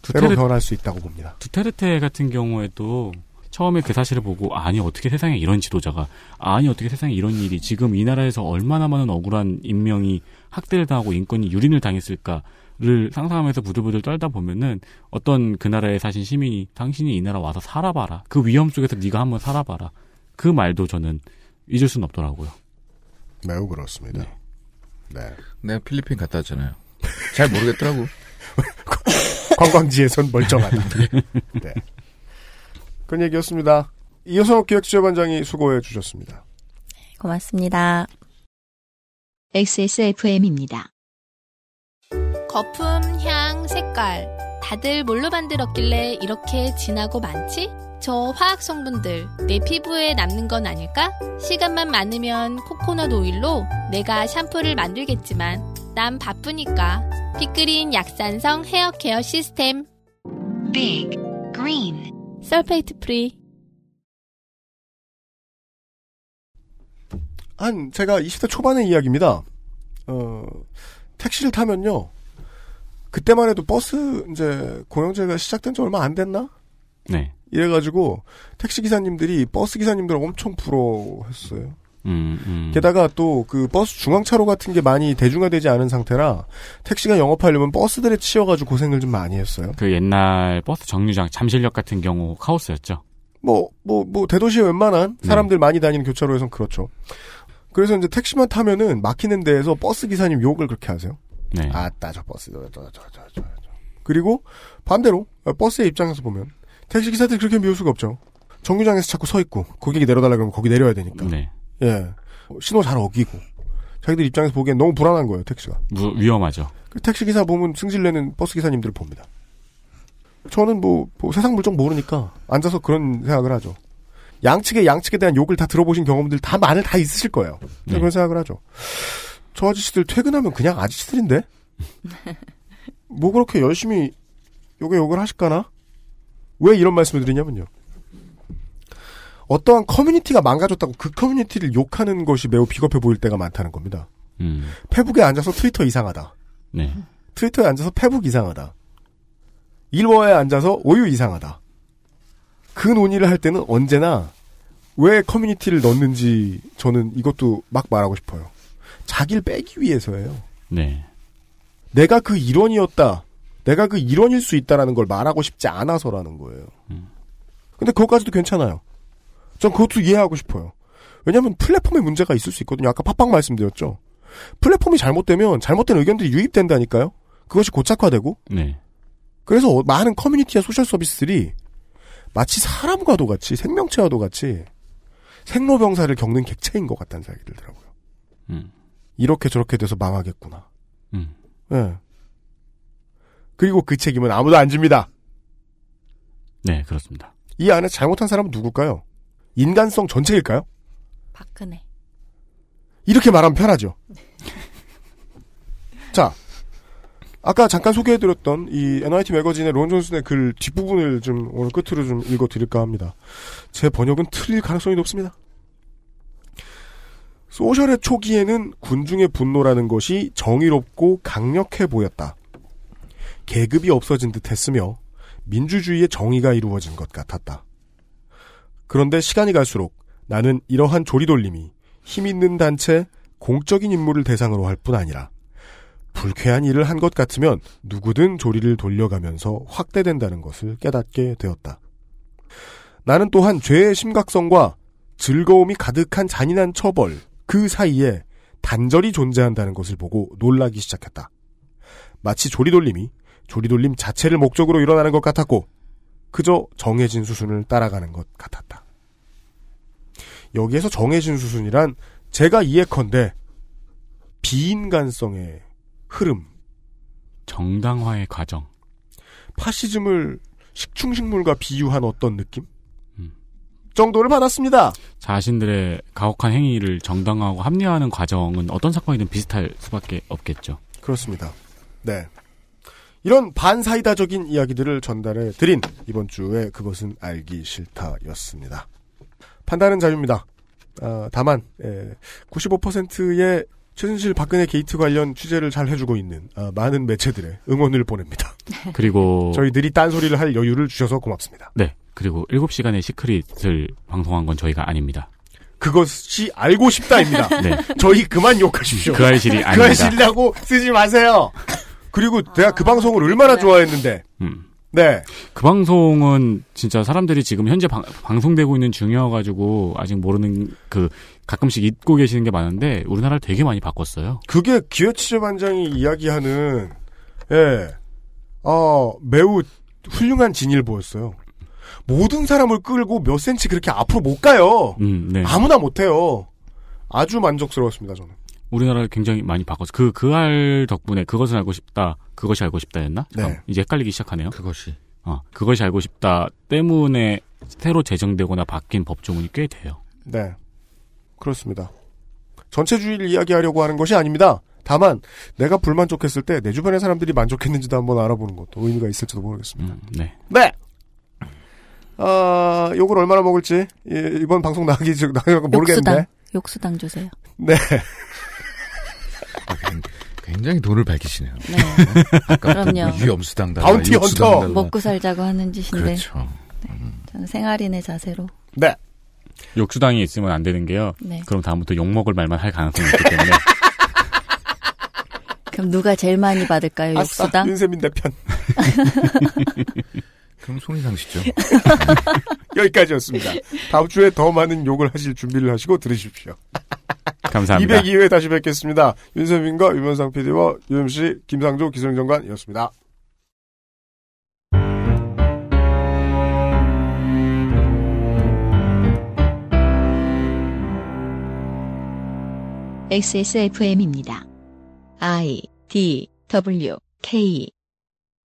B: 새로
D: 두테르-
B: 변할 수 있다고 봅니다.
D: 두테르테 같은 경우에도 처음에 그 사실을 보고 아니 어떻게 세상에 이런 지도자가 아니 어떻게 세상에 이런 일이 지금 이 나라에서 얼마나 많은 억울한 인명이 학대를 당하고 인권이 유린을 당했을까를 상상하면서 부들부들 떨다 보면은 어떤 그 나라에 사신 시민이 당신이 이 나라 와서 살아봐라 그 위험 속에서 네가 한번 살아봐라 그 말도 저는 잊을 수는 없더라고요.
B: 매우 그렇습니다. 네.
E: 내가 필리핀 갔다 왔잖아요. 잘 모르겠더라고.
B: 관광지에선 멀쩡하다. 네. 그런 얘기였습니다. 이효성 기획지휘반장이 수고해 주셨습니다.
I: 고맙습니다.
A: XSFM입니다.
J: 거품, 향, 색깔. 다들 뭘로 만들었길래 이렇게 진하고 많지? 저 화학 성분들 내 피부에 남는 건 아닐까? 시간만 많으면 코코넛 오일로 내가 샴푸를 만들겠지만 난 바쁘니까. Big Green 약산성 헤어 케어 시스템. Big Green sulfate free.
B: 한 제가 20대 초반의 이야기입니다. 어, 택시를 타면요. 그때만 해도 버스 이제 공영제가 시작된 지 얼마 안 됐나?
D: 네.
B: 이래가지고 택시 기사님들이 버스 기사님들 엄청 부러워했어요.
D: 음, 음.
B: 게다가 또 그 버스 중앙차로 같은 게 많이 대중화되지 않은 상태라 택시가 영업하려면 버스들에 치여가지고 고생을 좀 많이 했어요.
D: 그 옛날 버스 정류장 잠실역 같은 경우 카오스였죠.
B: 뭐, 뭐, 뭐, 대도시에 웬만한 사람들 많이 다니는 교차로에선 그렇죠. 그래서 이제 택시만 타면은 막히는 데에서 버스 기사님 욕을 그렇게 하세요.
D: 네.
B: 아따, 저 버스, 저, 저, 저, 저, 저. 저. 그리고 반대로, 버스의 입장에서 보면 택시 기사들이 그렇게 미울 수가 없죠. 정류장에서 자꾸 서 있고, 고객이 내려달라 그러면 거기 내려야 되니까.
D: 네.
B: 예. 신호 잘 어기고. 자기들 입장에서 보기엔 너무 불안한 거예요, 택시가.
D: 무- 위험하죠.
B: 그 택시 기사 보면 승질내는 버스 기사님들을 봅니다. 저는 뭐, 뭐 세상 물정 모르니까 앉아서 그런 생각을 하죠. 양측에 양측에 대한 욕을 다 들어보신 경험들 다 많을 다 있으실 거예요.
D: 네.
B: 그런 생각을 하죠. 저 아저씨들 퇴근하면 그냥 아저씨들인데? 뭐 그렇게 열심히 욕에 욕을 하실까나? 왜 이런 말씀을 드리냐면요. 어떠한 커뮤니티가 망가졌다고 그 커뮤니티를 욕하는 것이 매우 비겁해 보일 때가 많다는 겁니다.
D: 음.
B: 페북에 앉아서 트위터 이상하다.
D: 네.
B: 트위터에 앉아서 페북 이상하다. 일워에 앉아서 오유 이상하다. 그 논의를 할 때는 언제나 왜 커뮤니티를 넣는지 저는 이것도 막 말하고 싶어요. 자기를 빼기 위해서예요.
D: 네.
B: 내가 그 일원이었다. 내가 그 일원일 수 있다라는 걸 말하고 싶지 않아서라는 거예요. 근데 그것까지도 괜찮아요. 전 그것도 이해하고 싶어요. 왜냐하면 플랫폼에 문제가 있을 수 있거든요. 아까 팟빵 말씀드렸죠. 플랫폼이 잘못되면 잘못된 의견들이 유입된다니까요. 그것이 고착화되고
D: 네.
B: 그래서 어- 많은 커뮤니티와 소셜 서비스들이 마치 사람과도 같이 생명체와도 같이 생로병사를 겪는 객체인 것 같다는 생각이 들더라고요.
D: 음.
B: 이렇게 저렇게 돼서 망하겠구나.
D: 음.
B: 예. 그리고 그 책임은 아무도 안 집니다.
D: 네, 그렇습니다.
B: 이 안에 잘못한 사람은 누굴까요? 인간성 전체일까요?
I: 박근혜.
B: 이렇게 말하면 편하죠. 자, 아까 잠깐 소개해드렸던 이 NYT 매거진의 론 존슨의 글 뒷부분을 좀 오늘 끝으로 좀 읽어드릴까 합니다. 제 번역은 틀릴 가능성이 높습니다. 소셜의 초기에는 군중의 분노라는 것이 정의롭고 강력해 보였다. 계급이 없어진 듯 했으며 민주주의의 정의가 이루어진 것 같았다. 그런데 시간이 갈수록 나는 이러한 조리돌림이 힘 있는 단체, 공적인 인물을 대상으로 할 뿐 아니라 불쾌한 일을 한 것 같으면 누구든 조리를 돌려가면서 확대된다는 것을 깨닫게 되었다. 나는 또한 죄의 심각성과 즐거움이 가득한 잔인한 처벌 그 사이에 단절이 존재한다는 것을 보고 놀라기 시작했다. 마치 조리돌림이 조리돌림 자체를 목적으로 일어나는 것 같았고 그저 정해진 수순을 따라가는 것 같았다. 여기에서 정해진 수순이란 제가 이해컨대 비인간성의 흐름,
D: 정당화의 과정,
B: 파시즘을 식충식물과 비유한 어떤 느낌? 정도를 받았습니다.
D: 자신들의 가혹한 행위를 정당화하고 합리화하는 과정은 어떤 사건이든 비슷할 수밖에 없겠죠.
B: 그렇습니다. 네. 이런 반사이다적인 이야기들을 전달해 드린 이번 주에 그것은 알기 싫다였습니다. 판단은 자유입니다. 아, 다만 예, 95%의 최순실 박근혜 게이트 관련 취재를 잘 해주고 있는 아, 많은 매체들의 응원을 보냅니다.
D: 그리고
B: 저희들이 딴소리를 할 여유를 주셔서 고맙습니다.
D: 네. 그리고 7시간의 시크릿을 방송한 건 저희가 아닙니다.
B: 그것이 알고 싶다입니다.
D: 네.
B: 저희 그만 욕하십시오.
D: 그 알실이
B: 그
D: 아닙니다.
B: 알실이라고 쓰지 마세요. 그리고 내가 그 방송을 얼마나 좋아했는데.
D: 음.
B: 네.
D: 그 방송은 진짜 사람들이 지금 현재 방, 방송되고 있는 중이어가지고 아직 모르는 그 가끔씩 잊고 계시는 게 많은데 우리나라를 되게 많이 바꿨어요.
B: 그게 기획취재반장이 이야기하는 예, 어 매우 훌륭한 진일보였어요. 모든 사람을 끌고 몇 센치 그렇게 앞으로 못 가요.
D: 음, 네.
B: 아무나 못해요. 아주 만족스러웠습니다 저는.
D: 우리나라를 굉장히 많이 바꿨어. 그, 그 알 덕분에 그것을 알고 싶다, 그것이 알고 싶다였나?
B: 네.
D: 이제 헷갈리기 시작하네요.
E: 그것이.
D: 어, 그것이 알고 싶다 때문에 새로 제정되거나 바뀐 법조문이 꽤 돼요.
B: 네. 그렇습니다. 전체주의를 이야기하려고 하는 것이 아닙니다. 다만 내가 불만족했을 때 내 주변의 사람들이 만족했는지도 한번 알아보는 것도 의미가 있을지도 모르겠습니다.
D: 네.
B: 네. 아, 욕을 얼마나 먹을지 예, 이번 방송 나가기 전 나가고 모르겠는데.
I: 욕수당, 욕수당 주세요.
B: 네.
E: 아, 굉장히 돈을 밝히시네요.
I: 네.
E: 아까
I: 그럼요.
E: 위험수당 달라.
B: 바운티 헌터.
E: 달라.
I: 먹고 살자고 하는 짓인데
E: 그렇죠.
I: 저는 생활인의 자세로.
B: 네.
D: 욕수당이 있으면 안 되는 게요.
I: 네.
D: 그럼 다음부터 욕 먹을 말만 할 가능성이 있기 때문에.
I: 그럼 누가 제일 많이 받을까요?
B: 아싸,
I: 욕수당?
B: 윤세민 대편.
E: 그럼 손이상 씨죠.
B: 여기까지였습니다. 다음 주에 더 많은 욕을 하실 준비를 하시고 들으십시오.
D: 감사합니다.
B: 202회 다시 뵙겠습니다. 윤세민과 유면상 PD와 UMC 김상조 기술정관이었습니다.
A: XSFM입니다. I D W K